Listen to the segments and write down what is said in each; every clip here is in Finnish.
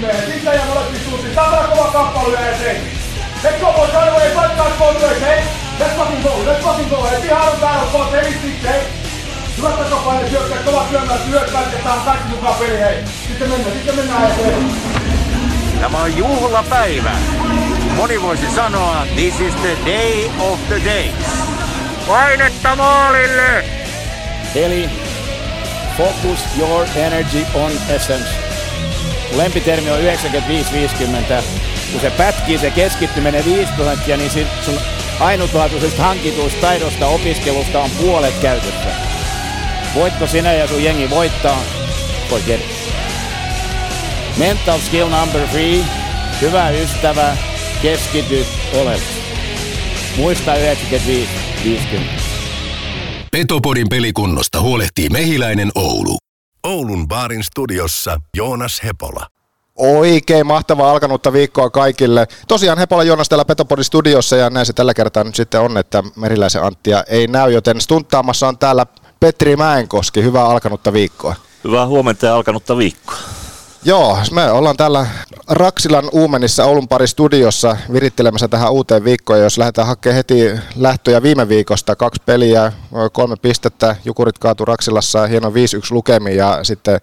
Sitten ja molempi suuntiin. Tämä on kova kamppailu ja eteen. Let's go boys, right away, fight back both hey? Let's fucking go, let's fucking go, hei. Ihan on täällä, boys, hei, siksi, hei. Hyvät takapaine, syökkää, kova syömään, työt vältetään, kaikki mukaan peli, hei. Sitten mennään, sitten mennään eteen. Tämä on juhlapäivä. Moni voisi sanoa, this is the day of the days. Painetta maalille! Eli focus your energy on essence. Lempitermi on 95-50. Kun se pätkii se keskittyminen 5 prosenttia, niin sun ainutlaatuisesta hankituista taidosta opiskelusta on puolet käytössä. Voitko sinä ja sun jengi voittaa? Forget it. Mental skill number three. Hyvä ystävä, keskity oleellisesti. Muista 95-50. Petopodin pelikunnosta huolehtii Mehiläinen Oulu. Oulun baarin studiossa Joonas Hepola. Oikein mahtavaa alkanutta viikkoa kaikille. Tosiaan Hepola Joonas täällä Petopodin studiossa ja näin se tällä kertaa nyt sitten on, että Meriläisen Anttia ei näy, joten stuntaamassa on täällä Petri Mäenkoski. Hyvää alkanutta viikkoa. Hyvää huomenta ja alkanutta viikkoa. Joo, me ollaan täällä Raksilan Uumenissa Oulun pari studiossa virittelemässä tähän uuteen viikkoon. Jos lähdetään hakemaan heti lähtöjä viime viikosta, kaksi peliä, kolme pistettä, Jukurit kaatu Raksilassa, hieno 5-1 lukemi ja sitten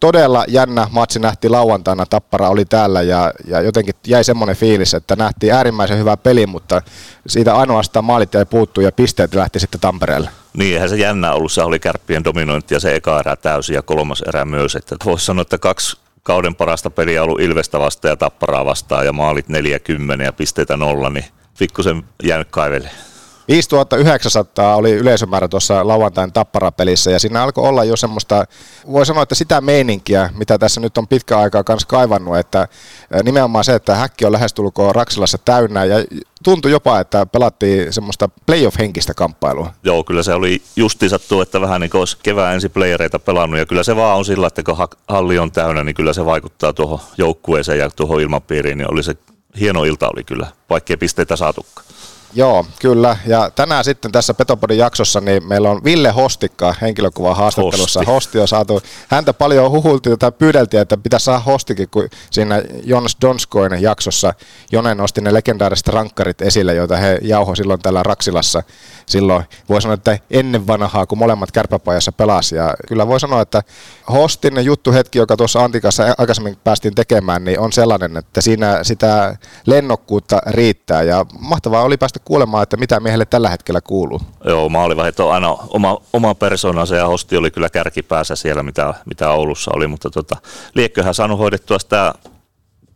todella jännä matsi nähtiin lauantaina, Tappara oli täällä ja, ja jotenkin jäi semmoinen fiilis, että nähtiin äärimmäisen hyvä peli, mutta siitä ainoastaan maalit jäi puuttuu ja pisteet lähti sitten Tampereelle. Niin, eihän se jännä ollut, se oli kärppien dominointi ja se eka erä täysin ja kolmas erä myös. Että voisi sanoa, että kaksi kauden parasta peliä ollut Ilvestä vastaan ja Tapparaa vastaan ja maalit 40 ja pisteitä nolla, niin pikkusen jäänyt kaivelle. 5900 oli yleisömäärä tuossa lauantain tapparapelissä ja siinä alkoi olla jo semmoista, voi sanoa, että sitä meininkiä, mitä tässä nyt on pitkä aikaa kanssa kaivannut, että nimenomaan se, että häkki on lähestulkoon Raksilassa täynnä ja tuntui jopa, että pelattiin semmoista playoff-henkistä kamppailua. Joo, kyllä se oli justi sattuu, että vähän niin kuin olisi kevään ensi playereita pelannut ja kyllä se vaan on sillä, että kun halli on täynnä, niin kyllä se vaikuttaa tuohon joukkueeseen ja tuohon ilmapiiriin, niin oli se hieno ilta oli kyllä, vaikkei pisteitä saatukaan. Joo, kyllä. Ja tänään sitten tässä Petopodin jaksossa niin meillä on Ville Hostikka henkilökuvan haastattelussa. Hosti. Hosti on saatu, häntä paljon huhultiin tai pyydeltiin, että pitäisi saada Hostikin, kun siinä Jonas Donskoin jaksossa Jone nosti ne legendaariset rankkarit esille, joita he jauho silloin täällä Raksilassa. Silloin voi sanoa, että ennen vanhaa, kun molemmat kärpäpajassa pelasi. Ja kyllä voi sanoa, että Hostin juttuhetki, joka tuossa Antikassa aikaisemmin päästiin tekemään, niin on sellainen, että siinä sitä lennokkuutta riittää. Ja mahtavaa oli päästä kuulemaan, että mitä miehelle tällä hetkellä kuuluu. Joo, maalivahdet on aina oma, oma persoonansa ja Hosti oli kyllä kärkipäässä siellä, mitä, mitä Oulussa oli, mutta tota, liekköhän saanut hoidettua sitä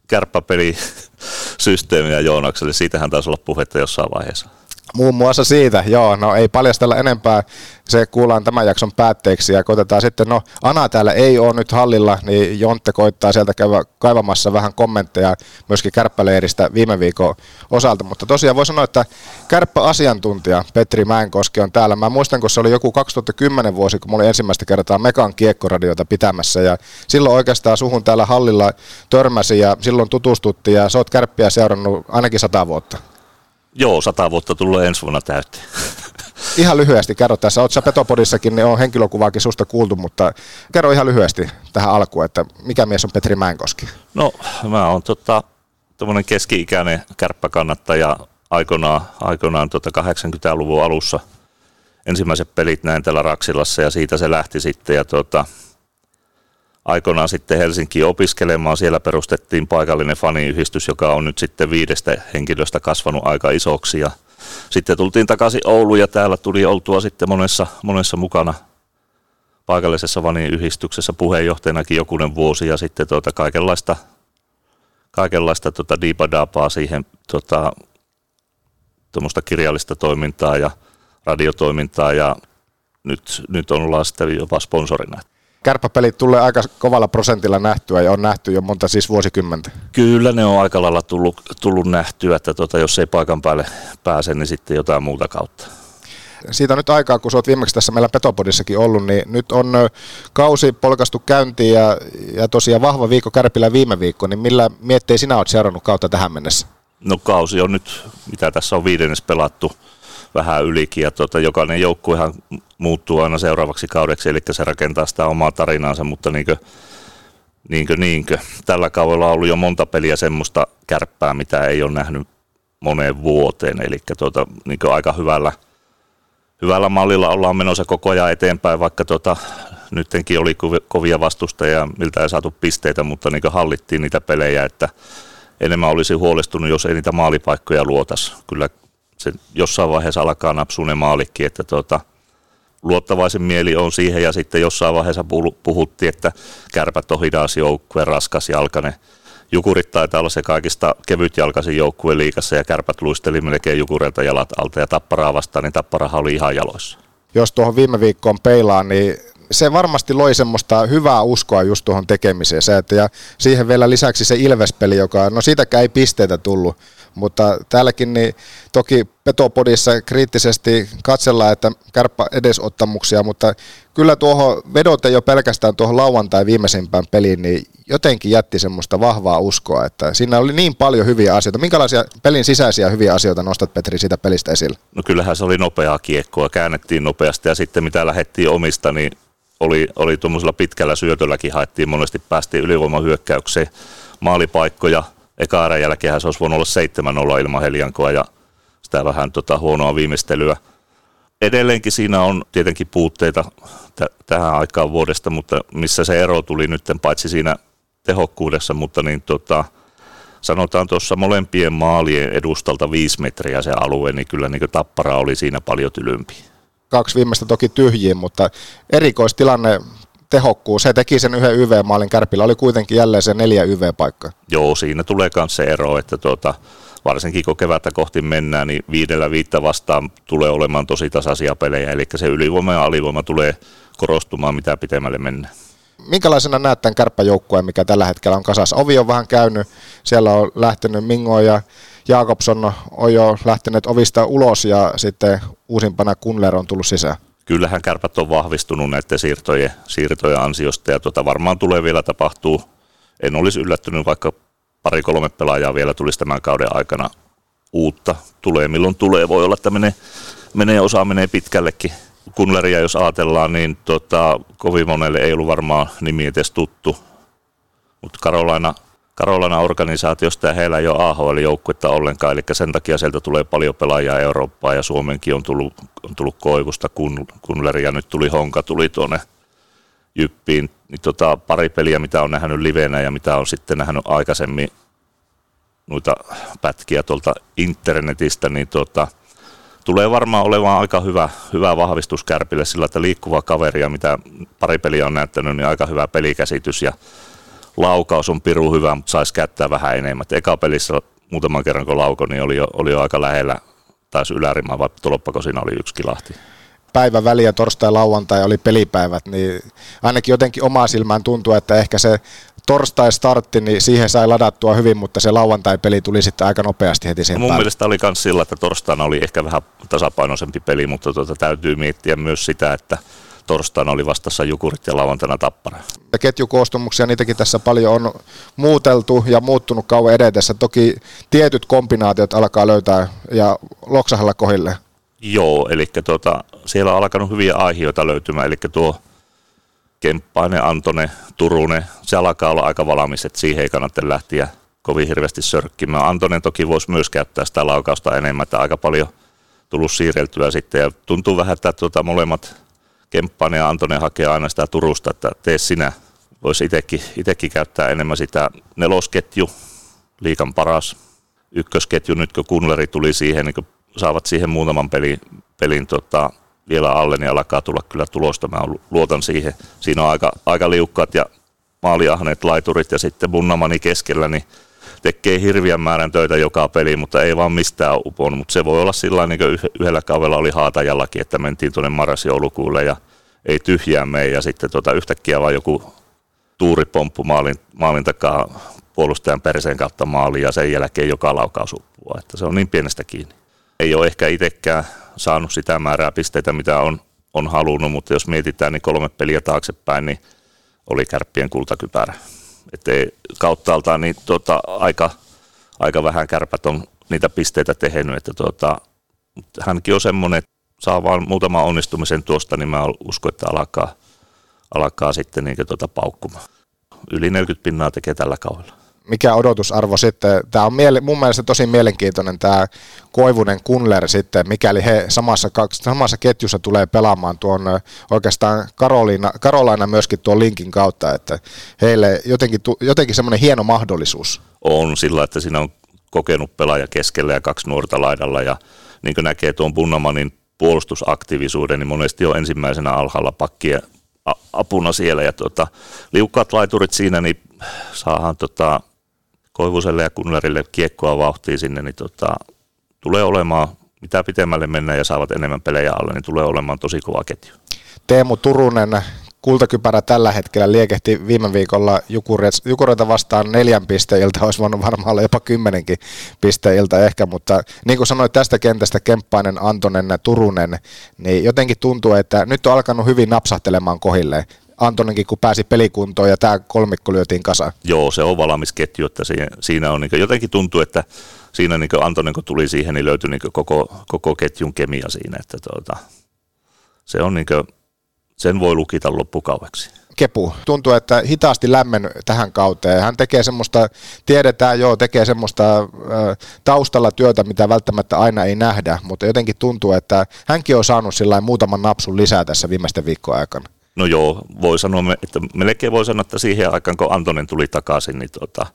kärppäpelisysteemiä Joonakselle, siitähän taisi olla puhetta jossain vaiheessa. Muun muassa siitä, joo, no ei paljastella enempää, se kuullaan tämän jakson päätteeksi ja koitetaan sitten, no Ana täällä ei ole nyt hallilla, niin Jontte koittaa sieltä käydä kaivamassa vähän kommentteja myöskin kärppäleiristä viime viikon osalta, mutta tosiaan voi sanoa, että kärppäasiantuntija Petri Mäenkoski on täällä. Mä muistan, kun se oli joku 2010 vuosi, kun mä olin ensimmäistä kertaa Mekan kiekkoradiota pitämässä ja silloin oikeastaan suhun täällä hallilla törmäsi ja silloin tutustuttiin ja sä oot kärppiä seurannut ainakin sata vuotta. Joo, sata vuotta tulee ensi vuonna täyteen. Ihan lyhyesti kerro tässä, oot sä Petopodissakin, niin on henkilökuvaakin susta kuultu, mutta kerro ihan lyhyesti tähän alkuun, että mikä mies on Petri Mäenkoski? No, mä oon tota, tommonen keski-ikäinen kärppäkannattaja aikoinaan, aikoinaan tota 80-luvun alussa. Ensimmäiset pelit näin täällä Raksilassa ja siitä se lähti sitten ja tota, aikoinaan sitten Helsinkiin opiskelemaan. Siellä perustettiin paikallinen faniyhdistys, joka on nyt sitten viidestä henkilöstä kasvanut aika isoksi. Ja sitten tultiin takaisin Ouluun ja täällä tuli oltua sitten monessa, monessa mukana paikallisessa faniyhdistyksessä puheenjohtajanakin jokunen vuosi ja sitten tuota kaikenlaista, kaikenlaista tuota diipadaapaa siihen tuota, tuommoista kirjallista toimintaa ja radiotoimintaa ja nyt, nyt ollaan sitten jopa sponsorina. Kärppäpelit tulee aika kovalla prosentilla nähtyä ja on nähty jo monta siis vuosikymmentä. Kyllä ne on aika lailla tullut, tullut nähtyä, että tota, jos ei paikan päälle pääse, niin sitten jotain muuta kautta. Siitä on nyt aikaa, kun olet viimeksi tässä meillä Petopodissakin ollut, niin nyt on kausi polkastu käyntiin ja, ja tosiaan vahva viikko Kärpillä viime viikko, niin millä miettei sinä olet seurannut kautta tähän mennessä? No kausi on nyt, mitä tässä on viidennes pelattu, vähän ylikin ja tota, jokainen joukkuehan muuttuu aina seuraavaksi kaudeksi, eli se rakentaa sitä omaa tarinaansa, mutta niinkö, niinkö, niinkö. Tällä kaudella on ollut jo monta peliä semmoista kärppää, mitä ei ole nähnyt moneen vuoteen, eli tuota, niinkö aika hyvällä, hyvällä mallilla ollaan menossa koko ajan eteenpäin, vaikka tuota, nyttenkin oli kovia vastustajia, miltä ei saatu pisteitä, mutta niin hallittiin niitä pelejä, että enemmän olisi huolestunut, jos ei niitä maalipaikkoja luotas. Kyllä se jossain vaiheessa alkaa napsua ne maalikki, että tuota, luottavaisen mieli on siihen ja sitten jossain vaiheessa puhuttiin, että kärpät on hidas joukkue, raskas jalkane. Jukurit taitaa olla se kaikista kevyt jalkaisin joukkue liikassa ja kärpät luisteli melkein Jukureilta jalat alta ja Tapparaa vastaan, niin Tapparahan oli ihan jaloissa. Jos tuohon viime viikkoon peilaan, niin se varmasti loi semmoista hyvää uskoa just tuohon tekemiseen. Se, että ja siihen vielä lisäksi se Ilvespeli, joka, no siitäkään ei pisteitä tullut, mutta täälläkin niin toki Petopodissa kriittisesti katsellaan, että kärppä edesottamuksia, mutta kyllä tuohon vedote jo pelkästään tuohon lauantai viimeisimpään peliin, niin jotenkin jätti semmoista vahvaa uskoa, että siinä oli niin paljon hyviä asioita. Minkälaisia pelin sisäisiä hyviä asioita nostat Petri siitä pelistä esille? No kyllähän se oli nopeaa kiekkoa, käännettiin nopeasti ja sitten mitä lähdettiin omista, niin oli, oli tuommoisella pitkällä syötölläkin haettiin monesti, päästiin ylivoimahyökkäykseen, maalipaikkoja, eka erän jälkeen se olisi voinut olla 7-0 ilman Heliankoa ja sitä vähän tota, huonoa viimeistelyä. Edelleenkin siinä on tietenkin puutteita t- tähän aikaan vuodesta, mutta missä se ero tuli nyt paitsi siinä tehokkuudessa, mutta niin tota, sanotaan tuossa molempien maalien edustalta viisi metriä se alue, niin kyllä niin tappara oli siinä paljon tylympi kaksi viimeistä toki tyhjiin, mutta erikoistilanne tehokkuus. Se teki sen yhden YV-maalin, Kärpillä oli kuitenkin jälleen se neljä YV-paikkaa. Joo, siinä tulee myös se ero, että tuota, varsinkin kun kevättä kohti mennään, niin viidellä viittä vastaan tulee olemaan tosi tasaisia pelejä, eli se ylivoima ja alivoima tulee korostumaan mitä pitemmälle mennään. Minkälaisena näet tämän kärppäjoukkueen, mikä tällä hetkellä on kasassa? Ovi on vähän käynyt, siellä on lähtenyt Mingo ja Jakobson on jo lähtenyt ovista ulos ja sitten uusimpana Kunler on tullut sisään. Kyllähän kärpät on vahvistunut näiden siirtojen, siirtojen ansiosta ja tuota varmaan tulee vielä tapahtuu. En olisi yllättynyt, vaikka pari-kolme pelaajaa vielä tulisi tämän kauden aikana uutta. Tulee milloin tulee, voi olla, että menee, menee osa menee pitkällekin. Kunleria jos ajatellaan, niin tota, kovin monelle ei ollut varmaan nimi edes tuttu. Mutta Karolaina Karolana organisaatiosta ja heillä ei ole AHL-joukkuetta ollenkaan, eli sen takia sieltä tulee paljon pelaajia Eurooppaan ja Suomenkin on tullut, on tullut Koivusta, Kun, Kunleri ja nyt tuli Honka, tuli tuonne Jyppiin. Niin tota, pari peliä, mitä on nähnyt livenä ja mitä on sitten nähnyt aikaisemmin noita pätkiä tuolta internetistä, niin tota, tulee varmaan olemaan aika hyvä, hyvä vahvistus Kärpille sillä, että liikkuva kaveria, mitä pari peliä on näyttänyt, niin aika hyvä pelikäsitys ja laukaus on piru hyvä, mutta saisi käyttää vähän enemmän. Et eka pelissä muutaman kerran kun lauko, niin oli jo, oli jo aika lähellä, taisi ylärimaa, vai toloppako siinä oli yksi kilahti päivän väliä, torstai lauantai oli pelipäivät, niin ainakin jotenkin omaa silmään tuntuu, että ehkä se torstai startti, niin siihen sai ladattua hyvin, mutta se lauantai-peli tuli sitten aika nopeasti heti sen no Mun päälle. mielestä oli myös sillä, että torstaina oli ehkä vähän tasapainoisempi peli, mutta tuota, täytyy miettiä myös sitä, että torstaina oli vastassa Jukurit ja lauantaina Tappara. Ja ketjukoostumuksia, niitäkin tässä paljon on muuteltu ja muuttunut kauan edetessä. Toki tietyt kombinaatiot alkaa löytää ja loksahalla kohille. Joo, eli tuota, siellä on alkanut hyviä aiheita löytymään, eli tuo Kemppainen, Antone, Turunen, se alkaa olla aika valmis, että siihen ei kannata lähteä kovin hirveästi sörkkimään. Antonen toki voisi myös käyttää sitä laukausta enemmän, että aika paljon tullut siirreltyä sitten, ja tuntuu vähän, että tuota, molemmat Kemppainen ja Antonen hakee aina sitä Turusta, että tee sinä. Voisi itsekin käyttää enemmän sitä nelosketju, liikan paras ykkösketju, nyt kun Kunleri tuli siihen, niin kun saavat siihen muutaman pelin, pelin tota, vielä alle, niin alkaa tulla kyllä tulosta. Mä luotan siihen. Siinä on aika, aika liukkaat ja maaliahneet laiturit ja sitten Bunnamani keskellä, niin tekee hirviän määrän töitä joka peli, mutta ei vaan mistään upon. Mutta se voi olla sillä niin kuin yhdellä kaudella oli Haatajallakin, että mentiin tuonne marras-joulukuulle ja ei tyhjää mene ja sitten tota yhtäkkiä vaan joku tuuripomppu maalin, maalin takaa puolustajan perseen kautta maaliin ja sen jälkeen joka laukaus uppua. Että se on niin pienestä kiinni. Ei ole ehkä itsekään saanut sitä määrää pisteitä, mitä on, on halunnut, mutta jos mietitään niin kolme peliä taaksepäin, niin oli kärppien kultakypärä. Että kauttaaltaan niin tota, aika, aika vähän kärpät on niitä pisteitä tehnyt, että tota, hänkin on semmoinen, että saa vaan muutaman onnistumisen tuosta, niin mä uskon, että alkaa, alkaa sitten niin tuota paukkumaan. Yli 40 pinnaa tekee tällä kaudella mikä odotusarvo sitten, tämä on miele, mun mielestä tosi mielenkiintoinen tämä Koivunen Kunler sitten, mikäli he samassa, samassa ketjussa tulee pelaamaan tuon oikeastaan Karoliina, Karolaina myöskin tuon linkin kautta, että heille jotenkin, jotenkin semmoinen hieno mahdollisuus. On sillä, että siinä on kokenut pelaaja keskellä ja kaksi nuorta laidalla ja niin kuin näkee tuon Bunnamanin puolustusaktiivisuuden, niin monesti on ensimmäisenä alhaalla pakkien apuna siellä ja tuota, liukkaat laiturit siinä, niin saadaan tota, Koivuselle ja Kunlerille kiekkoa vauhtia sinne, niin tota, tulee olemaan, mitä pitemmälle mennään ja saavat enemmän pelejä alle, niin tulee olemaan tosi kova ketju. Teemu Turunen, kultakypärä tällä hetkellä liekehti viime viikolla Jukureita vastaan neljän pisteiltä, olisi voinut varmaan olla jopa kymmenenkin pisteiltä ehkä, mutta niin kuin sanoit tästä kentästä Kemppainen, Antonen, Turunen, niin jotenkin tuntuu, että nyt on alkanut hyvin napsahtelemaan kohille. Antonenkin, kun pääsi pelikuntoon ja tämä kolmikko lyötiin kasaan. Joo, se on valmis ketju, että siinä on niin jotenkin tuntuu, että siinä niin Antonen kun tuli siihen, niin löytyi niin koko, koko ketjun kemia siinä, että tuota, se on niin kuin, sen voi lukita loppukaueksi. Kepu. Tuntuu, että hitaasti lämmen tähän kauteen. Hän tekee semmoista, tiedetään joo, tekee semmoista äh, taustalla työtä, mitä välttämättä aina ei nähdä, mutta jotenkin tuntuu, että hänkin on saanut sillä muutaman napsun lisää tässä viimeisten viikkojen aikana. No joo, voi sanoa, että melkein voi sanoa, että siihen aikaan kun Antonen tuli takaisin, niin tota,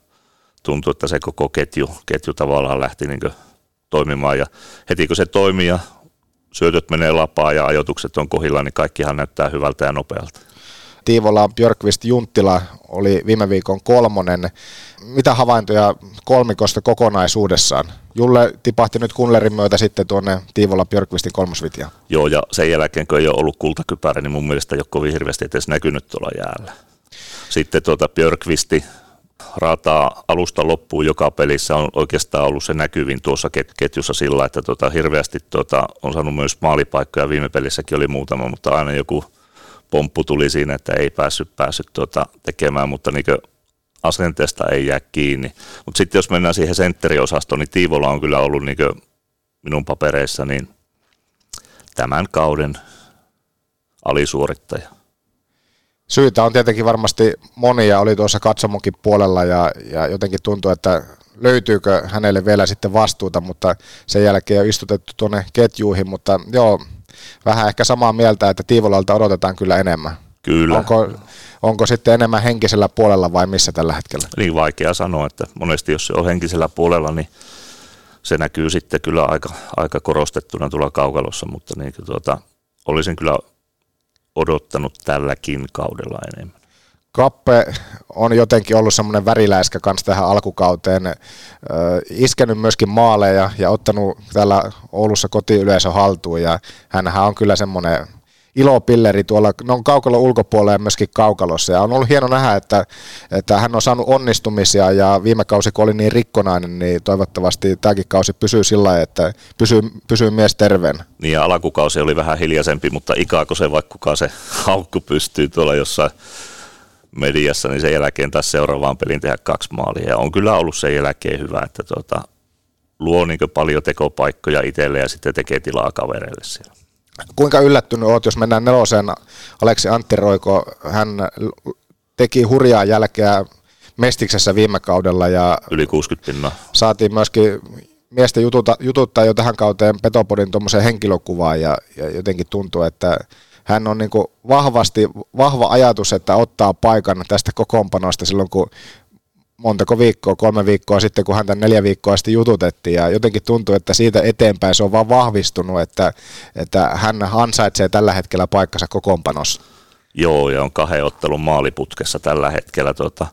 tuntui, että se koko ketju, ketju tavallaan lähti niin toimimaan ja heti kun se toimii ja syötöt menee lapaan ja ajoitukset on kohilla, niin kaikkihan näyttää hyvältä ja nopealta. Tiivola, Björkvist, Junttila oli viime viikon kolmonen. Mitä havaintoja kolmikosta kokonaisuudessaan? Julle tipahti nyt Kunlerin myötä sitten tuonne Tiivola Björkvistin kolmosvitia. Joo, ja sen jälkeen kun ei ole ollut kultakypärä, niin mun mielestä ei ole kovin hirveästi edes näkynyt tuolla jäällä. Sitten tuota Björkvisti raataa alusta loppuun joka pelissä on oikeastaan ollut se näkyvin tuossa ketjussa sillä, että tuota, hirveästi tuota, on saanut myös maalipaikkoja. Viime pelissäkin oli muutama, mutta aina joku pomppu tuli siinä, että ei päässyt, päässyt tuota, tekemään, mutta niin asenteesta ei jää kiinni. Mutta sitten jos mennään siihen sentteriosastoon, niin Tiivola on kyllä ollut niin minun papereissa niin tämän kauden alisuorittaja. Syitä on tietenkin varmasti monia, oli tuossa katsomonkin puolella ja, ja jotenkin tuntuu, että löytyykö hänelle vielä sitten vastuuta, mutta sen jälkeen on istutettu tuonne ketjuihin, mutta joo, vähän ehkä samaa mieltä, että Tiivolalta odotetaan kyllä enemmän. Kyllä. Onko, onko sitten enemmän henkisellä puolella vai missä tällä hetkellä? Niin vaikea sanoa, että monesti jos se on henkisellä puolella, niin se näkyy sitten kyllä aika, aika korostettuna tuolla kaukalossa, mutta niin, tuota, olisin kyllä odottanut tälläkin kaudella enemmän. Kappe on jotenkin ollut semmoinen väriläiskä kanssa tähän alkukauteen, iskenyt myöskin maaleja ja ottanut täällä Oulussa kotiyleisö haltuun ja hänhän on kyllä semmoinen ilopilleri tuolla, ne on kaukalon ulkopuolella ja myöskin kaukalossa. Ja on ollut hieno nähdä, että, että hän on saanut onnistumisia ja viime kausi kun oli niin rikkonainen, niin toivottavasti tämäkin kausi pysyy sillä lailla, että pysyy, pysyy mies terveen. Niin ja alkukausi oli vähän hiljaisempi, mutta ikaako se vaikka kuka se haukku pystyy tuolla jossain mediassa, niin sen jälkeen taas seuraavaan pelin tehdä kaksi maalia. Ja on kyllä ollut sen jälkeen hyvä, että tuota, luo niin paljon tekopaikkoja itselle ja sitten tekee tilaa kavereille siellä. Kuinka yllättynyt oot, jos mennään neloseen, Aleksi Antti Roiko, hän teki hurjaa jälkeä Mestiksessä viime kaudella ja Yli 60 pinnaa. Saatiin myöskin miestä jututa, jututtaa jo tähän kauteen Petopodin tuommoiseen henkilökuvaan ja, ja jotenkin tuntuu, että hän on niin vahvasti, vahva ajatus, että ottaa paikan tästä kokoonpanosta silloin, kun montako viikkoa, kolme viikkoa sitten, kun häntä neljä viikkoa sitten jututettiin ja jotenkin tuntuu, että siitä eteenpäin se on vaan vahvistunut, että, että hän ansaitsee tällä hetkellä paikkansa kokoonpanossa. Joo, ja on kahden ottelun maaliputkessa tällä hetkellä. Tuota,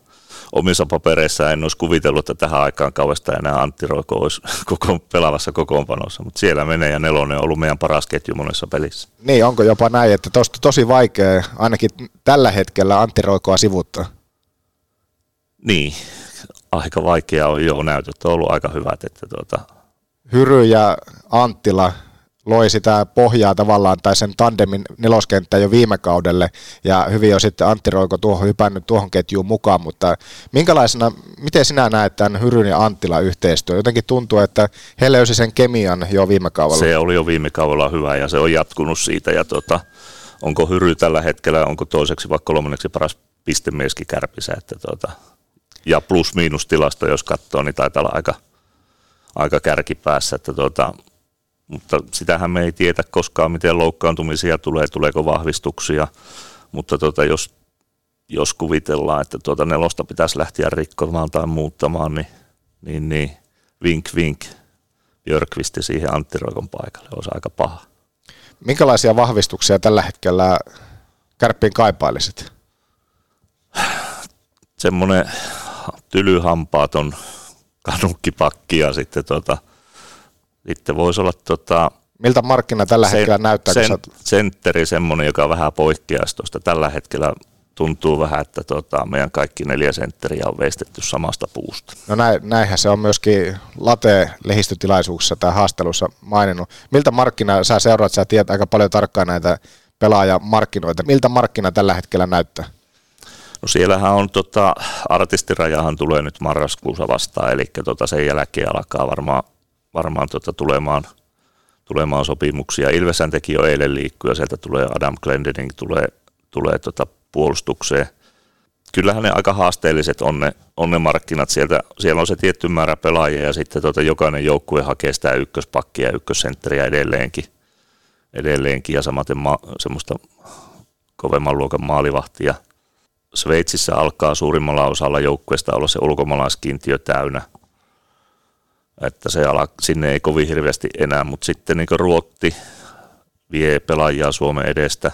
omissa papereissa en olisi kuvitellut, että tähän aikaan kauesta enää Antti Roiko olisi koko, pelaavassa kokoonpanossa, mutta siellä menee ja nelonen on ollut meidän paras ketju monessa pelissä. Niin, onko jopa näin, että tosta tosi vaikea ainakin tällä hetkellä Antti Roikoa sivuttaa? Niin, aika vaikea on jo näytöt, on ollut aika hyvät. Että tuota... Hyry ja Anttila loi sitä pohjaa tavallaan tai sen tandemin neloskenttä jo viime kaudelle ja hyvin jo sitten Antti Roiko tuohon hypännyt tuohon ketjuun mukaan, mutta minkälaisena, miten sinä näet tämän Hyryn ja Anttila yhteistyö? Jotenkin tuntuu, että he löysi sen kemian jo viime kaudella. Se oli jo viime kaudella hyvä ja se on jatkunut siitä ja tuota, onko Hyry tällä hetkellä, onko toiseksi vai kolmanneksi paras pistemieskin kärpisä, että tuota, ja plus-miinus tilasta, jos katsoo, niin taitaa olla aika, aika kärkipäässä, että tuota, mutta sitähän me ei tiedä koskaan, miten loukkaantumisia tulee, tuleeko vahvistuksia, mutta tuota, jos, jos kuvitellaan, että tuota nelosta pitäisi lähteä rikkomaan tai muuttamaan, niin, niin, niin vink vink Björkvisti siihen Antti Roikon paikalle, olisi aika paha. Minkälaisia vahvistuksia tällä hetkellä kärppiin kaipailisit? Semmoinen tylyhampaaton kanukkipakki ja sitten tota, sitten voisi olla tota, Miltä markkina tällä sen, hetkellä näyttää? Sen, sä... Sentteri semmoinen, joka vähän poikkeaisi tuosta. Tällä hetkellä tuntuu vähän, että tota, meidän kaikki neljä sentteriä on veistetty samasta puusta. No näin, näinhän se on myöskin Late-lehistötilaisuuksessa tai haastelussa maininnut. Miltä markkina, sä seuraat, sä tiedät aika paljon tarkkaan näitä pelaajamarkkinoita. Miltä markkina tällä hetkellä näyttää? No siellähän on, tota, artistirajahan tulee nyt marraskuussa vastaan, eli tota sen jälkeen alkaa varmaan varmaan tota tulemaan, tulemaan sopimuksia. Ilvesän teki jo eilen liikkuja, sieltä tulee Adam Glendening, tulee, tulee tota puolustukseen. Kyllähän ne aika haasteelliset on ne, on ne markkinat. Sieltä, siellä on se tietty määrä pelaajia ja sitten tota jokainen joukkue hakee sitä ykköspakkia ja ykkössentteriä edelleenkin. edelleenkin ja samaten ma, semmoista kovemman luokan maalivahtia. Sveitsissä alkaa suurimmalla osalla joukkueesta olla se ulkomaalaiskiintiö täynnä – että se ala, sinne ei kovin hirveästi enää, mutta sitten niin Ruotti vie pelaajia Suomen edestä,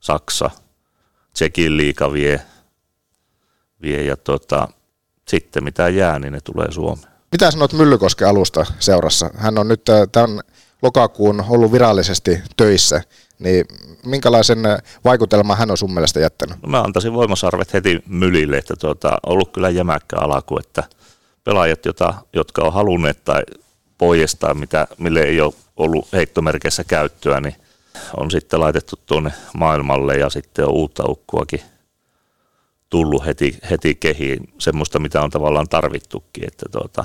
Saksa, Tsekin liika vie, vie ja tota, sitten mitä jää, niin ne tulee Suomeen. Mitä sanot Myllykosken alusta seurassa? Hän on nyt äh, tämän lokakuun ollut virallisesti töissä, niin minkälaisen äh, vaikutelman hän on sun mielestä jättänyt? No mä antaisin voimasarvet heti Mylille, että tuota, ollut kyllä jämäkkä alaku, että – pelaajat, jota, jotka on halunneet tai poistaa, mitä, mille ei ole ollut heittomerkeissä käyttöä, niin on sitten laitettu tuonne maailmalle ja sitten on uutta ukkuakin tullut heti, heti kehiin, semmoista mitä on tavallaan tarvittukin, että tuota,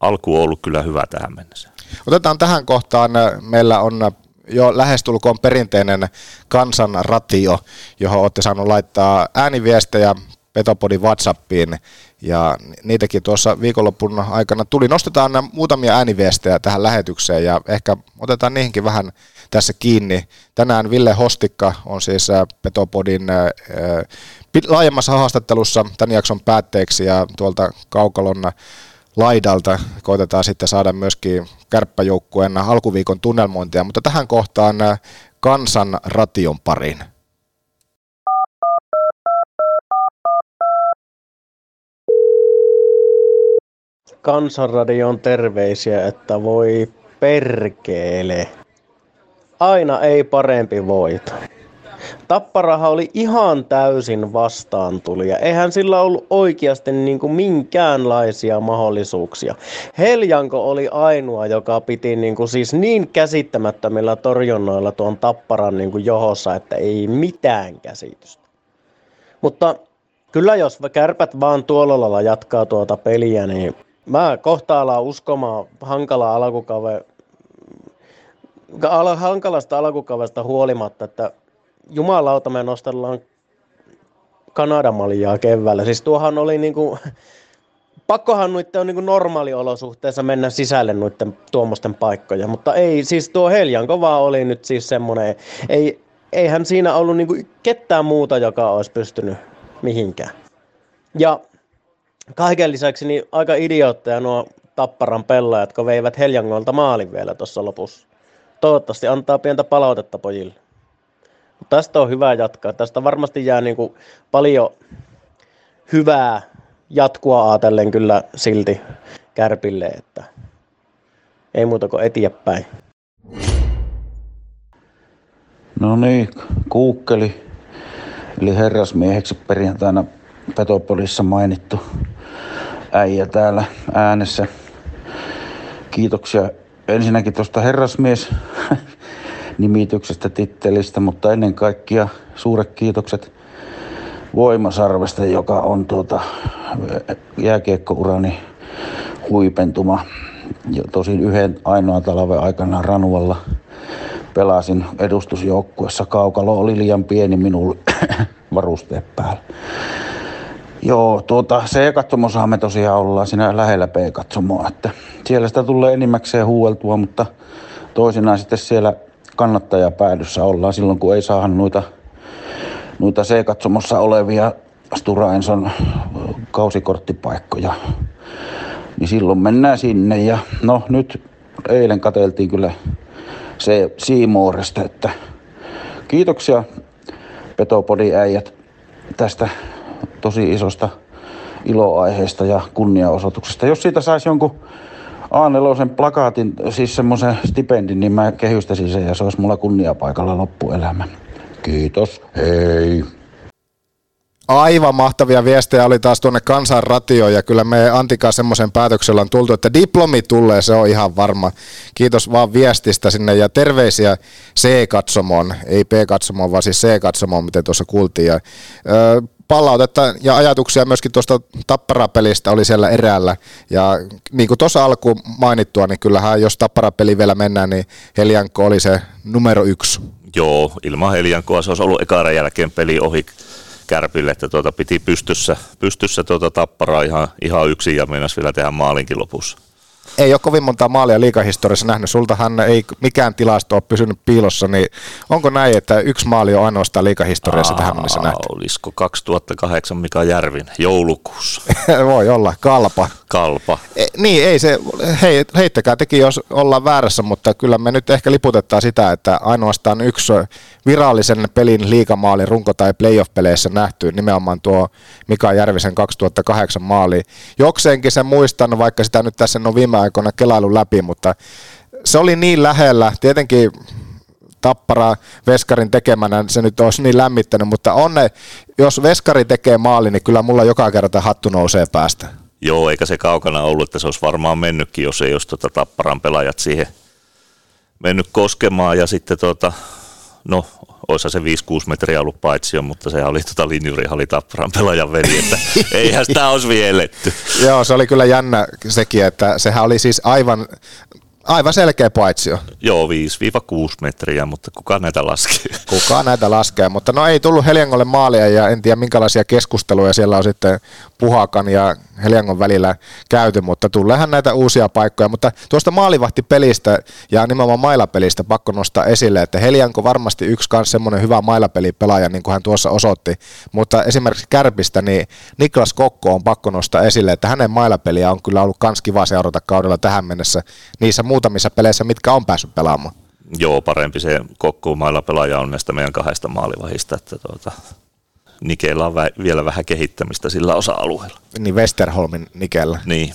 alku on ollut kyllä hyvä tähän mennessä. Otetaan tähän kohtaan, meillä on jo lähestulkoon perinteinen kansanratio, johon olette saanut laittaa ääniviestejä Petopodin WhatsAppiin ja niitäkin tuossa viikonloppun aikana tuli. Nostetaan muutamia ääniviestejä tähän lähetykseen ja ehkä otetaan niihinkin vähän tässä kiinni. Tänään Ville Hostikka on siis äh, Petopodin äh, äh, laajemmassa haastattelussa tämän jakson päätteeksi ja tuolta Kaukalon laidalta koitetaan sitten saada myöskin kärppäjoukkueen alkuviikon tunnelmointia, mutta tähän kohtaan kansan ration pariin. Kansanradion terveisiä, että voi perkeele. Aina ei parempi voita. Tapparaha oli ihan täysin vastaantulija. Eihän sillä ollut oikeasti niin kuin minkäänlaisia mahdollisuuksia. Heljanko oli ainoa, joka piti niin kuin siis niin käsittämättömillä torjunnoilla tuon Tapparan niin kuin johossa, että ei mitään käsitystä. Mutta kyllä jos kärpät vaan tuolla lailla jatkaa tuota peliä, niin Mä kohta alan uskomaan hankalaa al- hankalasta alkukavesta huolimatta, että jumalauta me nostellaan Kanadan maljaa keväällä. Siis tuohan oli niinku, pakkohan noitten on niinku normaaliolosuhteessa mennä sisälle noitten tuommoisten paikkoja, mutta ei, siis tuo Heljanko vaan oli nyt siis semmoinen, ei, eihän siinä ollut niinku ketään muuta, joka olisi pystynyt mihinkään. Ja Kaiken lisäksi niin aika idiootteja nuo Tapparan pelaajat, jotka veivät Heljangolta maalin vielä tuossa lopussa. Toivottavasti antaa pientä palautetta pojille. Mutta tästä on hyvä jatkaa. Tästä varmasti jää niin kuin paljon hyvää jatkua ajatellen kyllä silti Kärpille, että ei muuta kuin eteenpäin. No niin, kuukkeli, eli herrasmieheksi perjantaina Petopolissa mainittu äijä täällä äänessä. Kiitoksia ensinnäkin tuosta herrasmies nimityksestä, tittelistä, mutta ennen kaikkea suuret kiitokset Voimasarvesta, joka on tuota jääkiekkourani huipentuma. Ja tosin yhden ainoa talven aikana Ranualla pelasin edustusjoukkuessa. Kaukalo oli liian pieni minulle varusteet päällä. Joo, tuota, C-katsomosahan me tosiaan ollaan siinä lähellä B-katsomoa, että siellä sitä tulee enimmäkseen huueltua, mutta toisinaan sitten siellä kannattajapäädyssä ollaan silloin, kun ei saa noita, noita C-katsomossa olevia Stura Enson kausikorttipaikkoja. Niin silloin mennään sinne ja no nyt eilen kateltiin kyllä se Siimooresta, että kiitoksia Petopodin äijät tästä tosi isosta iloaiheesta ja kunniaosoituksesta. Jos siitä saisi jonkun A4 plakaatin, siis semmoisen stipendin, niin mä kehystäisin sen ja se olisi mulla kunniapaikalla loppuelämä. Kiitos, hei! Aivan mahtavia viestejä oli taas tuonne kansanratioon ja kyllä me Antikaa semmoisen päätöksellä on tultu, että diplomi tulee, se on ihan varma. Kiitos vaan viestistä sinne ja terveisiä C-katsomoon, ei P-katsomoon, vaan siis C-katsomoon, miten tuossa kuultiin. Ja, ö, palautetta ja ajatuksia myöskin tuosta tapparapelistä oli siellä eräällä. Ja niin kuin tuossa alkuun mainittua, niin kyllähän jos tapparapeli vielä mennään, niin Helianko oli se numero yksi. Joo, ilman Heliankoa se olisi ollut ekaran jälkeen peli ohi Kärpille, että tuota piti pystyssä, pystyssä tuota tapparaa ihan, ihan yksin ja meinas vielä tehdä maalinkin lopussa ei ole kovin monta maalia liikahistoriassa nähnyt. Sultahan ei mikään tilasto ole pysynyt piilossa, niin onko näin, että yksi maali on ainoastaan liikahistoriassa Aa, tähän mennessä nähty? Olisiko 2008 Mika Järvin joulukuussa? Voi olla, kalpa. Kalpa. E, niin, ei se, hei, heittäkää teki, jos ollaan väärässä, mutta kyllä me nyt ehkä liputetaan sitä, että ainoastaan yksi virallisen pelin liikamaali runko- tai playoff-peleissä nähty, nimenomaan tuo Mika Järvisen 2008 maali. Jokseenkin sen muistan, vaikka sitä nyt tässä on viime aikoina kelailu läpi, mutta se oli niin lähellä, tietenkin tappara Veskarin tekemänä, se nyt olisi niin lämmittänyt, mutta onne, jos Veskari tekee maali, niin kyllä mulla joka kerta hattu nousee päästä. Joo, eikä se kaukana ollut, että se olisi varmaan mennytkin, jos ei olisi tuota Tapparan pelaajat siihen mennyt koskemaan. Ja sitten tuota, no olisi se 5-6 metriä ollut paitsio, mutta se oli tota linjurihalli Tapparan pelaajan veli, että eihän sitä olisi vieletty. Joo, se oli kyllä jännä sekin, että sehän oli siis aivan Aivan selkeä paitsio. Joo, 5-6 metriä, mutta kuka näitä laskee? Kuka näitä laskee, mutta no ei tullut Heliangolle maalia ja en tiedä minkälaisia keskusteluja siellä on sitten Puhakan ja Heliangon välillä käyty, mutta tuleehan näitä uusia paikkoja. Mutta tuosta maalivahtipelistä ja nimenomaan mailapelistä pakko nostaa esille, että Helianko varmasti yksi kanssa semmoinen hyvä mailapelipelaaja, niin kuin hän tuossa osoitti, mutta esimerkiksi Kärpistä, niin Niklas Kokko on pakko nostaa esille, että hänen mailapeliä on kyllä ollut kans kiva seurata kaudella tähän mennessä niissä muutamissa peleissä, mitkä on päässyt pelaamaan. Joo, parempi se kokkuumailla pelaaja on näistä meidän kahdesta maalivahista, että tuota, Nikeellä on vä- vielä vähän kehittämistä sillä osa-alueella. Niin Westerholmin Nikellä. Niin.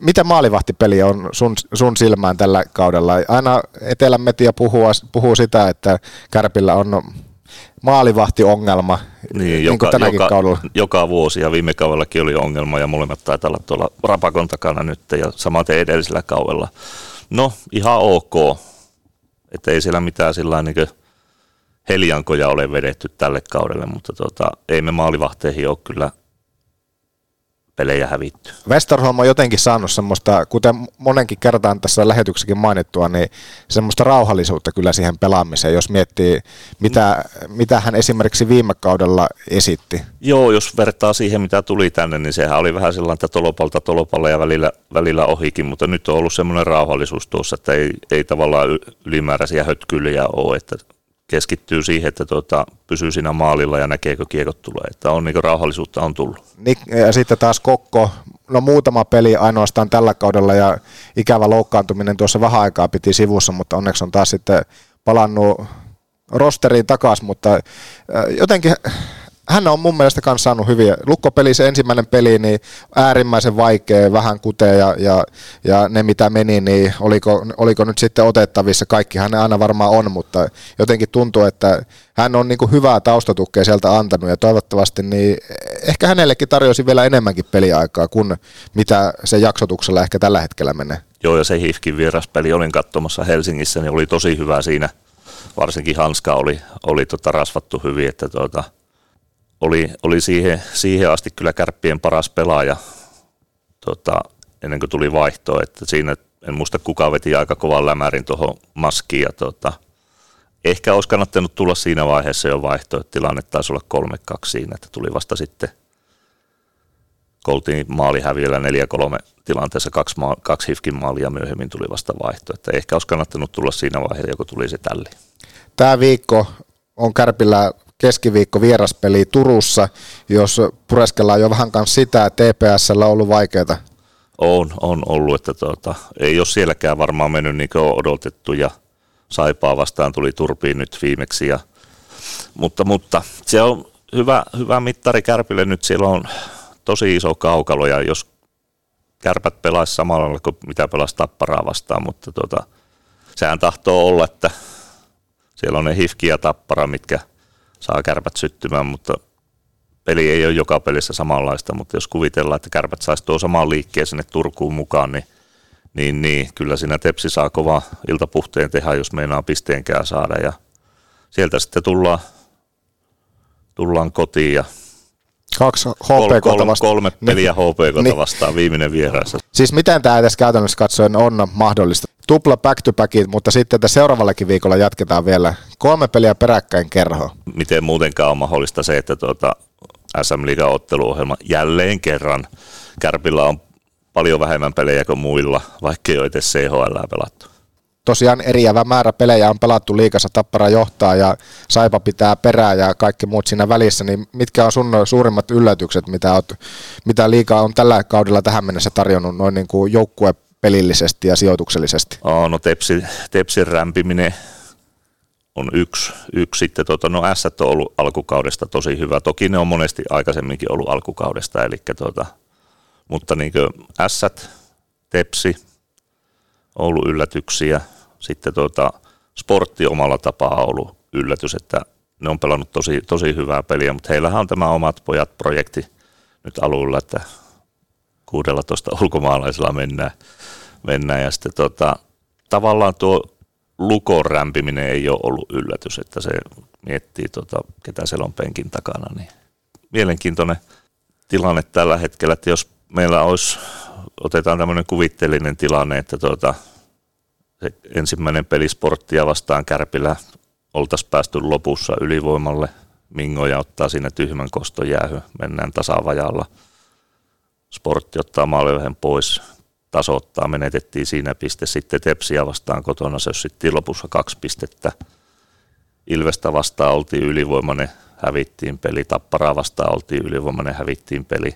Mitä maalivahtipeli on sun, sun silmään tällä kaudella? Aina Etelän media puhuu, puhuu sitä, että Kärpillä on maalivahtiongelma, niin, niin joka, tänäkin joka, kaudella. Joka vuosi ja viime kaudellakin oli ongelma ja molemmat taitaa olla tuolla rapakon takana nyt ja samaten edellisellä kaudella. No ihan ok, että ei siellä mitään sillä niin heliankoja ole vedetty tälle kaudelle, mutta tota, ei me maalivahteihin ole kyllä pelejä hävitty. Westerholm on jotenkin saanut semmoista, kuten monenkin kertaan tässä lähetyksessäkin mainittua, niin semmoista rauhallisuutta kyllä siihen pelaamiseen, jos miettii, mitä, mitä hän esimerkiksi viime kaudella esitti. Joo, jos vertaa siihen, mitä tuli tänne, niin sehän oli vähän sellainen, että tolopalta tolopalle ja välillä, välillä ohikin, mutta nyt on ollut semmoinen rauhallisuus tuossa, että ei, ei tavallaan ylimääräisiä hötkyliä ole, että keskittyy siihen, että tuota, pysyy siinä maalilla ja näkeekö kiekot tulee. Että on niin rauhallisuutta on tullut. Ja sitten taas Kokko, no muutama peli ainoastaan tällä kaudella ja ikävä loukkaantuminen tuossa vähän aikaa piti sivussa, mutta onneksi on taas sitten palannut rosteriin takaisin, mutta jotenkin hän on mun mielestä kanssa saanut hyviä. Lukkopeli se ensimmäinen peli, niin äärimmäisen vaikea, vähän kutee ja, ja, ja ne mitä meni, niin oliko, oliko nyt sitten otettavissa. Kaikkihan ne aina varmaan on, mutta jotenkin tuntuu, että hän on niin hyvää taustatukea sieltä antanut ja toivottavasti niin ehkä hänellekin tarjosi vielä enemmänkin peliaikaa kuin mitä se jaksotuksella ehkä tällä hetkellä menee. Joo, ja se Hifkin vieraspeli olin katsomassa Helsingissä, niin oli tosi hyvä siinä. Varsinkin Hanska oli, oli tota rasvattu hyvin, että tota, oli, oli siihen, siihen, asti kyllä kärppien paras pelaaja tota, ennen kuin tuli vaihto, että siinä en muista kuka veti aika kovan lämärin tuohon maskiin ja tota, ehkä olisi kannattanut tulla siinä vaiheessa jo vaihto, että tilanne taisi olla 3-2 siinä, että tuli vasta sitten koltiin maalihäviöllä 4-3 tilanteessa kaksi, maa, kaksi hifkin maalia myöhemmin tuli vasta vaihto. Että ehkä olisi kannattanut tulla siinä vaiheessa, kun tuli se tälli. Tämä viikko on Kärpillä keskiviikko vieraspeli Turussa, jos pureskellaan jo vähän kanssa sitä, että TPSllä on ollut vaikeaa. On, on ollut, että tuota, ei ole sielläkään varmaan mennyt niin kuin odotettu ja Saipaa vastaan tuli turpiin nyt viimeksi. Ja, mutta, mutta se on hyvä, hyvä mittari Kärpille nyt, siellä on tosi iso kaukalo ja jos kärpät pelaisi samalla kuin mitä pelasi tapparaa vastaan, mutta tota, sehän tahtoo olla, että siellä on ne hifki ja tappara, mitkä saa kärpät syttymään, mutta peli ei ole joka pelissä samanlaista, mutta jos kuvitellaan, että kärpät saisi tuo samaan liikkeen sinne Turkuun mukaan, niin, niin, niin kyllä siinä Tepsi saa kova iltapuhteen tehdä, jos meinaa pisteenkään saada ja sieltä sitten tullaan, tullaan kotiin ja Kaksi HPK kol, vastaan. Kolme peliä niin. HPK niin. vastaan viimeinen vieraissa. Siis miten tämä edes käytännössä katsoen on mahdollista? Tupla back to backit, mutta sitten että seuraavallakin viikolla jatketaan vielä kolme peliä peräkkäin kerho. Miten muutenkaan on mahdollista se, että tuota SM Liigan otteluohjelma jälleen kerran Kärpillä on paljon vähemmän pelejä kuin muilla, vaikka ei ole edes CHL pelattu tosiaan eriävä määrä pelejä on pelattu liikassa, Tappara johtaa ja Saipa pitää perää ja kaikki muut siinä välissä, niin mitkä on sun suurimmat yllätykset, mitä, oot, mitä liikaa on tällä kaudella tähän mennessä tarjonnut noin niin kuin joukkue pelillisesti ja sijoituksellisesti? Oh, no tepsi, Tepsin rämpiminen on yksi. yksi. Sitten tuota, no S on ollut alkukaudesta tosi hyvä. Toki ne on monesti aikaisemminkin ollut alkukaudesta, eli tuota, mutta niin S, Tepsi, ollut yllätyksiä. Sitten tuota, sportti omalla tapaa ollut yllätys, että ne on pelannut tosi, tosi hyvää peliä, mutta heillähän on tämä omat pojat projekti nyt alulla, että 16 ulkomaalaisella mennään, mennään ja sitten tota, tavallaan tuo lukon rämpiminen ei ole ollut yllätys, että se miettii, tota, ketä siellä on penkin takana, niin mielenkiintoinen tilanne tällä hetkellä, että jos meillä olisi, otetaan tämmöinen kuvitteellinen tilanne, että tuota, se ensimmäinen peli sporttia vastaan Kärpillä oltaisiin päästy lopussa ylivoimalle. Mingoja ottaa siinä tyhmän koston jäähy, mennään tasavajalla. Sportti ottaa maalivehen pois, tasoittaa, menetettiin siinä piste. Sitten Tepsiä vastaan kotona se sitten lopussa kaksi pistettä. Ilvestä vastaan oltiin ylivoimainen, hävittiin peli. Tapparaa vastaan oltiin ylivoimainen, hävittiin peli.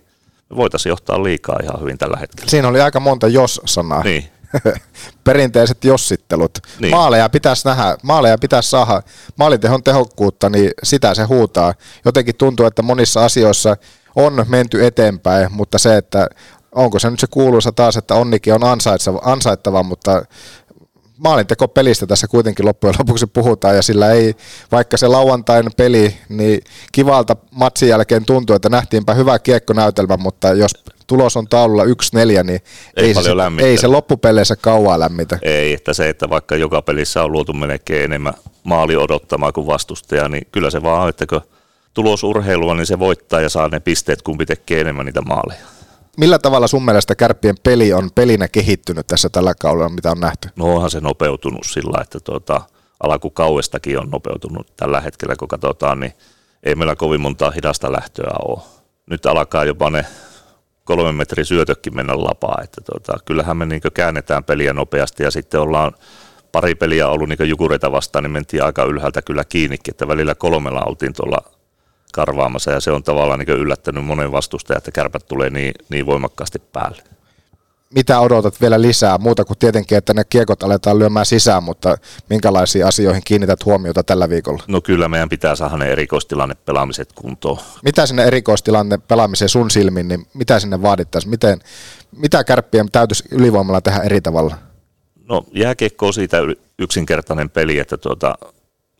Me voitaisiin johtaa liikaa ihan hyvin tällä hetkellä. Siinä oli aika monta jos-sanaa. Niin, perinteiset jossittelut. Niin. Maaleja pitäisi nähdä, maaleja pitäisi saada, maalintehon tehokkuutta, niin sitä se huutaa. Jotenkin tuntuu, että monissa asioissa on menty eteenpäin, mutta se, että onko se nyt se kuuluisa taas, että onnikin on ansaittava, mutta maalinteko pelistä tässä kuitenkin loppujen lopuksi puhutaan ja sillä ei, vaikka se lauantain peli, niin kivalta matsin jälkeen tuntuu, että nähtiinpä hyvä kiekkonäytelmä, mutta jos tulos on taululla 1-4, niin ei, ei, se, ei se loppupeleissä kauaa lämmitä. Ei, että se, että vaikka joka pelissä on luotu melkein enemmän maali odottamaan kuin vastustaja, niin kyllä se vaan, että kun tulosurheilua, niin se voittaa ja saa ne pisteet, kumpi tekee enemmän niitä maaleja. Millä tavalla sun mielestä kärppien peli on pelinä kehittynyt tässä tällä kaudella, mitä on nähty? No onhan se nopeutunut sillä, että tuota, alkukauestakin on nopeutunut tällä hetkellä, kun katsotaan, niin ei meillä kovin montaa hidasta lähtöä ole. Nyt alkaa jopa ne kolmen metrin syötökin mennä lapaa, että tuota, kyllähän me niin käännetään peliä nopeasti ja sitten ollaan pari peliä ollut niin jukureita vastaan, niin mentiin aika ylhäältä kyllä kiinni, että välillä kolmella oltiin tuolla karvaamassa ja se on tavallaan niin yllättänyt monen vastustajan, että kärpät tulee niin, niin voimakkaasti päälle. mitä odotat vielä lisää, muuta kuin tietenkin, että ne kiekot aletaan lyömään sisään, mutta minkälaisiin asioihin kiinnität huomiota tällä viikolla? No kyllä meidän pitää saada ne erikoistilanne pelaamiset kuntoon. Mitä sinne erikoistilanne pelaamiseen sun silmin, niin mitä sinne vaadittaisiin? Miten, mitä kärppien täytyisi ylivoimalla tehdä eri tavalla? No jääkiekko on siitä yksinkertainen peli, että tuota,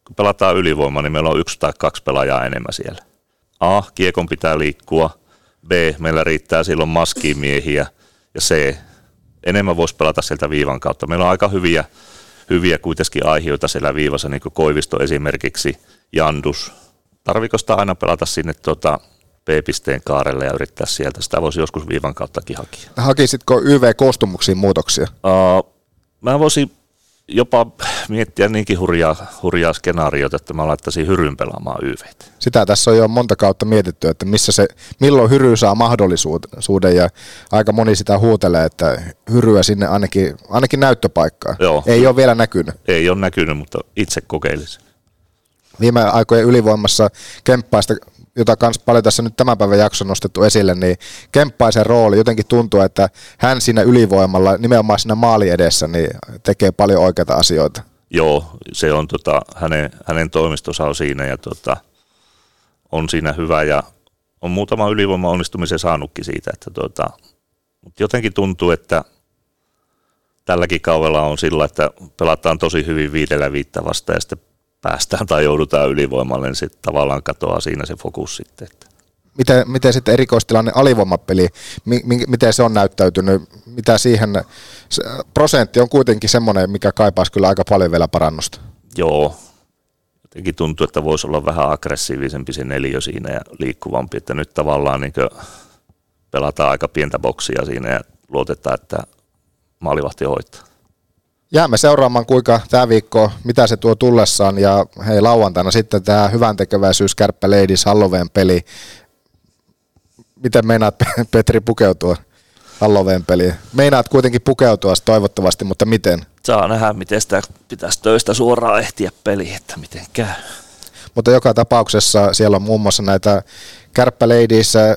kun pelataan ylivoima, niin meillä on yksi tai kaksi pelaajaa enemmän siellä. A, kiekon pitää liikkua. B, meillä riittää silloin maskimiehiä. Ja C, enemmän voisi pelata sieltä viivan kautta. Meillä on aika hyviä, hyviä kuitenkin aiheita siellä viivassa, niin kuin Koivisto esimerkiksi, Jandus. Tarviko sitä aina pelata sinne tuota, B-pisteen kaarelle ja yrittää sieltä? Sitä voisi joskus viivan kauttakin hakea. Hakisitko YV-koostumuksiin muutoksia? Uh, mä voisin jopa miettiä niinkin hurjaa, hurjaa skenaariota, että mä laittaisin Hyryn pelaamaan YVt. Sitä tässä on jo monta kautta mietitty, että missä se, milloin Hyry saa mahdollisuuden ja aika moni sitä huutelee, että Hyryä sinne ainakin, ainakin näyttöpaikkaa. Joo. Ei ole vielä näkynyt. Ei ole näkynyt, mutta itse kokeilisin. Viime aikojen ylivoimassa Kemppaista jota kans paljon tässä nyt tämän päivän jakson nostettu esille, niin Kemppaisen rooli jotenkin tuntuu, että hän siinä ylivoimalla, nimenomaan siinä maali edessä, niin tekee paljon oikeita asioita. Joo, se on tota, hänen, hänen toimistonsa on siinä ja tota, on siinä hyvä ja on muutama ylivoima onnistumisen saanutkin siitä, että tota, mutta jotenkin tuntuu, että tälläkin kaudella on sillä, että pelataan tosi hyvin viidellä viittä ja sitten päästään tai joudutaan ylivoimalle, niin sitten tavallaan katoaa siinä se fokus sitten. Että. Miten, miten sitten erikoistilanne alivoimapeli, mi, mi, miten se on näyttäytynyt, mitä siihen, se, prosentti on kuitenkin semmoinen, mikä kaipaisi kyllä aika paljon vielä parannusta. Joo, jotenkin tuntuu, että voisi olla vähän aggressiivisempi se neljä siinä ja liikkuvampi, että nyt tavallaan niin pelataan aika pientä boksia siinä ja luotetaan, että maalivahti hoitaa jäämme seuraamaan, kuinka tämä viikko, mitä se tuo tullessaan. Ja hei, lauantaina sitten tämä hyvän tekeväisyys Kärppä Ladies Halloween peli. Miten meinaat Petri pukeutua Halloween peliin? Meinaat kuitenkin pukeutua toivottavasti, mutta miten? Saa nähdä, miten sitä pitäisi töistä suoraan ehtiä peliin, että miten käy. Mutta joka tapauksessa siellä on muun muassa näitä Kärppä Ladies äh,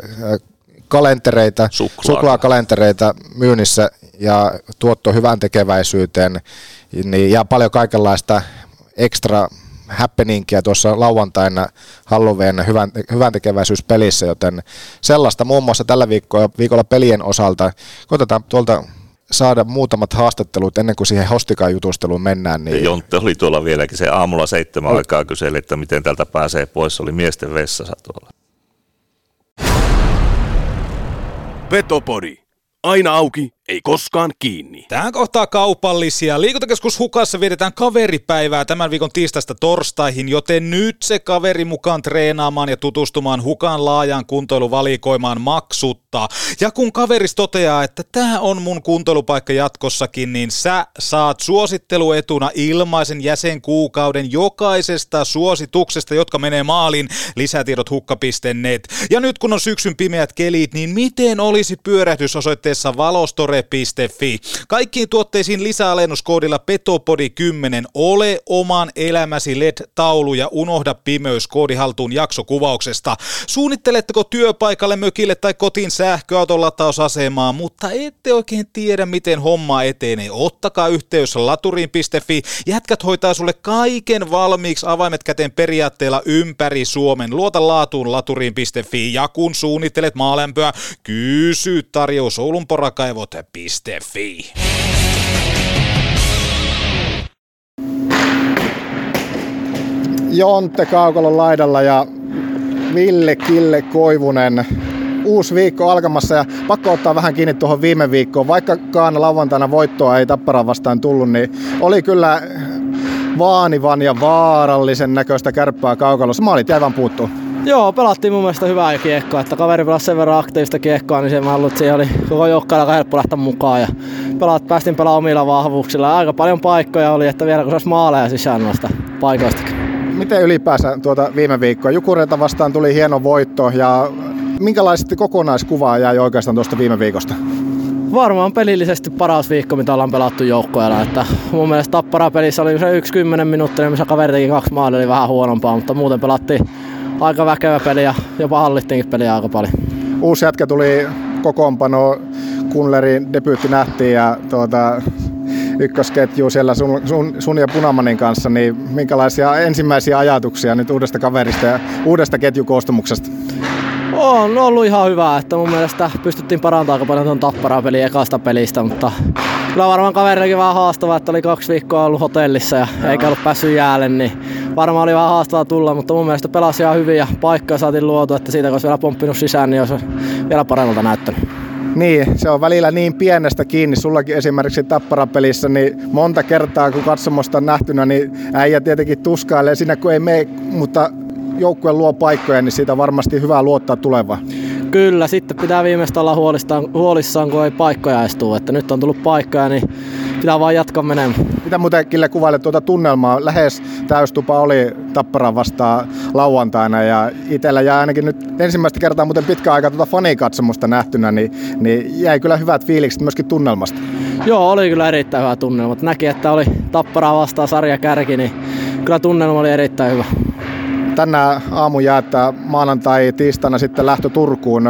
kalentereita, Suklaa. suklaakalentereita myynnissä ja tuotto hyvän tekeväisyyteen niin, ja paljon kaikenlaista ekstra happeningia tuossa lauantaina Halloween hyvän, hyvän tekeväisyyspelissä, joten sellaista muun muassa tällä viikolla, viikolla pelien osalta. Koitetaan tuolta saada muutamat haastattelut ennen kuin siihen hostikan jutusteluun mennään. Niin... Jontte oli tuolla vieläkin se aamulla seitsemän aikaa kyseli, että miten tältä pääsee pois. Se oli miesten vessassa tuolla. Petopodi. Aina auki, ei koskaan kiinni. Tähän kohtaa kaupallisia. Liikuntakeskus Hukassa vietetään kaveripäivää tämän viikon tiistaista torstaihin, joten nyt se kaveri mukaan treenaamaan ja tutustumaan Hukan laajaan kuntoiluvalikoimaan maksutta. Ja kun kaveris toteaa, että tämä on mun kuntoilupaikka jatkossakin, niin sä saat suositteluetuna ilmaisen jäsenkuukauden jokaisesta suosituksesta, jotka menee maaliin. Lisätiedot hukka.net. Ja nyt kun on syksyn pimeät kelit, niin miten olisi pyörähdys osoitteessa valostore yle.fi. Kaikkiin tuotteisiin lisäalennuskoodilla Petopodi10. Ole oman elämäsi LED-taulu ja unohda pimeys koodi haltuun jaksokuvauksesta. Suunnitteletteko työpaikalle, mökille tai kotiin sähköauton latausasemaa, mutta ette oikein tiedä, miten homma etenee. Ottakaa yhteys laturiin.fi. Jätkät hoitaa sulle kaiken valmiiksi avaimet käteen periaatteella ympäri Suomen. Luota laatuun laturiin.fi ja kun suunnittelet maalämpöä, kysy tarjous Oulun porakaivot yle.fi. Jonte Kaukolon laidalla ja Ville Kille Koivunen. Uusi viikko alkamassa ja pakko ottaa vähän kiinni tuohon viime viikkoon. Vaikkakaan lauantaina voittoa ei Tappara vastaan tullut, niin oli kyllä vaanivan ja vaarallisen näköistä kärppää kaukalossa. Maalit jäivän puuttuu. Joo, pelattiin mun mielestä hyvää kiekkoa, että kaveri pelasi sen verran aktiivista kiekkoa, niin se mä että siihen oli koko joukkoilla aika helppo lähteä mukaan. Ja pelaat, päästiin pelaamaan omilla vahvuuksilla. Aika paljon paikkoja oli, että vielä kun saisi maaleja sisään noista paikoistakin. Miten ylipäänsä tuota viime viikkoa? Jukureita vastaan tuli hieno voitto ja minkälaisesti kokonaiskuvaa jäi oikeastaan tuosta viime viikosta? Varmaan pelillisesti paras viikko, mitä ollaan pelattu joukkoilla. Että mun mielestä Tappara pelissä oli se yksi kymmenen minuuttia, missä kaveri teki kaksi maalia, oli vähän huonompaa, mutta muuten pelattiin aika väkevä peli ja jopa hallittiinkin peliä aika paljon. Uusi jätkä tuli kokoonpano, Kunlerin debyytti nähtiin ja tuota, ykkösketju siellä sun, sun, sun ja Punamanin kanssa, niin minkälaisia ensimmäisiä ajatuksia nyt uudesta kaverista ja uudesta ketjukoostumuksesta? On ollut ihan hyvä, että mun mielestä pystyttiin parantamaan aika paljon tuon tapparaa peliä ekasta pelistä, mutta kyllä varmaan kaverillakin vähän haastavaa, että oli kaksi viikkoa ollut hotellissa ja Joo. eikä ollut päässyt jäälle, niin varmaan oli vähän haastavaa tulla, mutta mun mielestä pelasi ihan hyvin ja paikkaa saatiin luotu, että siitä kun olisi vielä pomppinut sisään, niin olisi vielä paremmalta näyttänyt. Niin, se on välillä niin pienestä kiinni. Sullakin esimerkiksi Tappara-pelissä, niin monta kertaa kun katsomosta on nähtynä, niin äijä tietenkin tuskailee siinä kun ei mene, mutta joukkue luo paikkoja, niin siitä varmasti hyvä luottaa tulevaan. Kyllä, sitten pitää viimeistä olla huolissaan, huolissaan kun ei paikkoja edes tule. Että nyt on tullut paikkoja, niin pitää vaan jatkaa menemään. Mitä muuten Kille kuvailet tuota tunnelmaa? Lähes täystupa oli Tappara vastaan lauantaina ja itsellä jää ainakin nyt ensimmäistä kertaa muuten pitkä aika tuota fanikatsomusta nähtynä, niin, niin jäi kyllä hyvät fiilikset myöskin tunnelmasta. Joo, oli kyllä erittäin hyvä tunnelma. Näki, että oli Tappara vastaan sarja kärki, niin kyllä tunnelma oli erittäin hyvä tänään aamu jäättää maanantai tiistaina sitten lähtö Turkuun.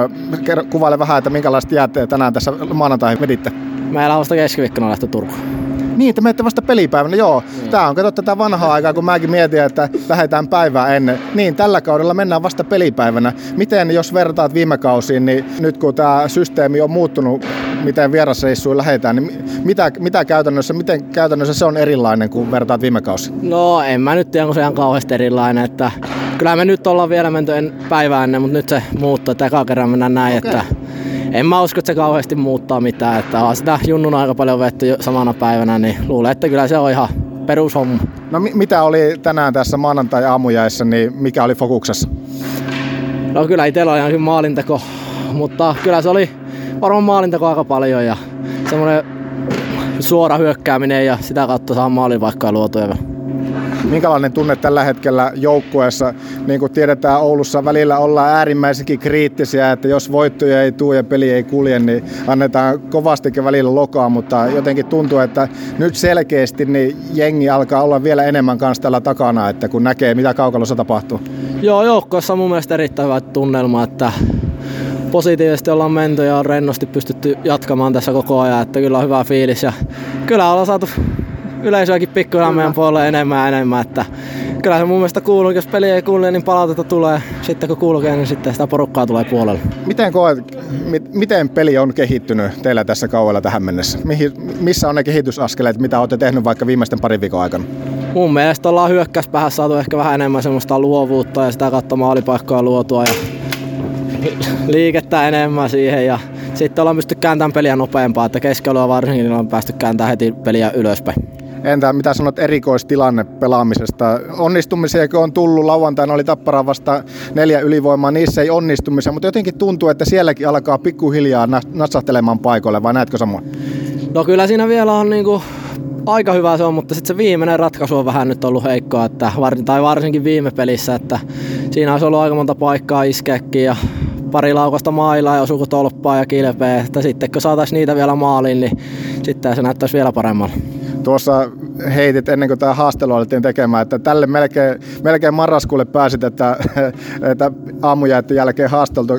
Kuvaile vähän, että minkälaista jäätte tänään tässä maanantai veditte. Meillä on vasta keskiviikkona lähtö Turkuun. Niin, te menette vasta pelipäivänä, joo. Mm. Tämä on, kato tätä vanhaa aikaa, kun mäkin mietin, että lähdetään päivää ennen. Niin, tällä kaudella mennään vasta pelipäivänä. Miten, jos vertaat viime kausiin, niin nyt kun tämä systeemi on muuttunut, miten vierasreissuun lähdetään, niin mitä, mitä käytännössä, miten käytännössä se on erilainen kuin vertaat viime kausiin? No, en mä nyt tiedä, onko se ihan kauheasti erilainen, että kyllä me nyt ollaan vielä menty en päivää ennen, mutta nyt se muuttuu, että eka kerran mennään näin, okay. että en mä usko, että se kauheasti muuttaa mitään, että on sitä junnun aika paljon vetty samana päivänä, niin luulen, että kyllä se on ihan perushomma. No mi- mitä oli tänään tässä maanantai-aamujäissä, niin mikä oli fokuksessa? No kyllä itsellä oli ihan maalinteko, mutta kyllä se oli varmaan maalinteko aika paljon ja semmoinen suora hyökkääminen ja sitä kautta saa maalin vaikka luotuja minkälainen tunne tällä hetkellä joukkueessa? Niin kuin tiedetään, Oulussa välillä ollaan äärimmäisenkin kriittisiä, että jos voittoja ei tule ja peli ei kulje, niin annetaan kovastikin välillä lokaa, mutta jotenkin tuntuu, että nyt selkeästi niin jengi alkaa olla vielä enemmän kanssa tällä takana, että kun näkee, mitä kaukalossa tapahtuu. Joo, joukkueessa on mun mielestä erittäin hyvä tunnelma, että positiivisesti ollaan menty ja on rennosti pystytty jatkamaan tässä koko ajan, että kyllä on hyvä fiilis ja kyllä ollaan saatu yleisöäkin pikkuhiljaa meidän puolelle enemmän ja enemmän. Että kyllä se mun mielestä kuuluu, jos peli ei kuule, niin palautetta tulee. Sitten kun kulkee, niin sitten sitä porukkaa tulee puolelle. Miten koet, miten peli on kehittynyt teillä tässä kauella tähän mennessä? Mihin, missä on ne kehitysaskeleet, mitä olette tehnyt vaikka viimeisten parin viikon aikana? Mun mielestä ollaan hyökkäyspäähän saatu ehkä vähän enemmän semmoista luovuutta ja sitä kautta maalipaikkaa luotua ja liikettä enemmän siihen ja sitten ollaan pysty kääntämään peliä nopeampaa, että keskellä varsinkin niin on päästy kääntämään heti peliä ylöspäin. Entä mitä sanot erikoistilanne pelaamisesta? Onnistumisia on tullut, lauantaina oli Tappara vasta neljä ylivoimaa, niissä ei onnistumisia, mutta jotenkin tuntuu, että sielläkin alkaa pikkuhiljaa natsahtelemaan paikoille, vai näetkö samoin? No kyllä siinä vielä on niinku aika hyvä se on, mutta sitten se viimeinen ratkaisu on vähän nyt ollut heikkoa, että, tai varsinkin viime pelissä, että siinä olisi ollut aika monta paikkaa iskeäkin ja pari laukasta mailaa ja osuuko tolppaa ja kilpeä, että sitten kun saataisiin niitä vielä maaliin, niin sitten se näyttäisi vielä paremmalta. Tuossa heitit ennen kuin tämä haastelu alettiin tekemään, että tälle melkein, melkein marraskuulle pääsit, että, että aamujäiden jälkeen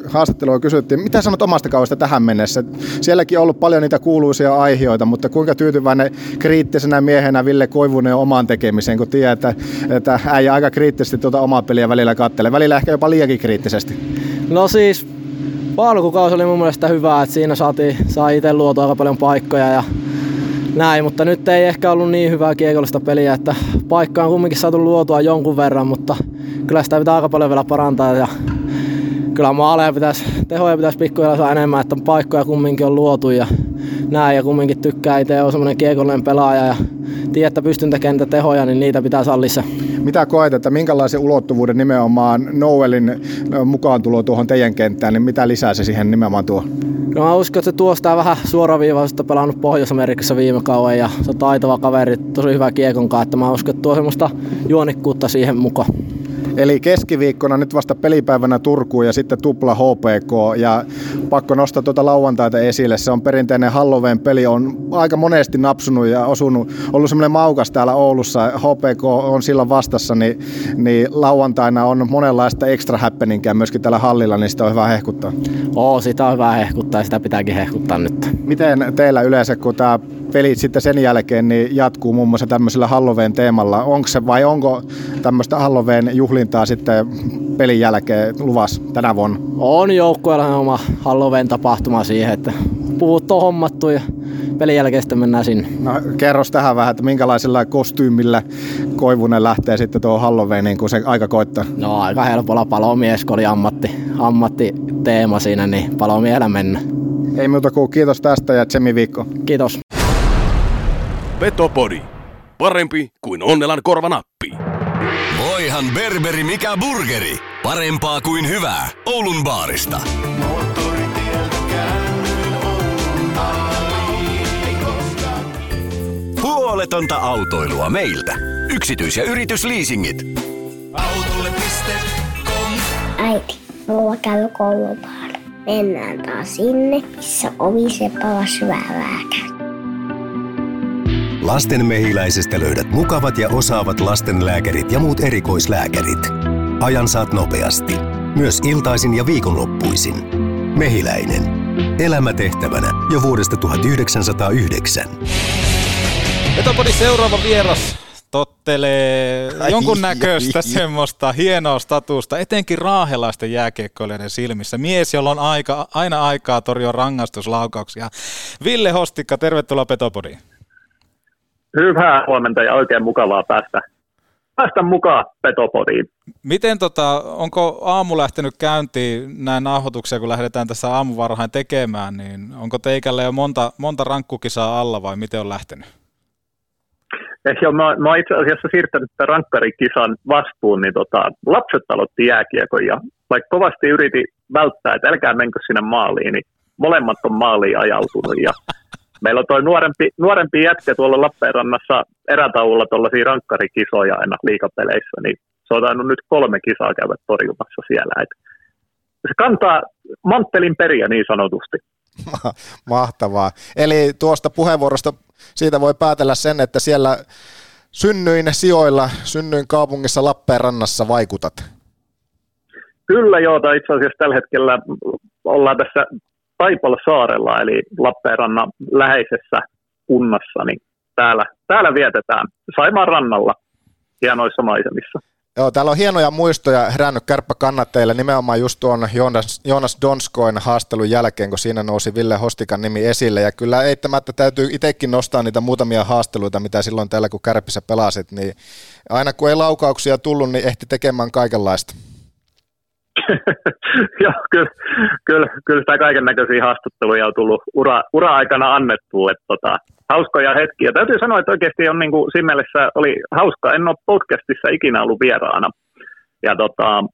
haastattelua kysyttiin. Mitä sanot omasta kaudesta tähän mennessä? Sielläkin on ollut paljon niitä kuuluisia aiheita, mutta kuinka tyytyväinen kriittisenä miehenä Ville Koivunen on omaan tekemiseen, kun tiedät, että, että äijä aika kriittisesti tuota omaa peliä välillä kattelee. Välillä ehkä jopa liiankin kriittisesti. No siis alkukausi oli mun mielestä hyvä, että siinä saatiin, saa itse luotua aika paljon paikkoja ja näin, mutta nyt ei ehkä ollut niin hyvää kiekollista peliä, että paikka on kumminkin saatu luotua jonkun verran, mutta kyllä sitä pitää aika paljon vielä parantaa ja kyllä maaleja pitäisi, tehoja pitäisi pikkuhiljaa saa enemmän, että paikkoja kumminkin on luotu ja näin ja kumminkin tykkää itse on semmoinen kiekollinen pelaaja ja tiedä, että pystyn tekemään niitä tehoja, niin niitä pitää sallissa. Mitä koet, että minkälaisen ulottuvuuden nimenomaan Noelin mukaan tulo tuohon teidän kenttään, niin mitä lisää se siihen nimenomaan tuo? No mä uskon, että se tuo sitä vähän suoraviivaisuutta pelannut Pohjois-Amerikassa viime kauan ja se on taitava kaveri, tosi hyvä kiekon kanssa, että mä uskon, että tuo semmoista juonikkuutta siihen mukaan. Eli keskiviikkona nyt vasta pelipäivänä Turkuun ja sitten tupla HPK ja pakko nostaa tuota lauantaita esille. Se on perinteinen Halloween peli, on aika monesti napsunut ja osunut, ollut semmoinen maukas täällä Oulussa. HPK on silloin vastassa, niin, niin lauantaina on monenlaista extra happeningia myöskin täällä hallilla, niin sitä on hyvä hehkuttaa. Oo, sitä on hyvä hehkuttaa ja sitä pitääkin hehkuttaa nyt. Miten teillä yleensä, kun tämä peli sitten sen jälkeen niin jatkuu muun muassa tämmöisellä Halloween teemalla. Onko se vai onko tämmöistä Halloween juhlintaa sitten pelin jälkeen luvassa tänä vuonna? On joukkueella oma Halloween tapahtuma siihen, että puut on hommattu ja pelin jälkeen sitten mennään sinne. No, kerros tähän vähän, että minkälaisella kostyymillä Koivunen lähtee sitten tuohon Halloweeniin, kun se aika koittaa? No aika helpolla palomies, kun oli ammatti, ammattiteema siinä, niin palomiehellä mennä. Ei muuta kuin kiitos tästä ja Tsemi viikko. Kiitos. Petopodi. Parempi kuin Onnelan korvanappi. Voihan berberi mikä burgeri. Parempaa kuin hyvää. Oulun baarista. Huoletonta autoilua meiltä. Yksityis- ja yritysliisingit. Autolle.com Äiti, mulla käy koulupaari. Mennään taas sinne, missä ovisepa syvää lääkäri. Lastenmehiläisestä löydät mukavat ja osaavat lastenlääkärit ja muut erikoislääkärit. Ajan saat nopeasti. Myös iltaisin ja viikonloppuisin. Mehiläinen. Elämä tehtävänä jo vuodesta 1909. Petopodin seuraava vieras tottelee Ai, jonkunnäköistä ai, semmoista hienoa statusta, etenkin raahelaisten jääkiekkoilijoiden silmissä. Mies, jolla on aika, aina aikaa torjua rangaistuslaukauksia. Ville Hostikka, tervetuloa Petopodiin. Hyvää huomenta ja oikein mukavaa päästä, päästä mukaan Petopodiin. Miten tota, onko aamu lähtenyt käyntiin näin nauhoituksia, kun lähdetään tässä aamuvarhain tekemään, niin onko teikälle jo monta, monta rankkukisaa alla vai miten on lähtenyt? Eh, joo, mä, mä itse asiassa siirtänyt tämän rankkarikisan vastuun, niin tota, lapset aloitti jääkiekon ja vaikka kovasti yritin välttää, että älkää menkö sinne maaliin, niin molemmat on maaliin ajautunut ja meillä on toi nuorempi, nuorempi jätkä tuolla Lappeenrannassa erätauolla tuollaisia rankkarikisoja aina liikapeleissä, niin se on tainnut nyt kolme kisaa käydä torjumassa siellä. Et se kantaa manttelin periä niin sanotusti. Mahtavaa. Eli tuosta puheenvuorosta siitä voi päätellä sen, että siellä synnyin sijoilla, synnyin kaupungissa Lappeenrannassa vaikutat. Kyllä joo, tai itse asiassa tällä hetkellä ollaan tässä Taipalsaarella, eli Lappeenrannan läheisessä kunnassa, niin täällä, täällä vietetään Saimaan rannalla hienoissa maisemissa. Joo, täällä on hienoja muistoja herännyt kärppäkannatteille nimenomaan just tuon Jonas, Jonas Donskoin haastelun jälkeen, kun siinä nousi Ville Hostikan nimi esille. Ja kyllä eittämättä täytyy itsekin nostaa niitä muutamia haasteluita, mitä silloin täällä kun kärpissä pelasit, niin aina kun ei laukauksia tullut, niin ehti tekemään kaikenlaista. Joo, kyllä, kyllä, kyllä sitä kaiken näköisiä haastatteluja on tullut ura, ura-aikana annettu. Että tota, hauskoja hetkiä. Täytyy sanoa, että oikeasti on niin kuin, siinä mielessä oli hauska. En ole podcastissa ikinä ollut vieraana. Ja tota,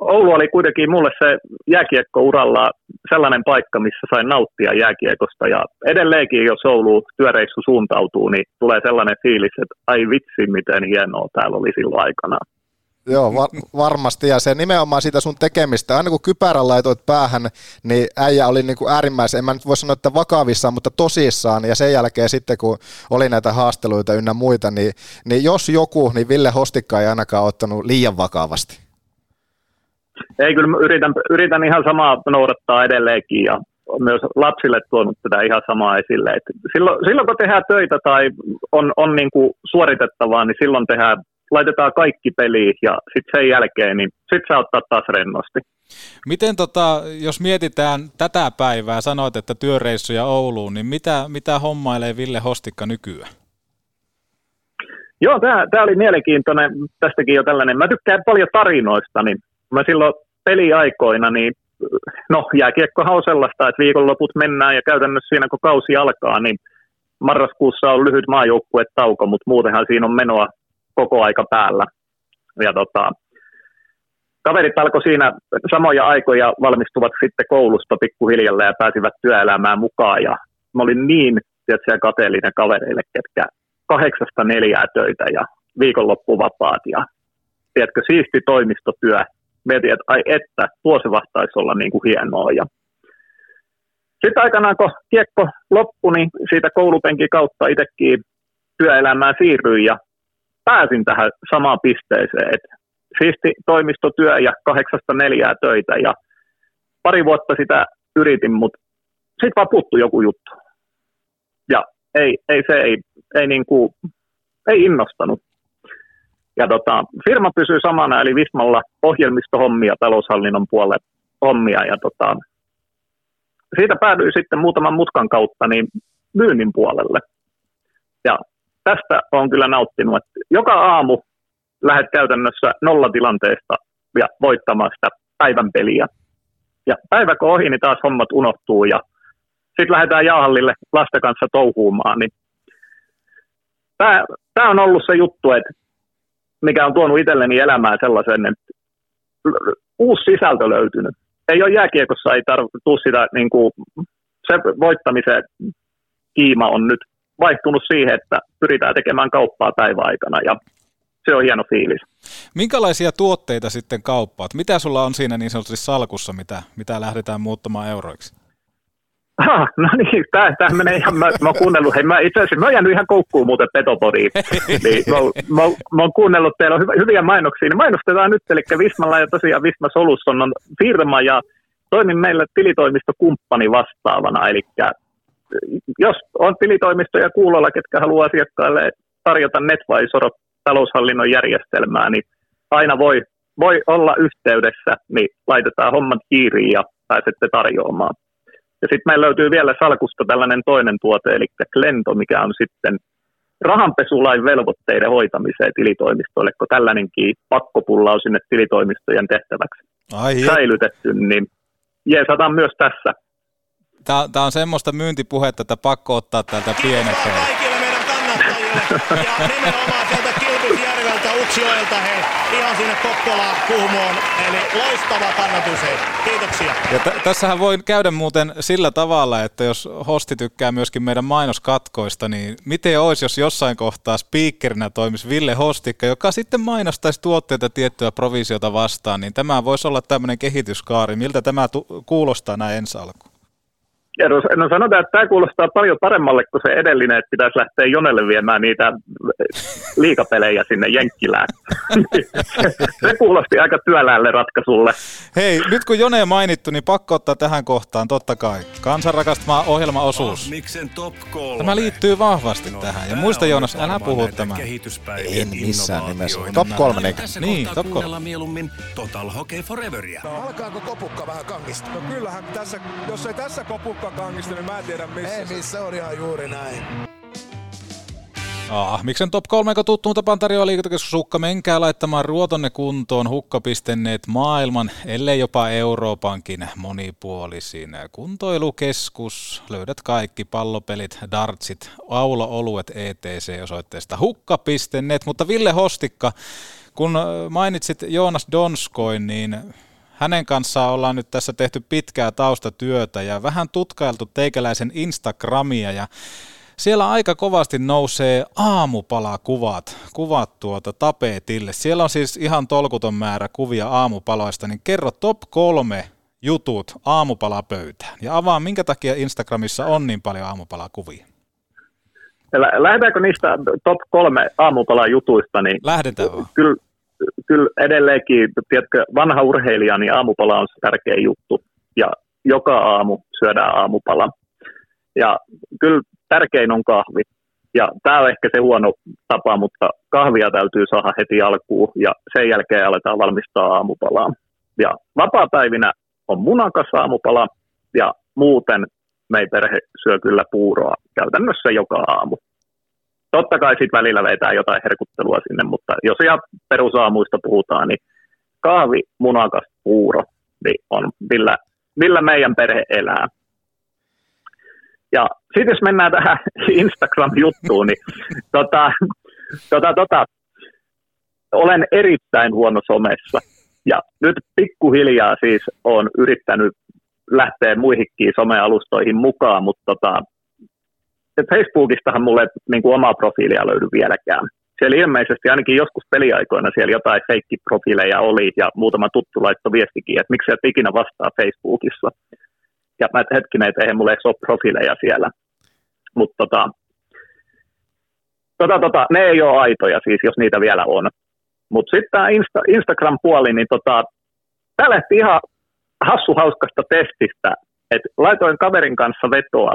Oulu oli kuitenkin mulle se jääkiekko-uralla sellainen paikka, missä sain nauttia jääkiekosta. Ja edelleenkin, jos Oulu työreissu suuntautuu, niin tulee sellainen fiilis, että ai vitsi, miten hienoa täällä oli silloin aikanaan. Joo, var- varmasti. Ja se nimenomaan siitä sun tekemistä, aina kun kypärän laitoit päähän, niin äijä oli niin kuin äärimmäisen, en mä nyt voi sanoa, että vakavissaan, mutta tosissaan. Ja sen jälkeen sitten, kun oli näitä haasteluita ynnä muita, niin, niin jos joku, niin Ville Hostikka ei ainakaan ottanut liian vakavasti. Ei, kyllä yritän, yritän ihan samaa noudattaa edelleenkin ja myös lapsille tuonut tätä ihan samaa esille. Et silloin, silloin kun tehdään töitä tai on, on niin kuin suoritettavaa, niin silloin tehdään laitetaan kaikki peliin ja sitten sen jälkeen, niin sitten saa ottaa taas rennosti. Miten tota, jos mietitään tätä päivää, sanoit, että työreissuja Ouluun, niin mitä, mitä hommailee Ville Hostikka nykyään? Joo, tämä oli mielenkiintoinen, tästäkin jo tällainen. Mä tykkään paljon tarinoista, niin mä silloin peliaikoina, niin no jääkiekkohan on sellaista, että viikonloput mennään ja käytännössä siinä kun kausi alkaa, niin marraskuussa on lyhyt maajoukkuetauko, mutta muutenhan siinä on menoa koko aika päällä. Ja tota, kaverit alkoi siinä samoja aikoja valmistuvat sitten koulusta pikkuhiljalle ja pääsivät työelämään mukaan. Ja mä olin niin tietysti, kateellinen kavereille, ketkä kahdeksasta neljää töitä ja viikonloppuvapaat ja tiedätkö, siisti toimistotyö. Mietin, että ai että, tuo se vahtaisi olla niin kuin hienoa. Ja sitten aikanaan, kun kiekko loppui, niin siitä koulupenkin kautta itsekin työelämään siirryin ja pääsin tähän samaan pisteeseen, että siisti toimistotyö ja kahdeksasta neljää töitä ja pari vuotta sitä yritin, mutta sitten vaan puuttui joku juttu. Ja ei, ei se ei, ei, niin kuin, ei innostanut. Ja tota, firma pysyy samana, eli Vismalla ohjelmistohommia, taloushallinnon puolelle hommia. Ja tota, siitä päädyin sitten muutaman mutkan kautta niin myynnin puolelle. Ja tästä on kyllä nauttinut, että joka aamu lähdet käytännössä nollatilanteesta ja voittamaan sitä päivän peliä. Ja päivä kun ohi, niin taas hommat unohtuu ja sitten lähdetään jaahallille lasten kanssa touhuumaan. Niin tämä on ollut se juttu, että mikä on tuonut itselleni elämään sellaisen, että uusi sisältö löytynyt. Ei ole jääkiekossa, ei tule sitä, niin kuin, se voittamisen kiima on nyt vaihtunut siihen, että pyritään tekemään kauppaa päiväaikana ja se on hieno fiilis. Minkälaisia tuotteita sitten kauppaat? Mitä sulla on siinä niin sanotusti salkussa, mitä, mitä lähdetään muuttamaan euroiksi? Ah, no niin, tämä, tämä menee ihan, mä, mä oon kuunnellut, hei mä itse asiassa, mä oon jäänyt ihan koukkuun muuten Petopodiin, niin mä, mä, mä, oon kuunnellut, teillä on hyviä mainoksia, niin mainostetaan nyt, eli Vismalla ja tosiaan Visma Solution on firma ja toimin meillä tilitoimistokumppani vastaavana, eli jos on tilitoimistoja kuulolla, ketkä haluaa asiakkaille tarjota NetVisor taloushallinnon järjestelmää, niin aina voi, voi olla yhteydessä, niin laitetaan hommat kiiriin ja pääsette tarjoamaan. Ja sitten meillä löytyy vielä salkusta tällainen toinen tuote, eli Klento, mikä on sitten rahanpesulain velvoitteiden hoitamiseen tilitoimistoille, kun tällainenkin pakkopulla on sinne tilitoimistojen tehtäväksi Ai säilytetty, niin jeesataan myös tässä. Tämä on semmoista myyntipuhetta, että pakko ottaa täältä pienet. Kaikille meidän kannattajille ja nimenomaan sieltä Kilpisjärveltä, Utsjoelta, hei, ihan sinne Kokkolaan, Kuhmoon, eli loistava kannatus, hei. Kiitoksia. Ja t- tässähän voi käydä muuten sillä tavalla, että jos hosti tykkää myöskin meidän mainoskatkoista, niin miten olisi, jos jossain kohtaa speakerinä toimisi Ville Hostikka, joka sitten mainostaisi tuotteita tiettyä provisiota vastaan, niin tämä voisi olla tämmöinen kehityskaari. Miltä tämä tu- kuulostaa näin ensi alkuun? Ja no, no sanotaan, että tämä kuulostaa paljon paremmalle kuin se edellinen, että pitäisi lähteä Jonelle viemään niitä liikapelejä sinne Jenkkilään. se, kuulosti aika työläälle ratkaisulle. Hei, nyt kun Jone mainittu, niin pakko ottaa tähän kohtaan, totta kai. Kansan rakastama ohjelmaosuus. top 3. Tämä liittyy vahvasti no, tähän. Ja muista Joonas, älä puhu tämän. En missään nimessä. Top 3. Niin, niin top 3. mieluummin Total Hockey Foreveria. Alkaako kopukka vähän kangista? No kyllähän tässä, jos ei tässä kopukka kangista, niin mä en tiedä missä. Ei missä, on ihan juuri näin. Ah, miksen top 3, kun tuttuun tapaan tarjoaa liikuntakeskus Hukka. Menkää laittamaan ruotonne kuntoon hukka.net maailman, ellei jopa Euroopankin monipuolisin kuntoilukeskus. Löydät kaikki pallopelit, dartsit, aulo-oluet ETC osoitteesta hukka.net. Mutta Ville Hostikka, kun mainitsit Joonas Donskoin, niin hänen kanssaan ollaan nyt tässä tehty pitkää taustatyötä ja vähän tutkailtu teikäläisen Instagramia ja siellä aika kovasti nousee aamupalakuvat, kuvat tuota tapetille. Siellä on siis ihan tolkuton määrä kuvia aamupaloista, niin kerro top kolme jutut aamupalapöytään. Ja avaa, minkä takia Instagramissa on niin paljon aamupalakuvia. Lähdetäänkö niistä top kolme aamupalajutuista? Niin Lähdetään vaan. Kyllä, kyllä edelleenkin, tiedätkö, vanha urheilija, niin aamupala on se tärkeä juttu. Ja joka aamu syödään aamupala. Ja kyllä tärkein on kahvi. Ja tämä on ehkä se huono tapa, mutta kahvia täytyy saada heti alkuun ja sen jälkeen aletaan valmistaa aamupalaa. Ja vapaa-päivinä on munakas aamupala ja muuten meidän perhe syö kyllä puuroa käytännössä joka aamu. Totta kai sitten välillä vetää jotain herkuttelua sinne, mutta jos ihan perusaamuista puhutaan, niin kahvi, munakas, puuro niin on millä, millä meidän perhe elää. Ja sitten jos mennään tähän Instagram-juttuun, niin tota, tota, tota, olen erittäin huono somessa. Ja nyt pikkuhiljaa siis olen yrittänyt lähteä muihinkin somealustoihin mukaan, mutta tota, Facebookistahan mulle niin kuin omaa profiilia löydy vieläkään. siellä ilmeisesti ainakin joskus peliaikoina siellä jotain feikkiprofiileja oli ja muutama tuttu laittoi viestikin, että miksi et ikinä vastaa Facebookissa. Ja mä, että hetkinen, että eihän mulle ole profiileja siellä. Mutta tota, tota, tota, ne ei ole aitoja siis, jos niitä vielä on. Mutta sitten tämä Insta, Instagram-puoli, niin tota, tämä lähti ihan hassu hauskasta testistä, että laitoin kaverin kanssa vetoa,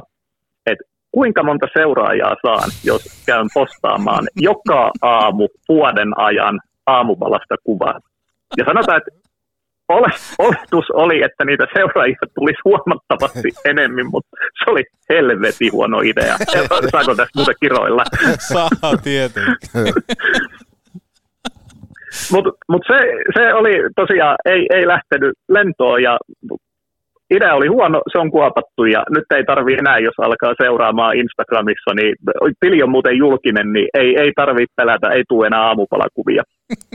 kuinka monta seuraajaa saan, jos käyn postaamaan joka aamu vuoden ajan aamuvalasta kuvaa. Ja sanotaan, että oletus oli, että niitä seuraajia tulisi huomattavasti enemmän, mutta se oli helvetin huono idea. Saako tästä muuta kiroilla? Saa tietenkin. Mutta mut se, se oli tosiaan, ei, ei lähtenyt lentoon ja idea oli huono, se on kuopattu ja nyt ei tarvi enää, jos alkaa seuraamaan Instagramissa, niin tili on muuten julkinen, niin ei, ei tarvitse pelätä, ei tule enää aamupalakuvia.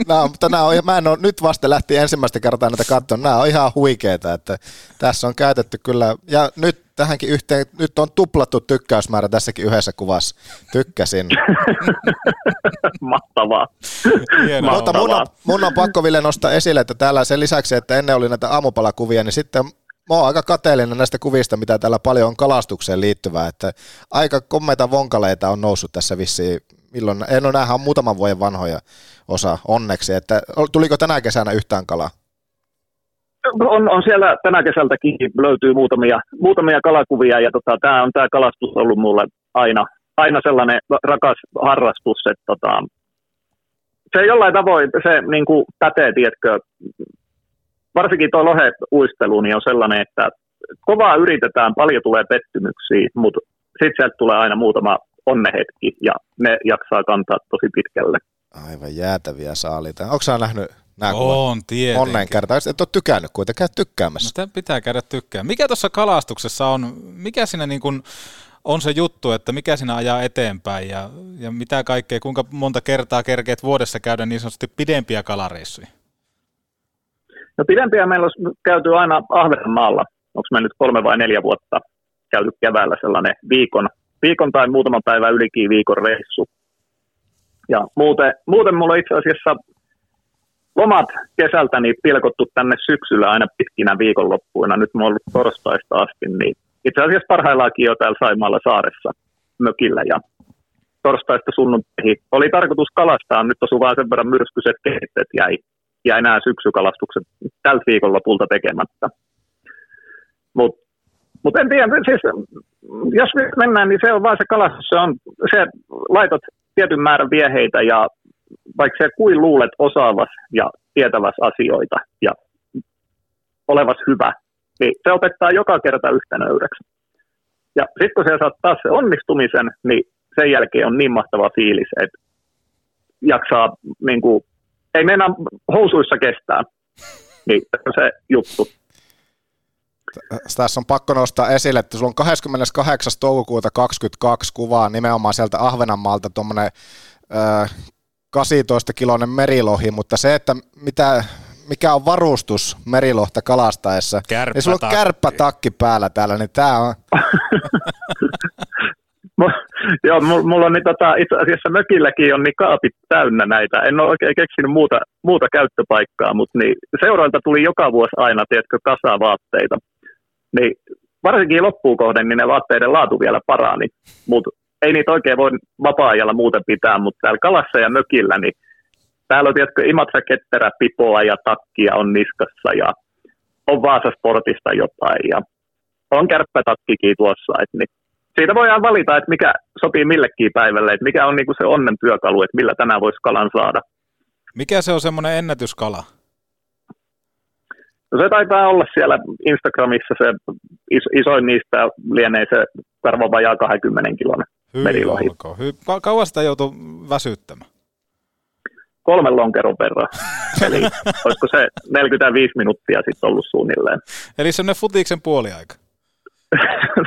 No, mutta nämä on, mä en ole, nyt vasta lähti ensimmäistä kertaa näitä katsoa, nämä on ihan huikeita, että tässä on käytetty kyllä, ja nyt tähänkin yhteen, nyt on tuplattu tykkäysmäärä tässäkin yhdessä kuvassa, tykkäsin. Mahtavaa. Hienoa. Mutta mun on, mun on pakko Ville nostaa esille, että täällä sen lisäksi, että ennen oli näitä aamupalakuvia, niin sitten mä oon aika kateellinen näistä kuvista, mitä täällä paljon on kalastukseen liittyvää, että aika kommeita vonkaleita on noussut tässä vissiin, milloin, en ole nähdä muutaman vuoden vanhoja osa onneksi, että tuliko tänä kesänä yhtään kalaa? On, on siellä tänä kesältäkin löytyy muutamia, muutamia kalakuvia ja tota, tämä on tämä kalastus ollut mulle aina, aina sellainen rakas harrastus, että tota, se jollain tavoin se niin kuin pätee, tiedätkö, varsinkin tuo lohe-uistelu niin on sellainen, että kovaa yritetään, paljon tulee pettymyksiä, mutta sitten sieltä tulee aina muutama onnehetki ja ne jaksaa kantaa tosi pitkälle. Aivan jäätäviä saaliita. Onko sä nähnyt nämä On, tietenkin. Onnen kertaa. Et ole tykännyt kuitenkaan tykkäämässä. No, pitää käydä tykkää. Mikä tuossa kalastuksessa on, mikä siinä niin kun on se juttu, että mikä siinä ajaa eteenpäin ja, ja mitä kaikkea, kuinka monta kertaa kerkeet vuodessa käydä niin sanotusti pidempiä kalareissuja? No pidempiä meillä on käyty aina Ahvenanmaalla. Onko me nyt kolme vai neljä vuotta käyty keväällä sellainen viikon, viikon tai muutama päivä ylikin viikon reissu. Ja muuten, muuten mulla on itse asiassa lomat kesältä niin pilkottu tänne syksyllä aina pitkinä viikonloppuina. Nyt mä oon ollut torstaista asti, niin itse asiassa parhaillaankin jo täällä Saimaalla saaressa mökillä ja torstaista sunnuntaihin. Oli tarkoitus kalastaa, nyt osui vaan sen verran myrskyiset kehitteet jäi jäi nämä syksykalastukset tältä viikonlopulta tekemättä. Mutta mut en tiedä, siis jos mennään, niin se on vaan se kalastus, se on, se laitot tietyn määrän vieheitä ja vaikka se kuin luulet osaavas ja tietäväs asioita ja olevas hyvä, niin se opettaa joka kerta yhtä nöyräksi. Ja sitten kun se saat taas se onnistumisen, niin sen jälkeen on niin mahtava fiilis, että jaksaa niin kuin, ei mennä housuissa kestää. Niin se juttu. Tässä on pakko nostaa esille, että sulla on 28. toukokuuta 22 kuvaa nimenomaan sieltä Ahvenanmaalta tuommoinen 18 kiloinen merilohi, mutta se, että mitä, mikä on varustus merilohta kalastaessa, niin sulla on kärppätakki päällä täällä, niin tämä on... Joo, mulla on niin, tota, itse asiassa mökilläkin on niin kaapit täynnä näitä. En ole oikein keksinyt muuta, muuta käyttöpaikkaa, mutta niin, seuroilta tuli joka vuosi aina, tiedätkö, kasaa vaatteita. Niin, varsinkin loppuun kohden, niin ne vaatteiden laatu vielä parani. Mutta ei niitä oikein voi vapaa-ajalla muuten pitää, mutta täällä kalassa ja mökillä, niin täällä on tiedätkö, Imatra ketterä, pipoa ja takkia on niskassa ja on Vaasasportista jotain ja on kärppätakkikin tuossa, että niin siitä voidaan valita, että mikä sopii millekin päivälle, että mikä on niinku se onnen työkalu, että millä tänään voisi kalan saada. Mikä se on semmoinen ennätyskala? No se taitaa olla siellä Instagramissa se iso, isoin niistä lienee se karva vajaa 20 kilon merilohi. Hy- kauan sitä joutuu väsyttämään? Kolmen lonkeron verran. Eli olisiko se 45 minuuttia sitten ollut suunnilleen. Eli semmoinen futiksen puoliaika?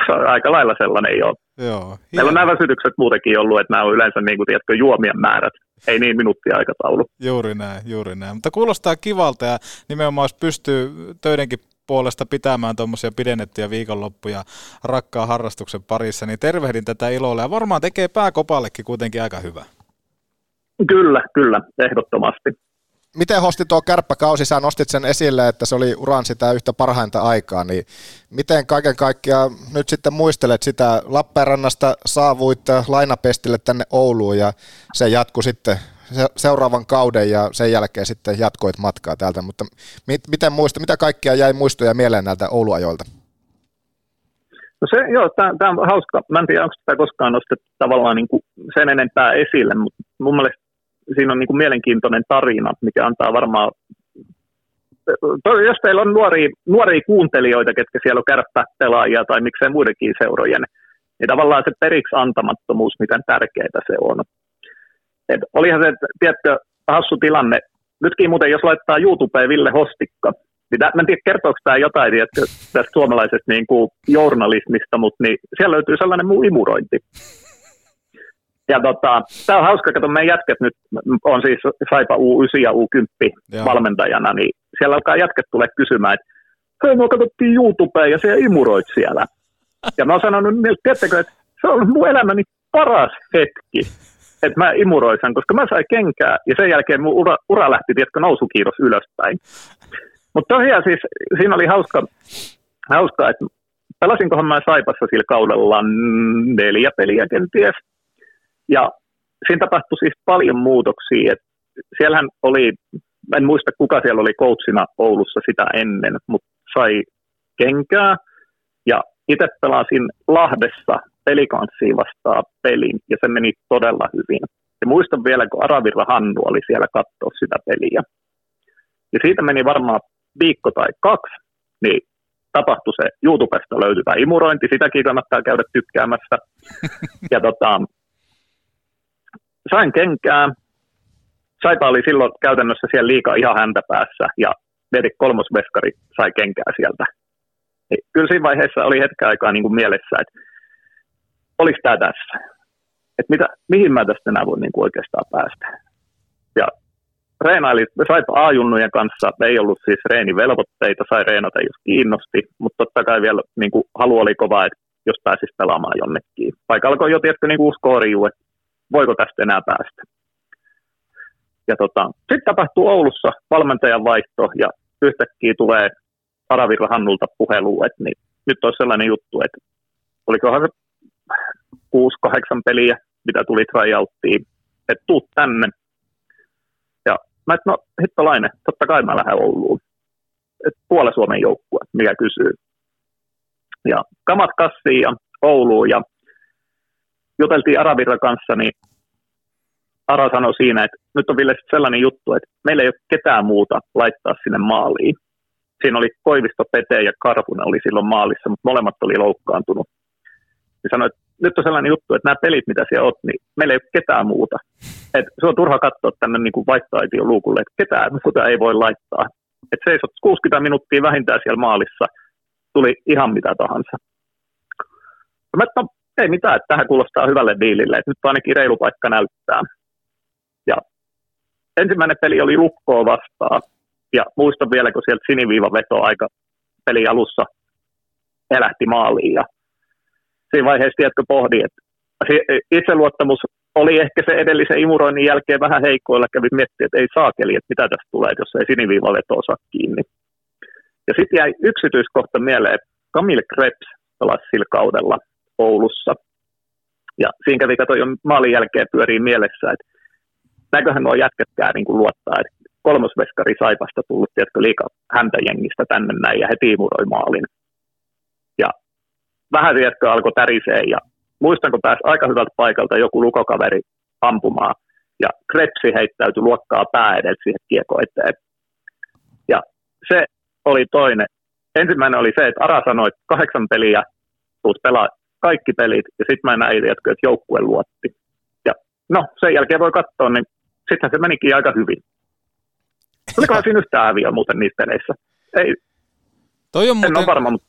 Se on aika lailla sellainen jo. Joo, Meillä on nämä väsytykset muutenkin ollut, että nämä on yleensä niin kuin, tiedätkö, juomien määrät, ei niin minuuttia aikataulu. Juuri näin, juuri näin. Mutta kuulostaa kivalta ja nimenomaan jos pystyy töidenkin puolesta pitämään tuommoisia pidennettyjä viikonloppuja rakkaan harrastuksen parissa, niin tervehdin tätä ilolla ja varmaan tekee pääkopallekin kuitenkin aika hyvä. Kyllä, kyllä, ehdottomasti. Miten hosti tuo kärppäkausi, sä nostit sen esille, että se oli uran sitä yhtä parhainta aikaa, niin miten kaiken kaikkiaan nyt sitten muistelet sitä Lappeenrannasta saavuit lainapestille tänne Ouluun ja se jatkui sitten seuraavan kauden ja sen jälkeen sitten jatkoit matkaa täältä, mutta miten muista, mitä kaikkia jäi muistoja mieleen näiltä Ouluajoilta? No se, joo, tämä on hauska. Mä en tiedä, onko sitä koskaan nostettu tavallaan niin kuin sen enempää esille, mutta mun mielestä siinä on niin kuin mielenkiintoinen tarina, mikä antaa varmaan, jos teillä on nuoria, nuoria kuuntelijoita, ketkä siellä on kärppäpelaajia tai miksei muidenkin seurojen, niin tavallaan se periksi antamattomuus, miten tärkeää se on. Et olihan se, tiedätkö, hassu tilanne. Nytkin muuten, jos laittaa YouTubeen Ville Hostikka, niin mä en tiedä, kertooko tämä jotain tiedätkö, tästä suomalaisesta niin kuin journalismista, mutta niin siellä löytyy sellainen muu imurointi. Ja tota, tämä on hauska, että meidän jätket nyt on siis Saipa U9 ja U10 Joo. valmentajana, niin siellä alkaa jätket tulee kysymään, että hei, me katsottiin YouTubeen ja siellä imuroit siellä. Ja mä oon sanonut, että tiedättekö, että se on mun elämäni paras hetki, että mä imuroisan, koska mä sain kenkää ja sen jälkeen mun ura, ura lähti, tiedätkö, nousukiitos ylöspäin. Mutta tosiaan siis siinä oli hauska, hauska että pelasinkohan mä Saipassa sillä kaudella neljä peliä kenties. Ja siinä tapahtui siis paljon muutoksia. Et siellähän oli, en muista kuka siellä oli coachina Oulussa sitä ennen, mutta sai kenkää. Ja itse pelasin Lahdessa pelikanssiin vastaan pelin, ja se meni todella hyvin. Ja muistan vielä, kun Aravirra Hannu oli siellä katsoa sitä peliä. Ja siitä meni varmaan viikko tai kaksi, niin tapahtui se YouTubesta löytyvä imurointi, sitäkin kannattaa käydä tykkäämässä. Ja tota, sain kenkää. Saipa oli silloin käytännössä siellä liikaa ihan häntä päässä ja Vedi kolmosveskari sai kenkää sieltä. Niin kyllä siinä vaiheessa oli hetken aikaa niin kuin mielessä, että oliko tämä tässä? Että mitä, mihin mä tästä enää voin niin kuin oikeastaan päästä? Ja reenaili, sai A-junnujen kanssa, ei ollut siis reenivelvoitteita, sai reenata jos kiinnosti, mutta totta kai vielä niin kuin, halu oli kova, että jos pääsisi pelaamaan jonnekin. Vaikka alkoi jo tietysti niin kooriu, että voiko tästä enää päästä. Ja tota, sitten tapahtuu Oulussa valmentajan vaihto ja yhtäkkiä tulee Aravirra Hannulta puhelu, että niin, nyt olisi sellainen juttu, että olikohan se 6-8 peliä, mitä tuli tryouttiin, että tuu tänne. Ja mä että no hittolainen, totta kai mä lähden Ouluun. Et puolen Suomen joukkue, mikä kysyy. Ja kamat kassiin ja Ouluun ja juteltiin Aravirra kanssa, niin Ara sanoi siinä, että nyt on vielä sellainen juttu, että meillä ei ole ketään muuta laittaa sinne maaliin. Siinä oli Koivisto, Pete ja Karpunen oli silloin maalissa, mutta molemmat oli loukkaantunut. Ja sanoi, että nyt on sellainen juttu, että nämä pelit, mitä siellä on, niin meillä ei ole ketään muuta. Et se on turha katsoa tänne niin kuin vaihtoaition luukulle, että ketään muuta ei voi laittaa. Et seisot 60 minuuttia vähintään siellä maalissa, tuli ihan mitä tahansa. Mä, no, ei mitään, että tähän kuulostaa hyvälle diilille, että nyt ainakin reilu paikka näyttää. Ja ensimmäinen peli oli lukkoa vastaan, ja muistan vielä, kun sieltä siniviiva veto aika peli alussa elähti maaliin, ja siinä vaiheessa, tiedätkö, pohdi, että itseluottamus oli ehkä se edellisen imuroinnin jälkeen vähän heikkoilla, kävi miettiä, että ei saakeli, että mitä tästä tulee, jos ei siniviiva veto osaa kiinni. Ja sitten jäi yksityiskohta mieleen, että Camille Krebs pelasi sillä kaudella – Oulussa. Ja siinä kävi kato jo maalin jälkeen pyörii mielessä, että näköhän nuo jätkätkää niin luottaa, että kolmosveskari Saipasta tullut, tiedätkö, liika häntä jengistä tänne näin, ja he tiimuroi maalin. Ja vähän, tiedätkö, alkoi tärisee, ja muistan, kun pääsi aika hyvältä paikalta joku lukokaveri ampumaan, ja Kretsi heittäytyi luokkaa pää edeltä siihen kiekko eteen. Ja se oli toinen. Ensimmäinen oli se, että Ara sanoi, että kahdeksan peliä tuut pelaa kaikki pelit, ja sitten mä näin, että joukkue luotti. Ja no, sen jälkeen voi katsoa, niin sittenhän se menikin aika hyvin. Olikohan siinä yhtään häviä muuten niissä peleissä? Ei, Toi on muuten, en ole varma, mutta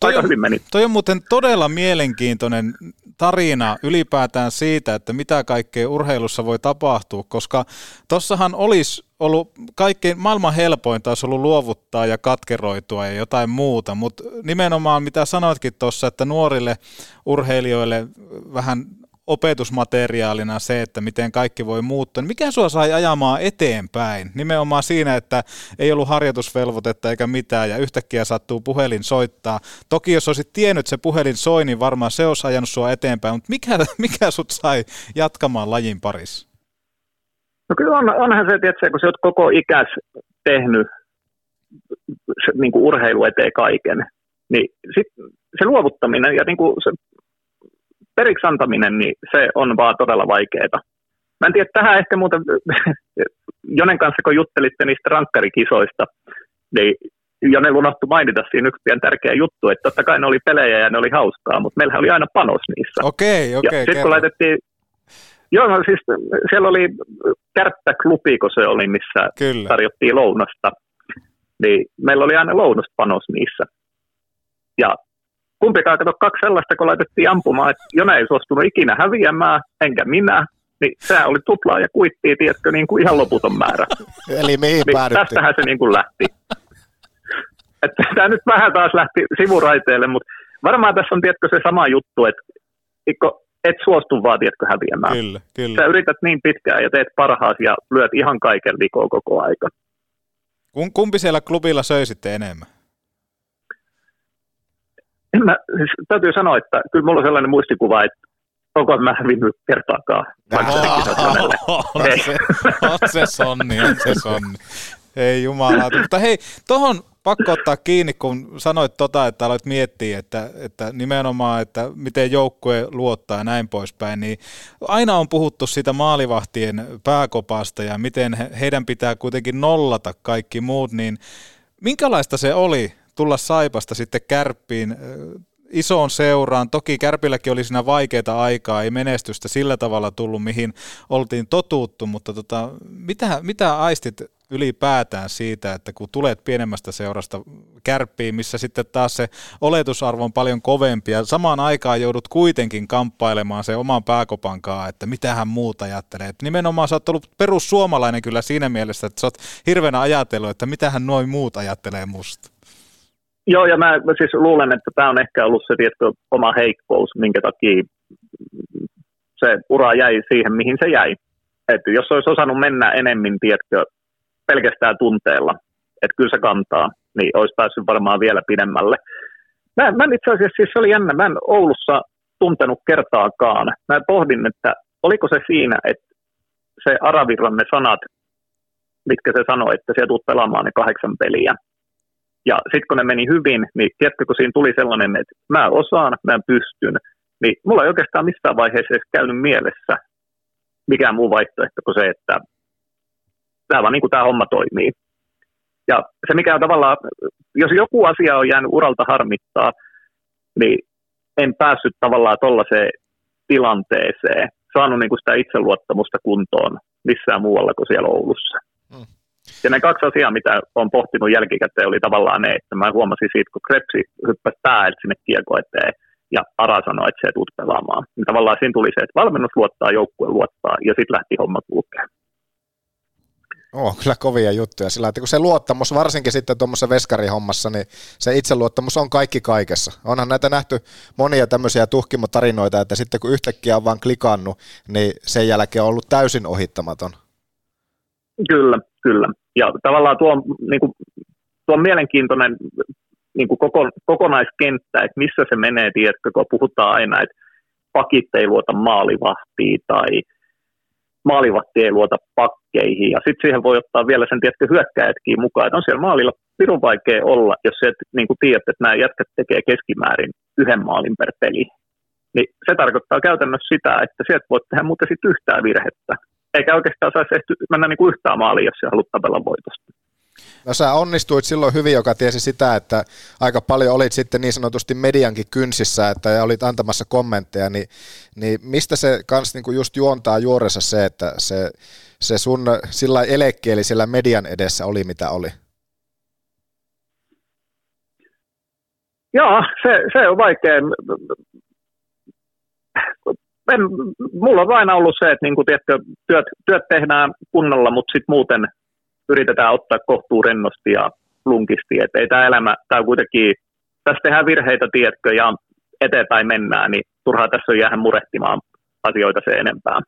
aika on, hyvin meni. Toi on muuten todella mielenkiintoinen tarina ylipäätään siitä, että mitä kaikkea urheilussa voi tapahtua, koska tossahan olisi ollut kaikkein maailman helpointa olisi ollut luovuttaa ja katkeroitua ja jotain muuta, mutta nimenomaan mitä sanoitkin tuossa, että nuorille urheilijoille vähän opetusmateriaalina se, että miten kaikki voi muuttua. Mikä sua sai ajamaan eteenpäin? Nimenomaan siinä, että ei ollut harjoitusvelvoitetta eikä mitään ja yhtäkkiä sattuu puhelin soittaa. Toki jos olisit tiennyt, se puhelin soi, niin varmaan se olisi ajanut sua eteenpäin, mutta mikä, mikä sut sai jatkamaan lajin parissa? No kyllä on, onhan se, että kun sä oot koko ikäs tehnyt niin urheilu eteen kaiken, niin sit se luovuttaminen ja niin kuin se periksi antaminen, niin se on vaan todella vaikeaa. Mä en tiedä, tähän ehkä muuten, Jonen kanssa kun juttelitte niistä rankkarikisoista, niin Jone unohtui mainita siinä yksi pieni tärkeä juttu, että totta kai ne oli pelejä ja ne oli hauskaa, mutta meillä oli aina panos niissä. Okei, okei. Ja sitten kun laitettiin, joo, no siis siellä oli kärppäklubi, kun se oli, missä Kyllä. tarjottiin lounasta, niin meillä oli aina lounaspanos niissä. Ja kumpikaan kato kaksi sellaista, kun laitettiin ampumaan, että Jone ei suostunut ikinä häviämään, enkä minä, niin se oli tuplaa ja kuittiin, tiedätkö, niin kuin ihan loputon määrä. Eli mihin niin Tästähän se niin kuin lähti. että tämä nyt vähän taas lähti sivuraiteelle, mutta varmaan tässä on, tiedätkö, se sama juttu, että et suostu vaan, tiedätkö, häviämään. Kyllä, kyllä. Sä yrität niin pitkään ja teet parhaasi ja lyöt ihan kaiken likoon koko aika. Kumpi siellä klubilla söi sitten enemmän? En mä, siis täytyy sanoa, että kyllä mulla on sellainen muistikuva, että onko mä hävinnyt kertaakaan. on, se, on se sonni, on se sonni. Ei jumala. Mutta hei, tuohon pakko ottaa kiinni, kun sanoit tota, että aloit miettiä, että, että nimenomaan, että miten joukkue luottaa ja näin poispäin, niin aina on puhuttu siitä maalivahtien pääkopasta ja miten heidän pitää kuitenkin nollata kaikki muut, niin minkälaista se oli tulla Saipasta sitten kärppiin isoon seuraan. Toki Kärpilläkin oli siinä vaikeita aikaa, ei menestystä sillä tavalla tullut, mihin oltiin totuttu, mutta tota, mitä, mitä aistit ylipäätään siitä, että kun tulet pienemmästä seurasta kärppiin, missä sitten taas se oletusarvo on paljon kovempi ja samaan aikaan joudut kuitenkin kamppailemaan se oman pääkopankaan, että mitähän muuta ajattelee. Et nimenomaan sä oot ollut perussuomalainen kyllä siinä mielessä, että sä oot hirveänä ajatellut, että mitähän noin muut ajattelee musta. Joo, ja mä, mä siis luulen, että tämä on ehkä ollut se tietty oma heikkous, minkä takia se ura jäi siihen, mihin se jäi. Et jos olisi osannut mennä enemmän, tiedätkö, pelkästään tunteella, että kyllä se kantaa, niin olisi päässyt varmaan vielä pidemmälle. Mä, mä itse asiassa, siis se oli jännä, mä en Oulussa tuntenut kertaakaan. Mä pohdin, että oliko se siinä, että se Aravirran ne sanat, mitkä se sanoi, että se tulet pelaamaan ne kahdeksan peliä, ja sitten kun ne meni hyvin, niin tiedätkö, kun siinä tuli sellainen, että mä osaan, mä pystyn, niin mulla ei oikeastaan missään vaiheessa edes käynyt mielessä mikään muu vaihtoehto kuin se, että tämä vaan niin kuin tämä homma toimii. Ja se mikä on tavallaan, jos joku asia on jäänyt uralta harmittaa, niin en päässyt tavallaan tuollaiseen tilanteeseen, saanut niin kuin sitä itseluottamusta kuntoon missään muualla kuin siellä Oulussa. Ja ne kaksi asiaa, mitä on pohtinut jälkikäteen, oli tavallaan ne, että mä huomasin siitä, kun Krepsi hyppäsi päälle sinne kiekko eteen, ja Ara sanoi, että se tulet pelaamaan. Niin tavallaan siinä tuli se, että valmennus luottaa, joukkue luottaa, ja sitten lähti homma kulkemaan. Oh, kyllä kovia juttuja sillä, että kun se luottamus, varsinkin sitten tuommoisessa veskarihommassa, niin se itseluottamus on kaikki kaikessa. Onhan näitä nähty monia tämmöisiä tuhkimotarinoita, että sitten kun yhtäkkiä on vaan klikannut, niin sen jälkeen on ollut täysin ohittamaton. Kyllä, kyllä. Ja tavallaan tuo, niin kuin, tuo on mielenkiintoinen niin kuin koko, kokonaiskenttä, että missä se menee, tiedätkö, kun puhutaan aina, että pakit ei luota maalivahtiin tai maalivahti ei luota pakkeihin. Ja sitten siihen voi ottaa vielä sen, tiedätkö, hyökkäjätkin mukaan, että on siellä maalilla pirun vaikea olla, jos et niin kuin tiedät, että nämä jätkät tekee keskimäärin yhden maalin per peli. Niin se tarkoittaa käytännössä sitä, että sieltä voit tehdä muuten sitten yhtään virhettä eikä oikeastaan saisi mennä niin kuin yhtään maaliin, jos se haluat tapella voitosta. No sä onnistuit silloin hyvin, joka tiesi sitä, että aika paljon olit sitten niin sanotusti mediankin kynsissä, että olit antamassa kommentteja, niin, niin mistä se kans niin kuin just juontaa juorensa se, että se, se sun sillä elekkieli siellä median edessä oli mitä oli? Joo, se, se on vaikea en, mulla on aina ollut se, että niin kuin, tiedätkö, työt, työt tehdään kunnolla, mutta sitten muuten yritetään ottaa kohtuu rennosti ja lunkisti. Että ei tämä elämä, tämä kuitenkin, tässä tehdään virheitä, tiedätkö, ja eteenpäin mennään, niin turhaa tässä on jäädä murehtimaan asioita se enempää.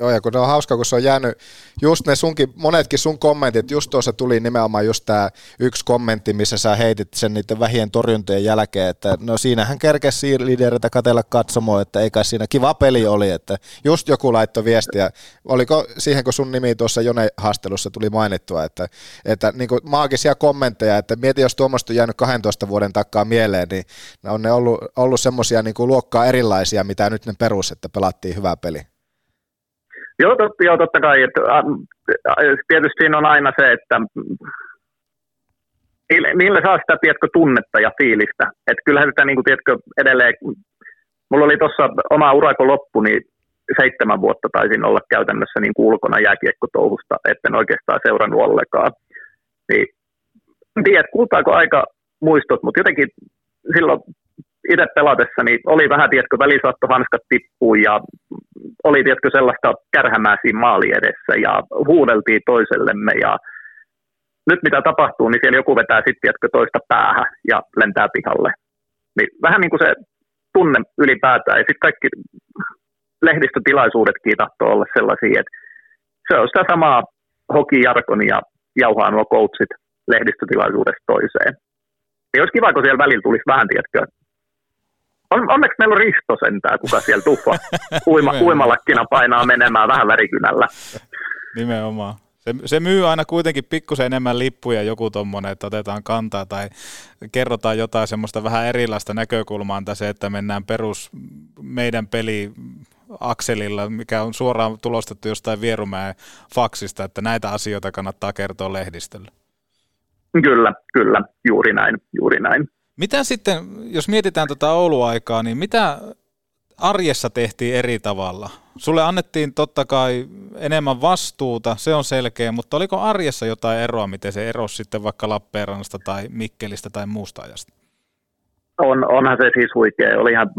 Joo, ja kun ne on hauska, kun se on jäänyt just ne sunkin, monetkin sun kommentit, just tuossa tuli nimenomaan just tämä yksi kommentti, missä sä heitit sen niiden vähien torjuntojen jälkeen, että no siinähän kerkesi liidereitä katella katsomoa, että eikä siinä kiva peli oli, että just joku laittoi viestiä, oliko siihen, kun sun nimi tuossa Jone-haastelussa tuli mainittua, että, että niin kuin maagisia kommentteja, että mieti, jos tuommoista on jäänyt 12 vuoden takaa mieleen, niin on ne ollut, ollut semmoisia niin luokkaa erilaisia, mitä nyt ne perus, että pelattiin hyvä peli. Joo, totta, joo, totta kai. Että, tietysti siinä on aina se, että niille saa sitä tiedätkö, tunnetta ja fiilistä. Että kyllähän sitä niin kuin, tiedätkö, edelleen, mulla oli tuossa oma urako loppu, niin seitsemän vuotta taisin olla käytännössä niin ulkona jääkiekkotouhusta, etten oikeastaan seurannut ollenkaan. Niin, en tiedä, kultaako aika muistot, mutta jotenkin silloin itse pelatessa niin oli vähän, tiedätkö, välisaatto hanskat tippuu ja oli, tiedätkö, sellaista kärhämää siinä maali edessä ja huudeltiin toisellemme ja nyt mitä tapahtuu, niin siellä joku vetää sitten, tiedätkö, toista päähän ja lentää pihalle. Niin vähän niin kuin se tunne ylipäätään ja sitten kaikki lehdistötilaisuudetkin tahtoo olla sellaisia, että se on sitä samaa hokijarkonia ja jauhaa nuo coachit lehdistötilaisuudesta toiseen. Ja olisi kiva, kun siellä välillä tulisi vähän, tiedätkö, on, onneksi meillä on Risto sentään, kuka siellä tuffa uima, uimalakkina painaa menemään vähän värikynällä. Nimenomaan. Se, se myy aina kuitenkin pikkusen enemmän lippuja joku tuommoinen, että otetaan kantaa tai kerrotaan jotain semmoista vähän erilaista näkökulmaa tässä, että mennään perus meidän peli akselilla, mikä on suoraan tulostettu jostain Vierumäen faksista, että näitä asioita kannattaa kertoa lehdistölle. Kyllä, kyllä, juuri näin, juuri näin. Mitä sitten, jos mietitään tätä Oulu-aikaa, niin mitä arjessa tehtiin eri tavalla? Sulle annettiin totta kai enemmän vastuuta, se on selkeä, mutta oliko arjessa jotain eroa, miten se erosi sitten vaikka Lappeenrannasta tai Mikkelistä tai muusta ajasta? On, onhan se siis huikea. Olihan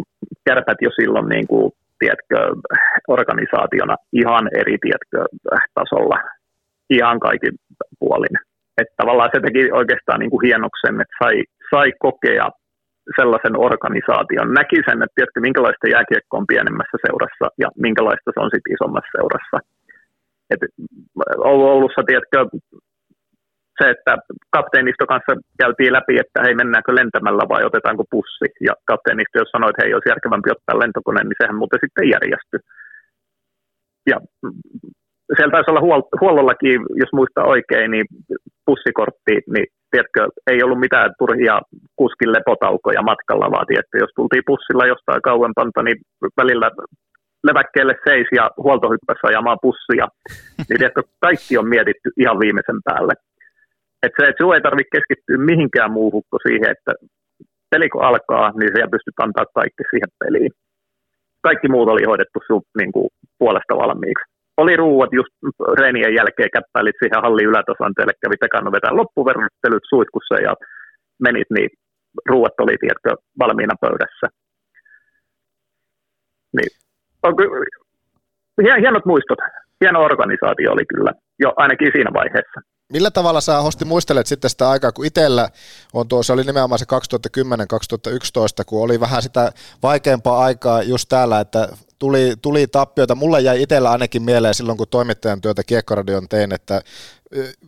kärpät jo silloin, niin kuin, tiedätkö, organisaationa ihan eri tiedätkö, tasolla, ihan kaikin puolin. Että tavallaan se teki oikeastaan niin kuin hienoksen, että sai sai kokea sellaisen organisaation. Näki sen, että tiedätkö, minkälaista jääkiekko on pienemmässä seurassa ja minkälaista se on sitten isommassa seurassa. Et Oulussa, tiedätkö, se, että kapteenisto kanssa käytiin läpi, että hei mennäänkö lentämällä vai otetaanko pussi. Ja kapteenisto, jos sanoi, että hei olisi järkevämpi ottaa lentokone, niin sehän muuten sitten järjestyi. Ja siellä taisi olla huol- huollollakin, jos muista oikein, niin pussikortti, niin tiedätkö, ei ollut mitään turhia kuskin lepotaukoja matkalla, vaan tiedätkö, jos tultiin pussilla jostain kauempanta, niin välillä leväkkeelle seis ja huoltohyppässä ajamaan pussia, niin tiedätkö, kaikki on mietitty ihan viimeisen päälle. Et se, että sinun ei tarvitse keskittyä mihinkään muuhun kuin siihen, että peli kun alkaa, niin se pystyt antaa kaikki siihen peliin. Kaikki muut oli hoidettu sun niin kuin, puolesta valmiiksi oli ruuat just reenien jälkeen, käppäilit siihen hallin ylätasanteelle, kävi tekannut vetää loppuverryttelyt suitkussa ja menit, niin ruuat oli, tiedätkö, valmiina pöydässä. Niin. Hienot muistot. Hieno organisaatio oli kyllä, jo ainakin siinä vaiheessa. Millä tavalla sä Hosti muistelet sitten sitä aikaa, kun itsellä on tuo, se oli nimenomaan se 2010-2011, kun oli vähän sitä vaikeampaa aikaa just täällä, että tuli, tuli tappioita. Mulle jäi itsellä ainakin mieleen silloin, kun toimittajan työtä Kiekkoradion tein, että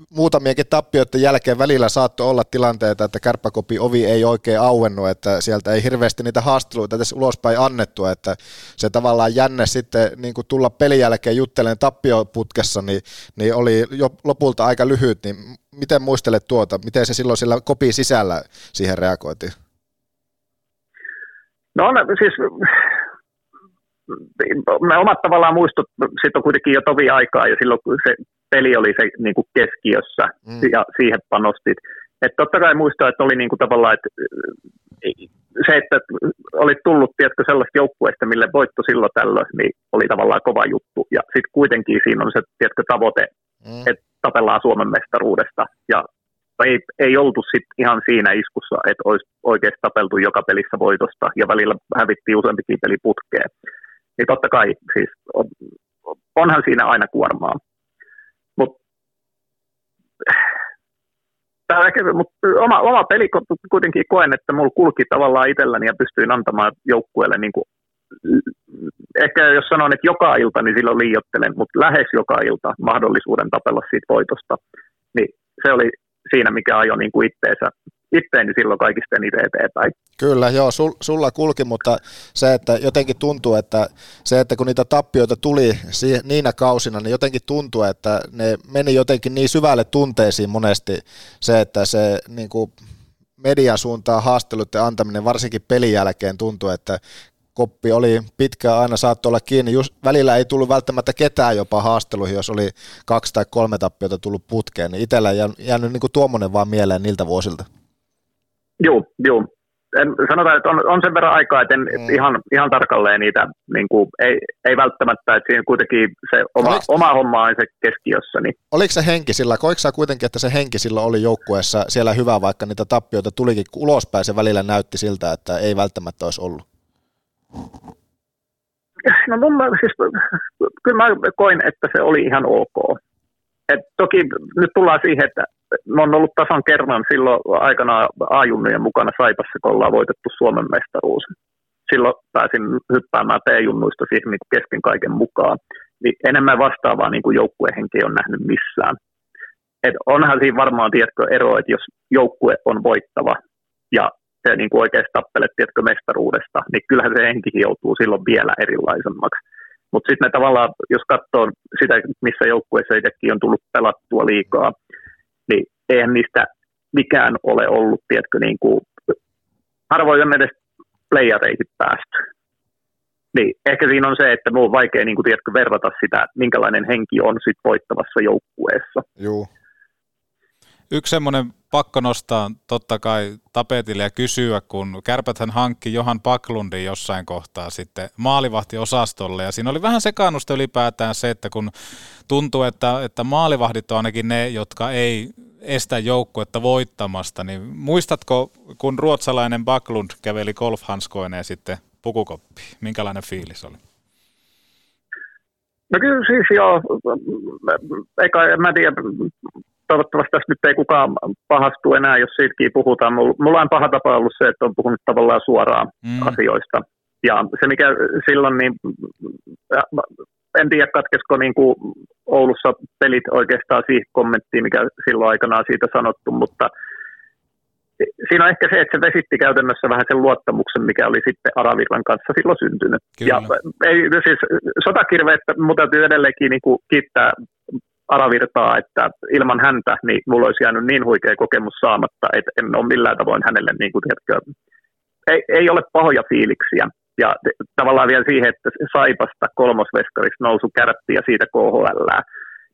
muutamienkin tappioiden jälkeen välillä saattoi olla tilanteita, että kärppäkopi ovi ei oikein auennut, että sieltä ei hirveästi niitä haasteluita edes ulospäin annettu, että se tavallaan jänne sitten niin kuin tulla pelin jälkeen juttelen tappioputkessa, niin, niin oli jo lopulta aika lyhyt, niin miten muistelet tuota, miten se silloin sillä kopi sisällä siihen reagoitiin? No siis me omat tavallaan muistot, sitten on kuitenkin jo tovi aikaa ja silloin kun se peli oli se niin kuin keskiössä mm. ja siihen panostit. Että totta kai muistaa, että oli niin kuin tavallaan, että se, että oli tullut tiedätkö, sellaista joukkueesta, mille voitto silloin tällöin, niin oli tavallaan kova juttu. Ja sitten kuitenkin siinä on se tiedätkö, tavoite, mm. että tapellaan Suomen mestaruudesta. Ja ei, ei oltu sit ihan siinä iskussa, että olisi oikeasti tapeltu joka pelissä voitosta ja välillä hävittiin useampikin peli putkeen niin totta kai siis on, onhan siinä aina kuormaa. Mutta mut oma, oma peli kuitenkin koen, että mulla kulki tavallaan itselläni ja pystyin antamaan joukkueelle niin kuin ehkä jos sanon, että joka ilta, niin silloin liiottelen, mutta lähes joka ilta mahdollisuuden tapella siitä voitosta, niin se oli siinä, mikä ajoi niin kuin itteensä, itteeni silloin kaikista eniten eteenpäin. Kyllä, joo, sul, sulla kulki, mutta se, että jotenkin tuntuu, että se, että kun niitä tappioita tuli niinä kausina, niin jotenkin tuntuu, että ne meni jotenkin niin syvälle tunteisiin monesti se, että se niin kuin median suuntaan haasteluiden antaminen, varsinkin pelin jälkeen tuntuu, että koppi oli pitkään aina saattoi olla kiinni. Just, välillä ei tullut välttämättä ketään jopa haasteluihin, jos oli kaksi tai kolme tappiota tullut putkeen. Niin itsellä jäänyt, jäänyt niin kuin tuommoinen vaan mieleen niiltä vuosilta. Joo, joo. En, sanotaan, että on, on sen verran aikaa, että en mm. ihan, ihan tarkalleen niitä, niin kuin, ei, ei välttämättä, että siinä kuitenkin se oma, Oliko, oma homma on se keskiössä. Niin. Oliko se henki sillä, koiko sä kuitenkin, että se henki silloin oli joukkueessa siellä hyvä, vaikka niitä tappioita tulikin ulospäin, se välillä näytti siltä, että ei välttämättä olisi ollut? No mun siis, kyllä mä koin, että se oli ihan ok. Et toki nyt tullaan siihen, että mä oon ollut tasan kerran silloin aikana A-junnujen mukana Saipassa, kun ollaan voitettu Suomen mestaruus. Silloin pääsin hyppäämään P-junnuista siihen niin kesken kaiken mukaan. Niin enemmän vastaavaa niin kuin joukkuehenki on nähnyt missään. Et onhan siinä varmaan tiedätkö, ero, että jos joukkue on voittava ja se niin kuin oikeasti tappelet tiedätkö, mestaruudesta, niin kyllähän se henkikin joutuu silloin vielä erilaisemmaksi. Mutta sitten tavallaan, jos katsoo sitä, missä joukkueessa itsekin on tullut pelattua liikaa, eihän niistä mikään ole ollut, tiedätkö, niin kuin, harvoin on edes playareihin päästy. Niin, ehkä siinä on se, että minun on vaikea niin kuin, tiedätkö, verrata sitä, minkälainen henki on sit voittavassa joukkueessa. Joo. Yksi semmoinen pakko nostaa totta kai tapetille ja kysyä, kun Kärpäthän hankki Johan Paklundin jossain kohtaa sitten maalivahtiosastolle. Ja siinä oli vähän sekaannusta ylipäätään se, että kun tuntuu, että, että maalivahdit on ainakin ne, jotka ei estä joukkuetta voittamasta, niin muistatko, kun ruotsalainen Baklund käveli golfhanskoineen sitten pukukoppi, minkälainen fiilis oli? No kyllä siis joo, eikä, mä en tiedä, toivottavasti tässä nyt ei kukaan pahastu enää, jos siitäkin puhutaan. Mulla on paha tapa ollut se, että on puhunut tavallaan suoraan mm. asioista. Ja se, mikä silloin, niin en tiedä katkesko niin kuin Oulussa pelit oikeastaan siihen kommenttiin, mikä silloin aikanaan siitä sanottu, mutta siinä on ehkä se, että se vesitti käytännössä vähän sen luottamuksen, mikä oli sitten Aravirran kanssa silloin syntynyt. Kyllä. Ja ei, siis sotakirve, että mun täytyy edelleenkin niin kuin kiittää Aravirtaa, että ilman häntä niin mulla olisi jäänyt niin huikea kokemus saamatta, että en ole millään tavoin hänelle, niin kuin, tiedätkö, ei, ei ole pahoja fiiliksiä. Ja tavallaan vielä siihen, että Saipasta kolmosveskarista nousu kärppi ja siitä KHL,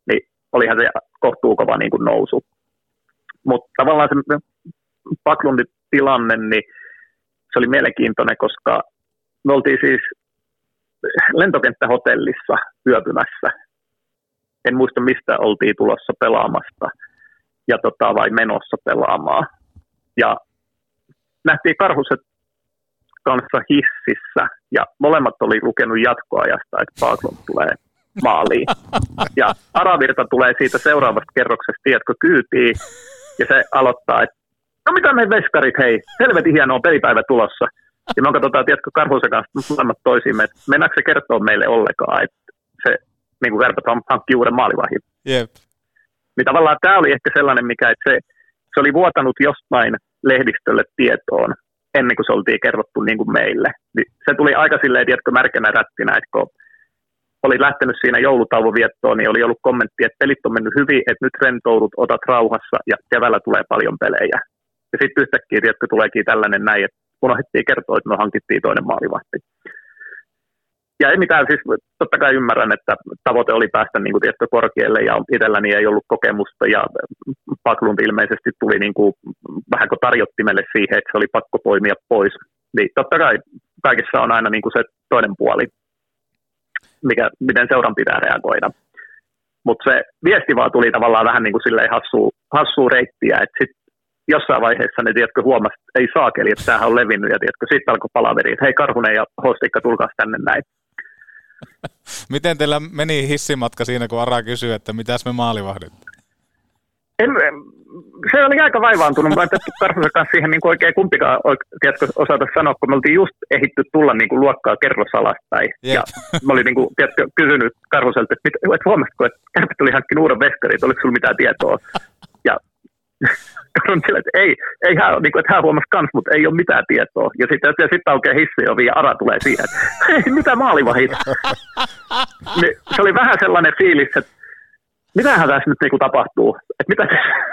niin olihan se kohtuukova niin kuin nousu. Mutta tavallaan se Paklundin tilanne, niin se oli mielenkiintoinen, koska me oltiin siis lentokenttähotellissa yöpymässä en muista mistä oltiin tulossa pelaamasta ja tota, vai menossa pelaamaan. Ja nähtiin karhuset kanssa hississä ja molemmat oli lukenut jatkoajasta, että Paaklund tulee maaliin. Ja Aravirta tulee siitä seuraavasta kerroksesta, tiedätkö, kyytiin ja se aloittaa, että no mitä me veskarit, hei, helvetin hienoa pelipäivä tulossa. Ja me katsotaan, tiedätkö, Karhusen kanssa molemmat toisiimme, että mennäänkö se kertoa meille ollenkaan, että se niin kuin Kärpät hankki uuden maalivahin. Yep. Niin tavallaan tämä oli ehkä sellainen, mikä että se, se oli vuotanut jostain lehdistölle tietoon ennen kuin se oltiin kerrottu niin kuin meille. Niin se tuli aika silleen, tiedätkö, märkänä rättinä, että kun oli lähtenyt siinä joulutauvoviettoon, niin oli ollut kommentti, että pelit on mennyt hyvin, että nyt rentoudut, otat rauhassa ja keväällä tulee paljon pelejä. Ja sitten yhtäkkiä, tiedätkö, tuleekin tällainen näin, että unohdettiin kertoa, että me hankittiin toinen maalivahti ja ei mitään, siis totta kai ymmärrän, että tavoite oli päästä niin kuin, tietty, korkealle ja itselläni ei ollut kokemusta ja Paklund ilmeisesti tuli niin kuin, vähän kuin tarjottimelle siihen, että se oli pakko poimia pois. Niin totta kai kaikessa on aina niin kuin se toinen puoli, mikä, miten seuran pitää reagoida. Mutta se viesti vaan tuli tavallaan vähän niin kuin silleen hassua, hassua reittiä, että sit jossain vaiheessa ne tiedätkö, huomasi, että ei saakeli, että tämähän on levinnyt ja tiedätkö, sitten alkoi palaveri, että hei Karhunen ja Hostikka, tulkaa tänne näin. Miten teillä meni hissimatka siinä, kun Ara kysyi, että mitäs me maalivahdit? En, se oli aika vaivaantunut. Mä en Karhusen kanssa siihen niin oikein kumpikaan tiedätkö, osata sanoa, kun me oltiin just ehitty tulla niin kuin luokkaa kerros alaspäin. Jep. Ja mä olin niin kuin, tiedätkö, kysynyt Karhuselta, että, mit, että huomasitko, että Kärpät oli hankkinut uuden veskarin, että oliko sulla mitään tietoa. Karhun sille, että ei, ei hän, niin kuin, että hän huomasi kans, mutta ei ole mitään tietoa. Ja sitten ja sit aukeaa hissiovi ja Ara tulee siihen, että hei, mitä maalivahit. niin, se oli vähän sellainen fiilis, että mitähän tässä nyt niinku tapahtuu? Et mitä,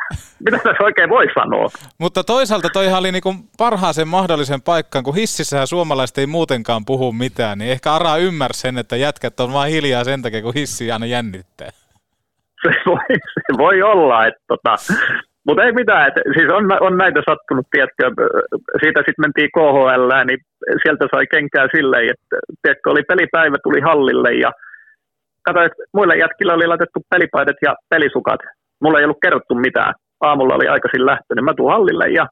mitä tässä oikein voi sanoa? Mutta toisaalta toihan oli niinku parhaaseen mahdollisen paikkaan, kun hississähän suomalaiset ei muutenkaan puhu mitään, niin ehkä Ara ymmärsi sen, että jätkät on vain hiljaa sen takia, kun hissi aina jännittää. Se voi, se voi olla, että tota, mutta ei mitään, että siis on, on näitä sattunut, tiedätkö, siitä sitten mentiin KHL, niin sieltä sai kenkää silleen, että tiedätkö, oli pelipäivä, tuli hallille ja katsoin, että muille jätkillä oli laitettu pelipaidat ja pelisukat. Mulla ei ollut kerrottu mitään. Aamulla oli aikaisin lähtö, niin mä tuun hallille ja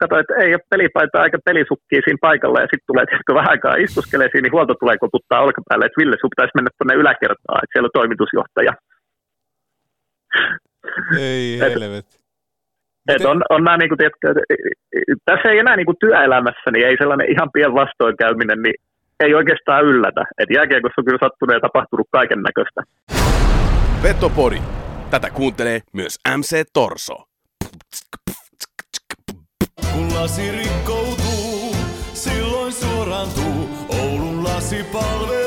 katsoin, että ei ole pelipaitaa eikä pelisukkia siinä paikalla. Ja sitten tulee tietysti vähän aikaa istuskelee siinä, niin huolto tulee koputtaa olkapäälle, että Ville, sun pitäisi mennä tuonne yläkertaan, että siellä on toimitusjohtaja. Ei helvetti. Et on, on nämä, niin kuin, tiedätkö, tässä ei enää niin kuin työelämässä, niin ei sellainen ihan pien vastoinkäyminen, niin ei oikeastaan yllätä. Et jääkiekossa on kyllä sattunut ja tapahtunut kaiken näköistä. Vetopodi. Tätä kuuntelee myös MC Torso. Kun lasi rikkoutuu, silloin suorantuu Oulun lasipalvelu.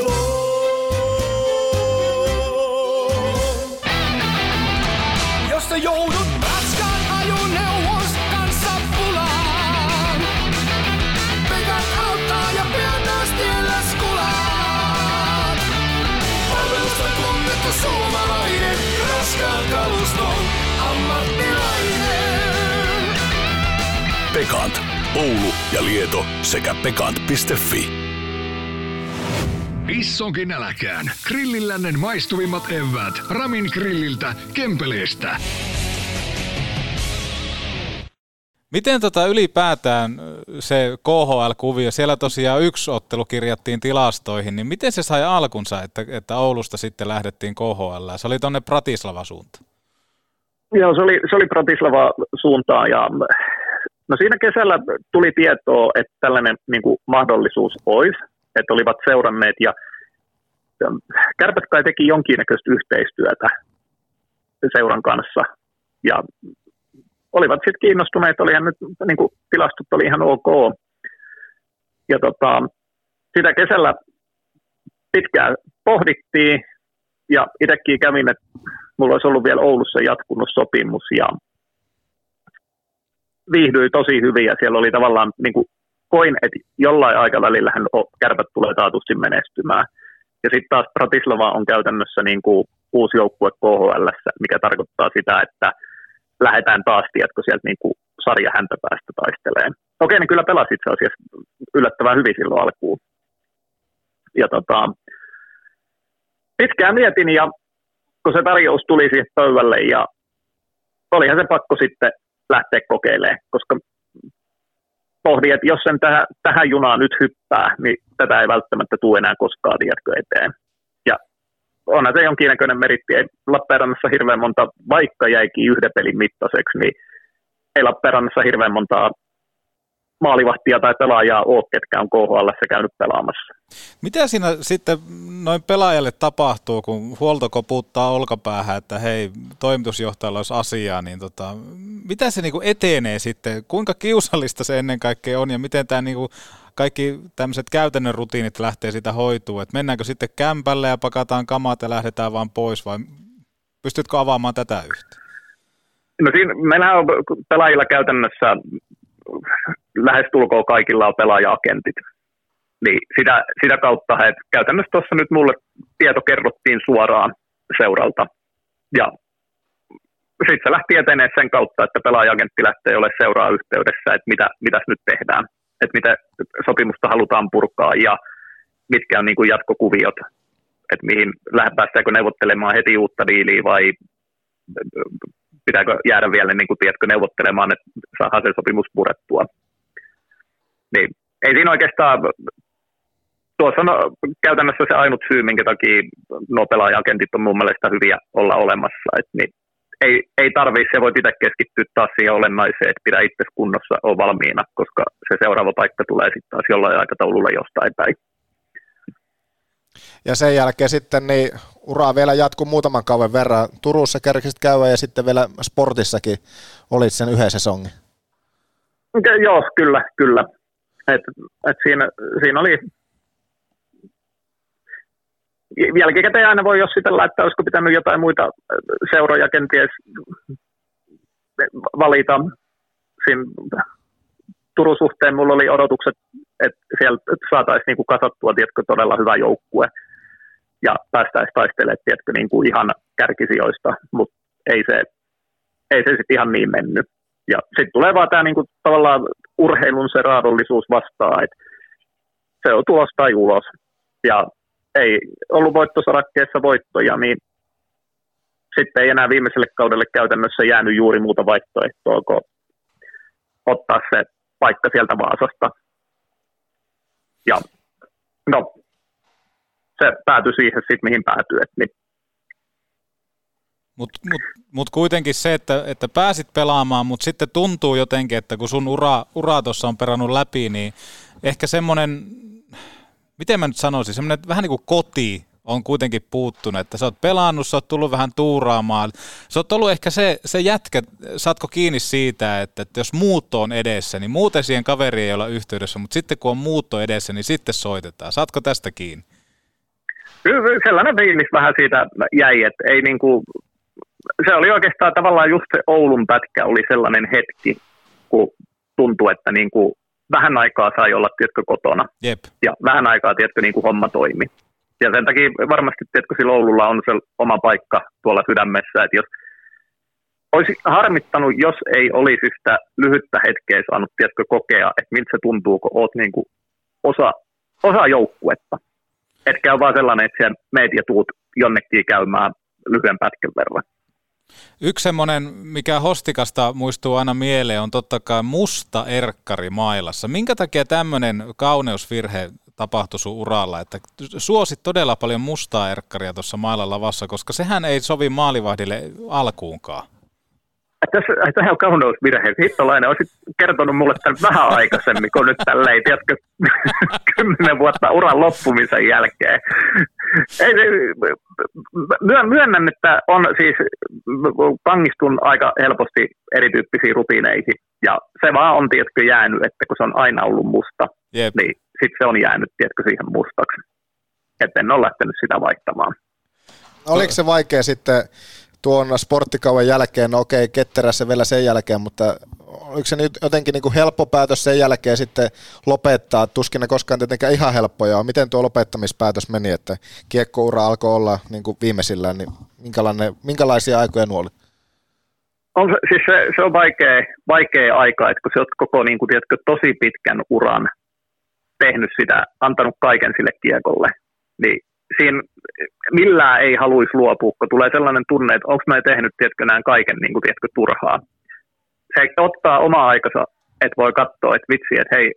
Pekant. Oulu ja Lieto sekä pekant.fi. Issonkin äläkään. Grillillännen maistuvimmat evät. Ramin grilliltä, Kempeleestä. Miten tota ylipäätään se KHL-kuvio, siellä tosiaan yksi ottelu kirjattiin tilastoihin, niin miten se sai alkunsa, että, että Oulusta sitten lähdettiin KHL? Se oli tuonne Pratislava suuntaan. Joo, se oli, se oli Pratislava suuntaan ja no siinä kesällä tuli tietoa, että tällainen niin kuin, mahdollisuus olisi, että olivat seuranneet ja Kärpät kai teki jonkinnäköistä yhteistyötä seuran kanssa ja olivat sitten kiinnostuneet, olihan nyt niin kuin, tilastot oli ihan ok. Ja tota, sitä kesällä pitkään pohdittiin ja itsekin kävin, että mulla olisi ollut vielä Oulussa jatkunut sopimus ja viihdyi tosi hyvin ja siellä oli tavallaan, niin kuin, koin, että jollain aikavälillähän kärpät tulee taatusti menestymään. Ja sitten taas Bratislava on käytännössä niin kuin uusi joukkue KHL, mikä tarkoittaa sitä, että lähdetään taas, tiedätkö, sieltä niin kuin sarja häntä päästä taisteleen. Okei, niin kyllä pelasi itse asiassa yllättävän hyvin silloin alkuun. Ja tota, pitkään mietin ja kun se tarjous tuli siihen pöydälle ja olihan se pakko sitten lähteä kokeilemaan, koska pohdin, että jos sen tähän, tähän junaan nyt hyppää, niin tätä ei välttämättä tule enää koskaan, tiedätkö, eteen. Ja onhan se jonkinnäköinen meritti. Ei Lappeenrannassa hirveän monta, vaikka jäikin yhden pelin mittaiseksi, niin ei Lappeenrannassa hirveän montaa maalivahtia tai pelaajaa ole, ketkä on KHL käynyt pelaamassa. Mitä siinä sitten noin pelaajalle tapahtuu, kun huolto koputtaa olkapäähän, että hei, toimitusjohtajalla olisi asiaa, niin tota, mitä se niinku etenee sitten? Kuinka kiusallista se ennen kaikkea on ja miten tämä niinku kaikki tämmöiset käytännön rutiinit lähtee sitä hoituu? Et mennäänkö sitten kämpälle ja pakataan kamat ja lähdetään vaan pois vai pystytkö avaamaan tätä yhtä? No siinä, meillähän on pelaajilla käytännössä lähestulkoon kaikilla on pelaaja-agentit. Niin sitä, sitä kautta, että käytännössä tuossa nyt mulle tieto kerrottiin suoraan seuralta. Ja sitten se lähti etenee sen kautta, että pelaajagentti lähtee ole seuraa yhteydessä, että mitä, mitäs nyt tehdään, että mitä sopimusta halutaan purkaa ja mitkä on niin kuin jatkokuviot, että mihin päästäänkö neuvottelemaan heti uutta diiliä vai pitääkö jäädä vielä niin kuin, tiedätkö, neuvottelemaan, että saadaan se sopimus purettua. Niin, ei siinä oikeastaan, tuossa on käytännössä se ainut syy, minkä takia nuo pelaajakentit on mun mielestä hyviä olla olemassa. Et, niin, ei, ei tarvii, se voi itse keskittyä taas siihen olennaiseen, että pidä itse kunnossa, on valmiina, koska se seuraava paikka tulee sitten taas jollain aikataululla jostain päin. Ja sen jälkeen sitten niin ura vielä jatkuu muutaman kauden verran. Turussa kerkisit käydä ja sitten vielä sportissakin olit sen yhden sesongin. Okay, joo, kyllä, kyllä. Et, et siinä, siinä oli jälkikäteen aina voi jossitella, että olisiko pitänyt jotain muita seuroja kenties valita. Siinä Turun suhteen mulla oli odotukset, että siellä saataisiin niinku kasattua tiedätkö, todella hyvä joukkue ja päästäisiin taistelemaan tiedätkö, niinku ihan kärkisijoista, mutta ei se, ei se sitten ihan niin mennyt. Ja sitten tulee vaan tämä niinku, tavallaan urheilun se raadollisuus vastaan, että se on tulos tai ulos. Ja ei ollut voittosarakkeessa voittoja, niin sitten ei enää viimeiselle kaudelle käytännössä jäänyt juuri muuta vaihtoehtoa kuin ottaa se paikka sieltä Vaasasta. Ja no, se päätyi siihen sitten, mihin päätyi. Niin mutta mut, mut kuitenkin se, että, että pääsit pelaamaan, mutta sitten tuntuu jotenkin, että kun sun ura, ura tuossa on perannut läpi, niin ehkä semmoinen, miten mä nyt sanoisin, semmoinen vähän niin kuin koti on kuitenkin puuttunut, että sä oot pelannut, sä oot tullut vähän tuuraamaan. Sä oot ollut ehkä se, se jätkä, saatko kiinni siitä, että, että jos muutto on edessä, niin muuten siihen kaveri ei olla yhteydessä, mutta sitten kun on muutto edessä, niin sitten soitetaan. Saatko tästä kiinni? Kyllä sellainen fiilis vähän siitä jäi, että ei niinku, se oli oikeastaan tavallaan just se Oulun pätkä oli sellainen hetki, kun tuntui, että niinku vähän aikaa sai olla tietkö kotona Jep. ja vähän aikaa tietkö niinku homma toimi. Ja sen takia varmasti tietkö sillä Oululla on se oma paikka tuolla sydämessä, että jos olisi harmittanut, jos ei olisi sitä lyhyttä hetkeä saanut tietkö kokea, että miltä se tuntuu, kun olet niinku osa, osa joukkuetta. Etkä ole vaan sellainen, että siellä meet tuut jonnekin käymään lyhyen pätkän verran. Yksi semmoinen, mikä Hostikasta muistuu aina mieleen, on totta kai musta erkkari mailassa. Minkä takia tämmöinen kauneusvirhe tapahtui sun uralla, että suosit todella paljon mustaa erkkaria tuossa mailan lavassa, koska sehän ei sovi maalivahdille alkuunkaan. Tässä, tämä on kauneusvirhe. Hittolainen olisit kertonut mulle tämän vähän aikaisemmin, kun nyt tälleen, tiedätkö, kymmenen vuotta uran loppumisen jälkeen. Ei, myönnän, että on siis, pangistun aika helposti erityyppisiin rutiineihin. Ja se vaan on, tiedätkö, jäänyt, että kun se on aina ollut musta, Jep. niin sitten se on jäänyt, tiedätkö, siihen mustaksi. Että en ole lähtenyt sitä vaihtamaan. Oliko se vaikea sitten tuon sporttikauan jälkeen, no okei, ketterässä vielä sen jälkeen, mutta oliko se nyt jotenkin niin kuin helppo päätös sen jälkeen sitten lopettaa? Tuskin ne koskaan tietenkään ihan helppoja Miten tuo lopettamispäätös meni, että kiekkoura alkoi olla niin kuin viimeisillään, niin minkälainen, minkälaisia aikoja nuo oli? On, se- siis se, se, on vaikea, vaikea aika, että kun sä oot koko niin kuin, tiedätkö, tosi pitkän uran tehnyt sitä, antanut kaiken sille kiekolle, niin siinä millään ei haluaisi luopua, kun tulee sellainen tunne, että onko mä tehnyt, tiedätkö, näin kaiken niin kuin, tiedätkö, turhaa. Se ottaa oma aikansa, että voi katsoa, että vitsi, että hei,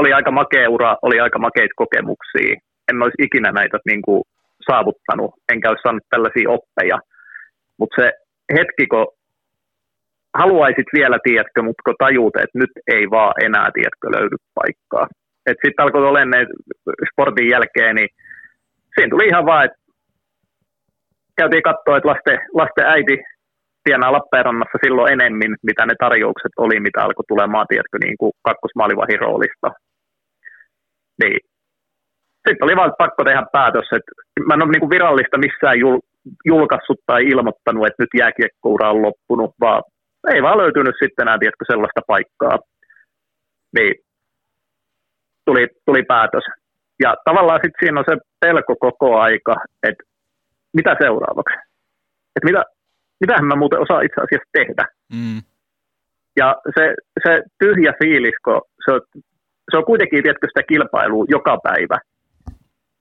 oli aika makea ura, oli aika makeita kokemuksia, en olisi ikinä näitä niin kuin, saavuttanut, enkä olisi saanut tällaisia oppeja. Mutta se hetki, kun haluaisit vielä, tiedätkö, mutta kun tajuut, että nyt ei vaan enää, tiedätkö, löydy paikkaa. Että sitten alkoi olemaan sportin jälkeen, niin siinä tuli ihan vaan, että käytiin katsoa, että lasten, lasten äiti tienaa Lappeenrannassa silloin enemmän, mitä ne tarjoukset oli, mitä alkoi tulemaan, tiedätkö, niin kuin kakkosmaalivahin roolista. Niin. Sitten oli vaan pakko tehdä päätös, että mä en ole niin kuin virallista missään jul, julkaissut tai ilmoittanut, että nyt jääkiekkoura on loppunut, vaan ei vaan löytynyt sitten enää, tiedätkö, sellaista paikkaa. Niin tuli, tuli päätös. Ja tavallaan sitten siinä on se pelko koko aika, että mitä seuraavaksi? Että mitä, mitähän mä muuten osaan itse asiassa tehdä? Mm. Ja se, se tyhjä fiilis, kun se on, se on kuitenkin tiedätkö, sitä kilpailua joka päivä.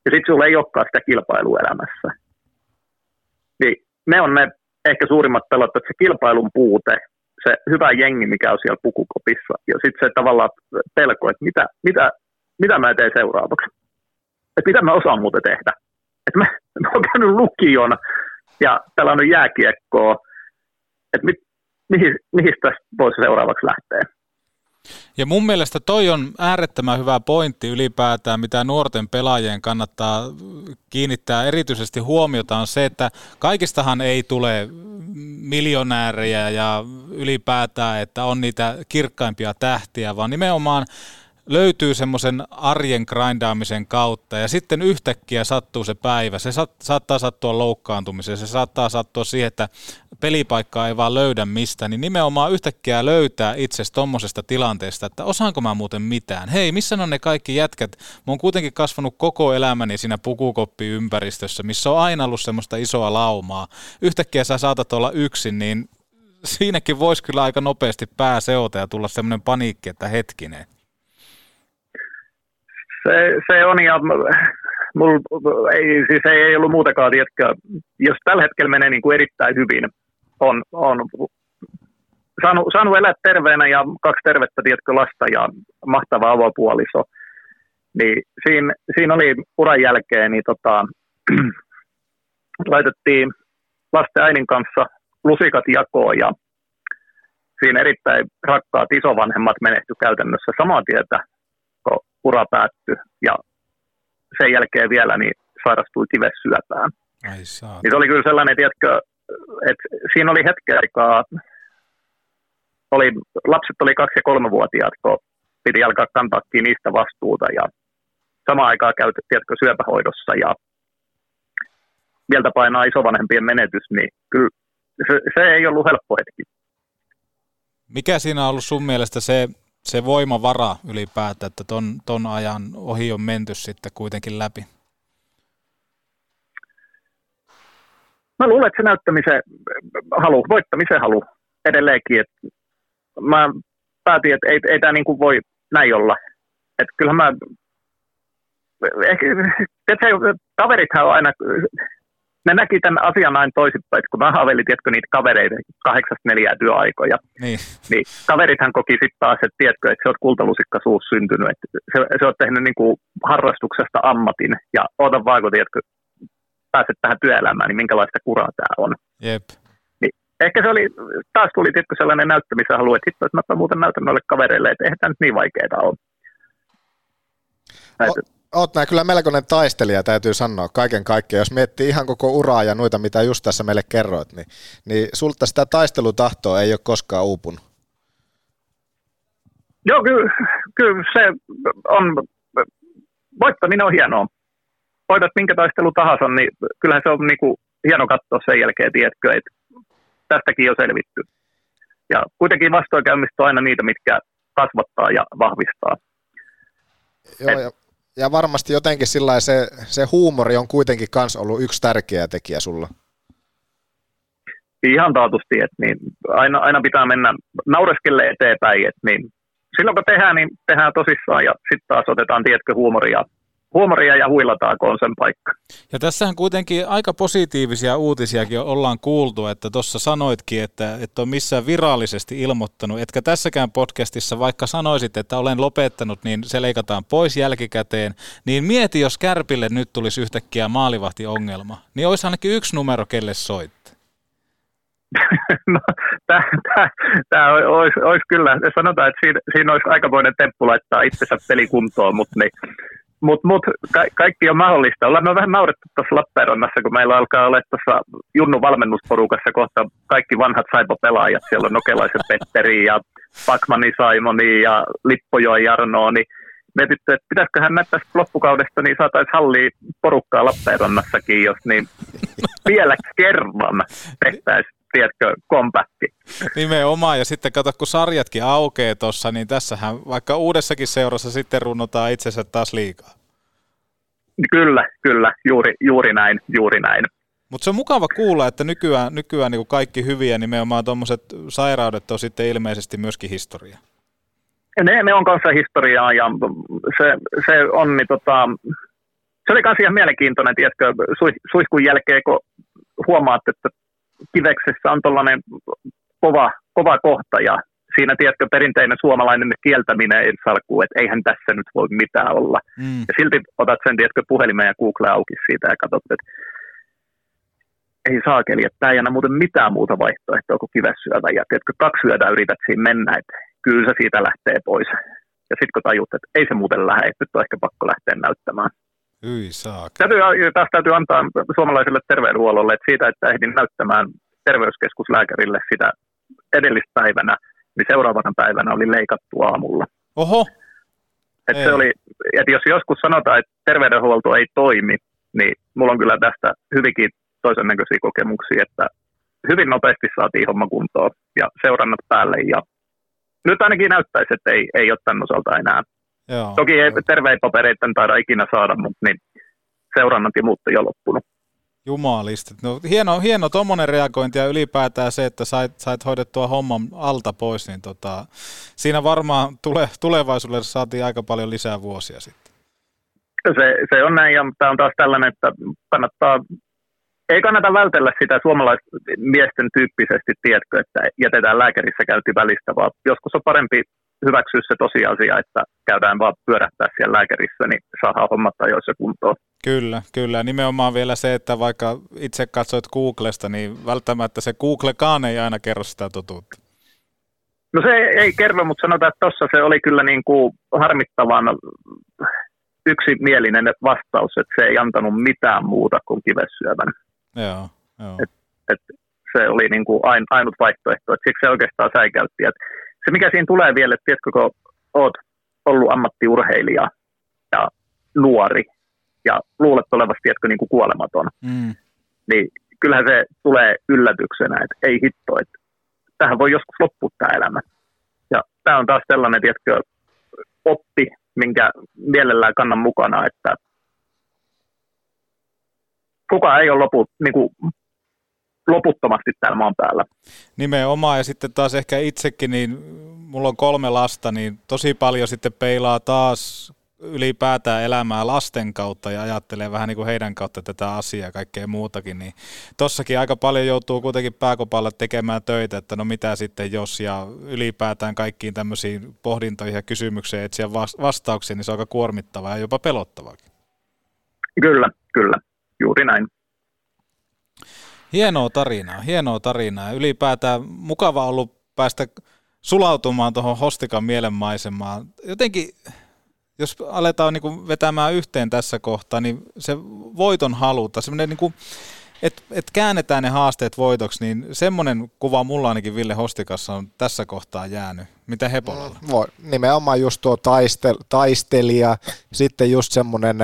Ja sitten sulla ei olekaan sitä kilpailua elämässä. Niin ne on ne ehkä suurimmat pelot, että se kilpailun puute, se hyvä jengi, mikä on siellä pukukopissa, ja sitten se tavallaan pelko, että mitä, mitä, mitä mä teen seuraavaksi. Että mitä mä osaan muuten tehdä. Että mä, mä oon käynyt lukion ja pelannut jääkiekkoa, että mi, mihin, mihin tästä voisi seuraavaksi lähteä. Ja mun mielestä toi on äärettömän hyvä pointti ylipäätään, mitä nuorten pelaajien kannattaa kiinnittää erityisesti huomiota on se, että kaikistahan ei tule miljonäärejä ja ylipäätään, että on niitä kirkkaimpia tähtiä, vaan nimenomaan löytyy semmoisen arjen grindaamisen kautta ja sitten yhtäkkiä sattuu se päivä. Se saat, saattaa sattua loukkaantumiseen, se saattaa sattua siihen, että pelipaikkaa ei vaan löydä mistä, niin nimenomaan yhtäkkiä löytää itse tuommoisesta tilanteesta, että osaanko mä muuten mitään. Hei, missä on ne kaikki jätkät? Mä oon kuitenkin kasvanut koko elämäni siinä pukukoppiympäristössä, missä on aina ollut semmoista isoa laumaa. Yhtäkkiä sä saatat olla yksin, niin siinäkin voisi kyllä aika nopeasti pää seota ja tulla semmoinen paniikki, että hetkinen se, se on ja mul, ei, siis ei, ei ollut muutakaan, tiedätkö, jos tällä hetkellä menee niin kuin erittäin hyvin, on, on saanut, saanut elää terveenä ja kaksi tervettä, tiedätkö, lasta ja mahtava avopuoliso, niin siinä, siinä oli uran jälkeen, niin tota, laitettiin lasten äidin kanssa lusikat jakoon ja siinä erittäin rakkaat isovanhemmat menehty käytännössä samaa tietä ura päättyi ja sen jälkeen vielä niin sairastui kivessyöpään. Ai saa. Niin se oli kyllä sellainen, tiedätkö, että siinä oli hetken aikaa, oli, lapset oli kaksi- ja kolmevuotiaat, kun piti alkaa kantaakin niistä vastuuta ja samaan aikaan käyty, tiedätkö, syöpähoidossa ja vielä painaa isovanhempien menetys, niin kyllä se, se ei ollut helppo hetki. Mikä siinä on ollut sun mielestä se se voimavara ylipäätään, että ton, ton ajan ohi on menty sitten kuitenkin läpi? Mä luulen, että se näyttämisen halu, voittamisen halu edelleenkin. Että mä päätin, että ei, ei tämä niin kuin voi näin olla. Että kyllähän mä, ehkä, kaverithan on aina ne näki tämän asian aina toisinpäin. Kun mä haaveilin, tiedätkö, niitä kavereita kahdeksasta neljää työaikoja, niin, niin kaverithan koki sitten taas, että tiedätkö, että se on kultalusikka suus syntynyt. Että se, se on tehnyt niin kuin harrastuksesta ammatin ja oota vaan, kun tiedätkö, pääset tähän työelämään, niin minkälaista kuraa tämä on. Jep. Niin, ehkä se oli, taas tuli tiedätkö, sellainen näyttämisen halu, että hitto, että mä muuten näytän noille kavereille, että eihän tämä nyt niin vaikeaa ole. Näitä, oot nää kyllä melkoinen taistelija, täytyy sanoa, kaiken kaikkiaan. Jos miettii ihan koko uraa ja noita, mitä just tässä meille kerroit, niin, niin sulta sitä taistelutahtoa ei ole koskaan uupunut. Joo, kyllä, kyllä se on, voittaminen on hienoa. Voitat minkä taistelu tahansa, niin kyllähän se on niin kuin hieno katsoa sen jälkeen, tiedätkö, että tästäkin on selvitty. Ja kuitenkin vastoinkäymistä on aina niitä, mitkä kasvattaa ja vahvistaa. Joo, Et, ja ja varmasti jotenkin sillä se, se huumori on kuitenkin kans ollut yksi tärkeä tekijä sulla. Ihan taatusti, että niin, aina, aina pitää mennä naureskelle eteenpäin, että niin, silloin kun tehdään, niin tehdään tosissaan ja sitten taas otetaan, tietkö, huumoria huumoria ja on sen paikka. Ja tässähän kuitenkin aika positiivisia uutisiakin ollaan kuultu, että tuossa sanoitkin, että et ole missään virallisesti ilmoittanut, etkä tässäkään podcastissa, vaikka sanoisit, että olen lopettanut, niin se leikataan pois jälkikäteen, niin mieti, jos Kärpille nyt tulisi yhtäkkiä maalivahtiongelma, niin olisi ainakin yksi numero, kelle soit. no, tämä olisi, olisi kyllä, sanotaan, että siinä, siinä olisi aikamoinen temppu laittaa itsensä pelikuntoon, mutta niin, mutta mut, ka- kaikki on mahdollista. Ollaan me vähän naurettu tuossa Lappeenrannassa, kun meillä alkaa olla tuossa Junnu valmennusporukassa kohta kaikki vanhat Saipo-pelaajat. Siellä on Nokelaisen Petteri ja Pakmani Saimoni ja Lippojoen Jarno, niin mietitty, että pitäisiköhän näitä tästä loppukaudesta, niin saataisiin hallia porukkaa Lappeenrannassakin, jos niin vielä kerran tehtäisiin tiedätkö, kompakti. Nimenomaan, ja sitten kato, kun sarjatkin aukeaa tuossa, niin tässähän vaikka uudessakin seurassa sitten runnotaan itsensä taas liikaa. Kyllä, kyllä, juuri, juuri näin, juuri näin. Mutta se on mukava kuulla, että nykyään, nykyään niin kaikki hyviä, nimenomaan tuommoiset sairaudet on sitten ilmeisesti myöskin historia. Ne, ne on kanssa historiaa ja se, se on, niin tota, se oli myös ihan mielenkiintoinen, tiedätkö, suihkun jälkeen, kun huomaat, että kiveksessä on tuollainen kova, kova kohta ja siinä, tiedätkö, perinteinen suomalainen kieltäminen ei salkuu, että eihän tässä nyt voi mitään olla. Mm. Ja silti otat sen, tiedätkö, puhelimen ja Google auki siitä ja katsot, että ei saakeli, että tämä ei anna muuten mitään muuta vaihtoehtoa kuin kivessyövä. Ja tiedätkö, kaksi yötä yrität siinä mennä, että kyllä se siitä lähtee pois. Ja sitten kun tajut, että ei se muuten lähde, että nyt on ehkä pakko lähteä näyttämään. Hyi saak. Täytyy, taas täytyy antaa suomalaiselle terveydenhuollolle, että siitä, että ehdin näyttämään terveyskeskuslääkärille sitä edellispäivänä, niin seuraavana päivänä oli leikattu aamulla. Oho. Että se oli, että jos joskus sanotaan, että terveydenhuolto ei toimi, niin mulla on kyllä tästä hyvinkin toisen näköisiä kokemuksia, että hyvin nopeasti saatiin homma kuntoon ja seurannat päälle ja nyt ainakin näyttäisi, että ei, ei ole tämän osalta enää. Joo. Toki ei terveipapereiden taida ikinä saada, mutta niin seurannat ja muut jo loppunut. Jumalista. No, hieno, hieno tuommoinen reagointi ja ylipäätään se, että sait, sait hoidettua homman alta pois, niin tota, siinä varmaan tule, tulevaisuudessa saatiin aika paljon lisää vuosia sitten. Se, se on näin, ja tämä on taas tällainen, että kannattaa, ei kannata vältellä sitä suomalaismiesten tyyppisesti, tiedätkö, että jätetään lääkärissä käynti välistä, vaan joskus on parempi hyväksyä se tosiasia, että käydään vaan pyörähtää siellä lääkärissä, niin saadaan hommat ajoissa kuntoon. Kyllä, kyllä. Nimenomaan vielä se, että vaikka itse katsoit Googlesta, niin välttämättä se Googlekaan ei aina kerro sitä totuutta. No se ei kerro, mutta sanotaan, että tuossa se oli kyllä niin kuin harmittavan yksimielinen vastaus, että se ei antanut mitään muuta kuin kivessyövän. Joo, joo. Et, et se oli niin kuin ain, ainut vaihtoehto, että siksi se oikeastaan säikäytti. Et se mikä siinä tulee vielä, että tiedätkö, kun oot ollut ammattiurheilija ja nuori ja luulet olevasti, tiedätkö, niin kuin kuolematon, Mm. niin kyllähän se tulee yllätyksenä, että ei hitto, että tähän voi joskus loppua tämä elämä. Ja tämä on taas sellainen, tiedätkö, oppi, minkä mielellään kannan mukana, että kukaan ei ole lopu, niin kuin, loputtomasti täällä maan päällä. Nimenomaan, ja sitten taas ehkä itsekin, niin mulla on kolme lasta, niin tosi paljon sitten peilaa taas ylipäätään elämää lasten kautta ja ajattelee vähän niin kuin heidän kautta tätä asiaa ja kaikkea muutakin, niin tossakin aika paljon joutuu kuitenkin pääkopalla tekemään töitä, että no mitä sitten jos ja ylipäätään kaikkiin tämmöisiin pohdintoihin ja kysymyksiin etsiä vas- vastauksia, niin se on aika kuormittavaa ja jopa pelottavaakin. Kyllä, kyllä, juuri näin. Hienoa tarinaa, hienoa tarinaa. Ylipäätään mukava ollut päästä sulautumaan tuohon Hostikan mielenmaisemaan. Jotenkin, jos aletaan niin vetämään yhteen tässä kohtaa, niin se voiton haluta, semmoinen niin että et käännetään ne haasteet voitoksi, niin semmoinen kuva mulla ainakin Ville Hostikassa on tässä kohtaa jäänyt. Mitä Hepolalla? Voi, nimenomaan just tuo taistel, taistelija, sitten just semmoinen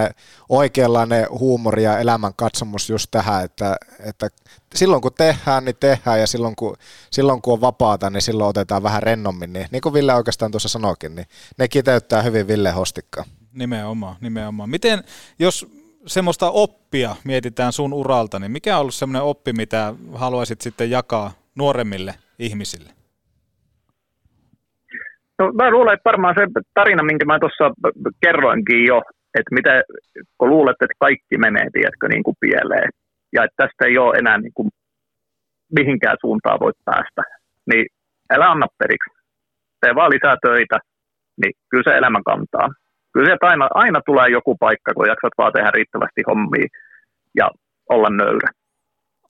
oikeanlainen huumori ja elämän katsomus just tähän, että, että silloin kun tehdään, niin tehdään ja silloin kun, silloin kun on vapaata, niin silloin otetaan vähän rennommin. Niin, niin kuin Ville oikeastaan tuossa sanoikin, niin ne kiteyttää hyvin Ville Hostikkaa. Nimenomaan, nimenomaan. Miten, jos semmoista oppia mietitään sun uralta, niin mikä on ollut semmoinen oppi, mitä haluaisit sitten jakaa nuoremmille ihmisille? No, mä luulen, että varmaan se tarina, minkä mä tuossa kerroinkin jo, että mitä, kun luulet, että kaikki menee, tiedätkö, niin kuin pieleen, ja että tästä ei ole enää niin kuin mihinkään suuntaan voit päästä, niin älä anna periksi. Tee vaan lisää töitä, niin kyllä se elämä kantaa. Kyllä sieltä aina, aina tulee joku paikka, kun jaksat vaan tehdä riittävästi hommia ja olla nöyrä.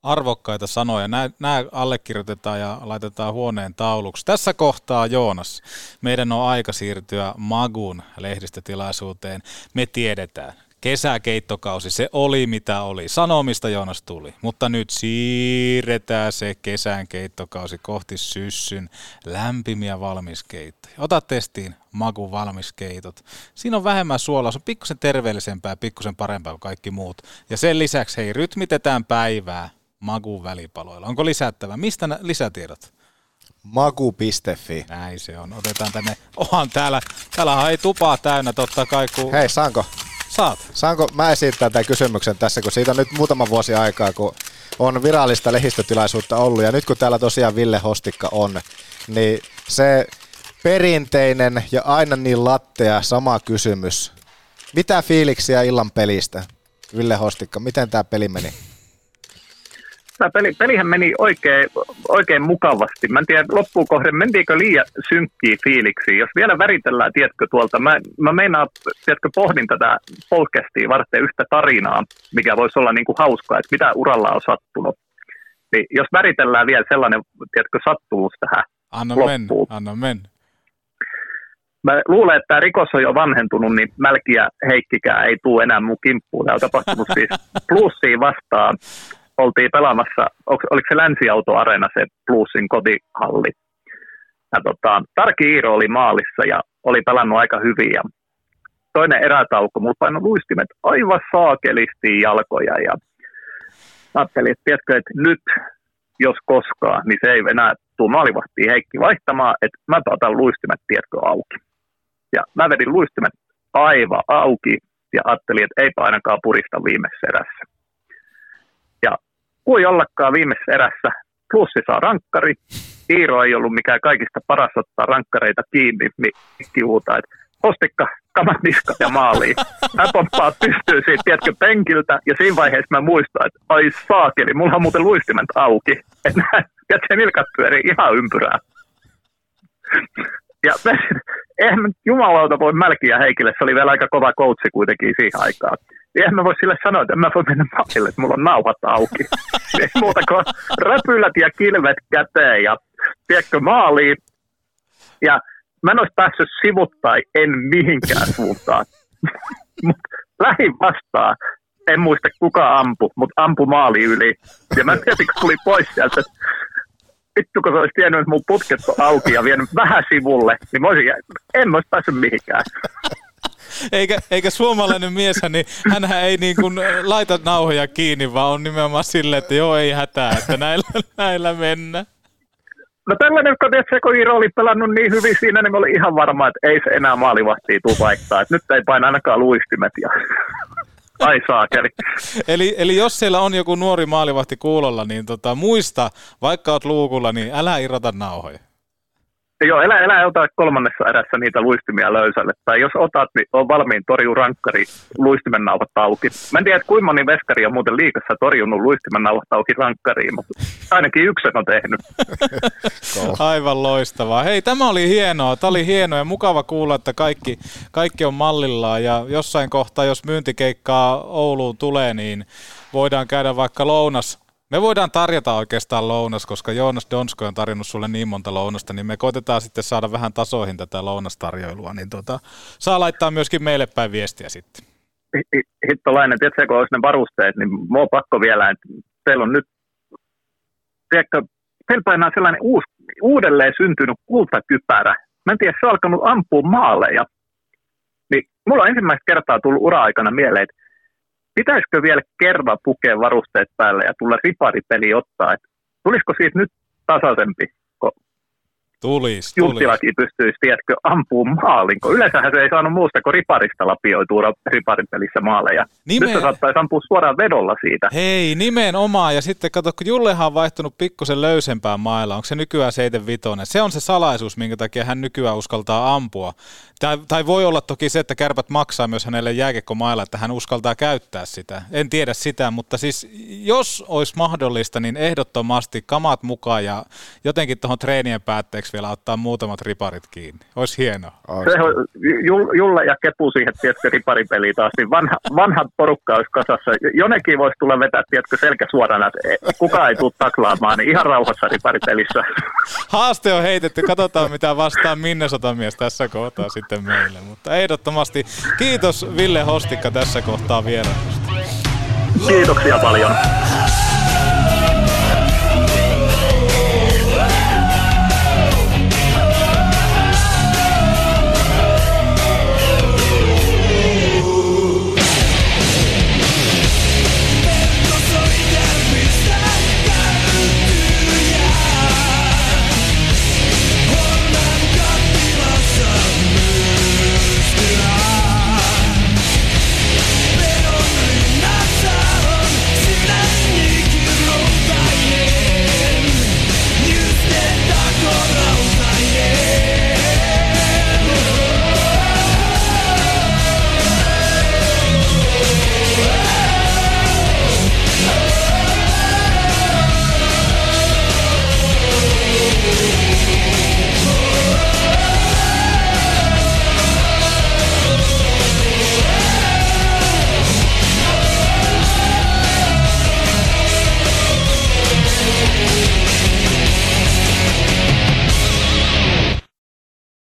Arvokkaita sanoja. Nämä allekirjoitetaan ja laitetaan huoneen tauluksi. Tässä kohtaa, Joonas, meidän on aika siirtyä Magun lehdistötilaisuuteen. Me tiedetään, kesäkeittokausi, se oli mitä oli. Sanomista Joonas tuli, mutta nyt siirretään se kesän keittokausi kohti syssyn lämpimiä valmiskeittoja. Ota testiin maku valmiskeitot. Siinä on vähemmän suolaa, se on pikkusen terveellisempää, pikkusen parempaa kuin kaikki muut. Ja sen lisäksi, hei, rytmitetään päivää makuun välipaloilla. Onko lisättävä? Mistä nä- lisätiedot? Maku.fi. Näin se on. Otetaan tänne. Onhan täällä, täällä ei tupaa täynnä totta kai. Kun... Hei, saanko? Saat. Saanko mä esittää tämän kysymyksen tässä, kun siitä on nyt muutama vuosi aikaa, kun on virallista lehdistötilaisuutta ollut, ja nyt kun täällä tosiaan Ville Hostikka on, niin se perinteinen ja aina niin lattea sama kysymys. Mitä fiiliksiä illan pelistä? Ville Hostikka, miten tämä peli meni? Tämä peli, pelihän meni oikein, oikein mukavasti. Mä en tiedä loppuun kohden, mentiinkö liian synkkiä fiiliksiä. Jos vielä väritellään, tiedätkö tuolta, mä, mä meinaan, tiedätkö, pohdin tätä podcastia varten yhtä tarinaa, mikä voisi olla niin kuin hauskaa, että mitä uralla on sattunut. Niin jos väritellään vielä sellainen, tiedätkö, sattumus tähän Anna loppuun. mennä, anna mennä. Mä luulen, että tämä rikos on jo vanhentunut, niin Mälki ja Heikkikään ei tule enää mun kimppuun. Tämä on tapahtunut siis Plussia vastaan. Oltiin pelaamassa, oliko se Länsiauto-areena se Plussin kotihalli. Ja tota, Tarki Iiro oli maalissa ja oli pelannut aika hyvin. Ja toinen erätauko, mulla painoi luistimet aivan saakelisti jalkoja. Ja ajattelin, että tiedätkö, että nyt, jos koskaan, niin se ei enää tule maalivahtiin Heikki vaihtamaan, että mä otan luistimet, tiedätkö, auki. Ja mä vedin luistimet aivan auki ja ajattelin, että eipä ainakaan purista viimeisessä erässä. Ja kuin ollakaan viimeisessä erässä, plussi saa rankkari, Iiro ei ollut mikään kaikista paras ottaa rankkareita kiinni, niin kivuta, että postikka, kamat niskat ja maaliin. Mä pomppaa pystyy siitä, tiedätkö, penkiltä, ja siinä vaiheessa mä muistan, että ai saakeli, mulla on muuten luistimet auki. Että se nilkat pyörii ihan ympyrää. Ja eihän jumalauta voi Mälkiä Heikille, se oli vielä aika kova koutsi kuitenkin siihen aikaan. Eihän mä voi sille sanoa, että en mä voi mennä maalille, että mulla on nauhat auki. Ei muuta kuin räpylät ja kilvet käteen ja tiedätkö, maaliin. Ja mä en olisi päässyt sivuttain, en mihinkään suuntaan. Mut lähin vastaan, en muista kuka ampu, mutta ampu maali yli. Ja mä tietysti kun tuli pois sieltä, että vittu kun se olisi tiennyt, että mun putket on auki ja vienyt vähän sivulle, niin mä olisin, en mä olisi päässyt mihinkään. Eikä, eikä suomalainen mieshän, niin hänhän ei niin kuin laita nauhoja kiinni, vaan on nimenomaan silleen, että joo, ei hätää, että näillä, näillä mennään. No tällainen, kun se, kun Iiro oli pelannut niin hyvin siinä, niin mä olin ihan varma, että ei se enää maalivahtia tuu vaihtaa. Että nyt ei paina ainakaan luistimet. Ja... Ai saakeli. Eli, eli jos siellä on joku nuori maalivahti kuulolla, niin tota, muista, vaikka oot luukulla, niin älä irrota nauhoja. Joo, elä, elä ota kolmannessa erässä niitä luistimia löysälle. Tai jos otat, niin on valmiin torjuu rankkari luistimen nauhat auki. Mä en tiedä, että kuinka moni veskari on muuten liikassa torjunut luistimen nauhat auki rankkariin, mutta ainakin yksi on tehnyt. Aivan loistavaa. Hei, tämä oli hienoa. Tämä oli hienoa ja mukava kuulla, että kaikki, kaikki on mallillaan. Ja jossain kohtaa, jos myyntikeikkaa Ouluun tulee, niin voidaan käydä vaikka lounas me voidaan tarjota oikeastaan lounas, koska Joonas Donsko on tarjonnut sulle niin monta lounasta, niin me koitetaan sitten saada vähän tasoihin tätä lounastarjoilua, niin tota, saa laittaa myöskin meille päin viestiä sitten. Hittolainen, tiedätkö, kun olisi ne varusteet, niin mua pakko vielä, että teillä on nyt, tiedätkö, teillä painaa sellainen uusi, uudelleen syntynyt kultakypärä. Mä en tiedä, se on alkanut ampua maaleja. Niin mulla on ensimmäistä kertaa tullut ura-aikana mieleen, että pitäisikö vielä kerran pukea varusteet päälle ja tulla riparipeli ottaa, että tulisiko siitä nyt tasaisempi, Tulis, Junttilakin pystyisi, tiedätkö, ampuun maalin, kun yleensähän se ei saanut muusta kuin riparista lapioitua riparipelissä maaleja. Nime- Nyt se saattaisi ampua suoraan vedolla siitä. Hei, nimenomaan. Ja sitten kato, kun Jullehan on vaihtunut pikkusen löysempään mailla, onko se nykyään 75? Se on se salaisuus, minkä takia hän nykyään uskaltaa ampua. Tai, tai voi olla toki se, että kärpät maksaa myös hänelle jääkekkomailla, että hän uskaltaa käyttää sitä. En tiedä sitä, mutta siis jos olisi mahdollista, niin ehdottomasti kamat mukaan ja jotenkin tuohon treenien päätteeksi vielä ottaa muutamat riparit kiinni. Olisi hienoa. Se on Jul- Julle ja Kepu siihen, tiedätkö, riparipeliin taas, niin vanha, vanha porukka olisi kasassa. Jonekin voisi tulla vetää, tiedätkö, selkä suorana, että e- kukaan ei tule taklaamaan, niin ihan rauhassa riparipelissä. Haaste on heitetty, katsotaan mitä vastaan Minnesota-mies tässä kohtaa sitten meille. Mutta ehdottomasti kiitos Ville Hostikka tässä kohtaa vierailusta. Kiitoksia paljon.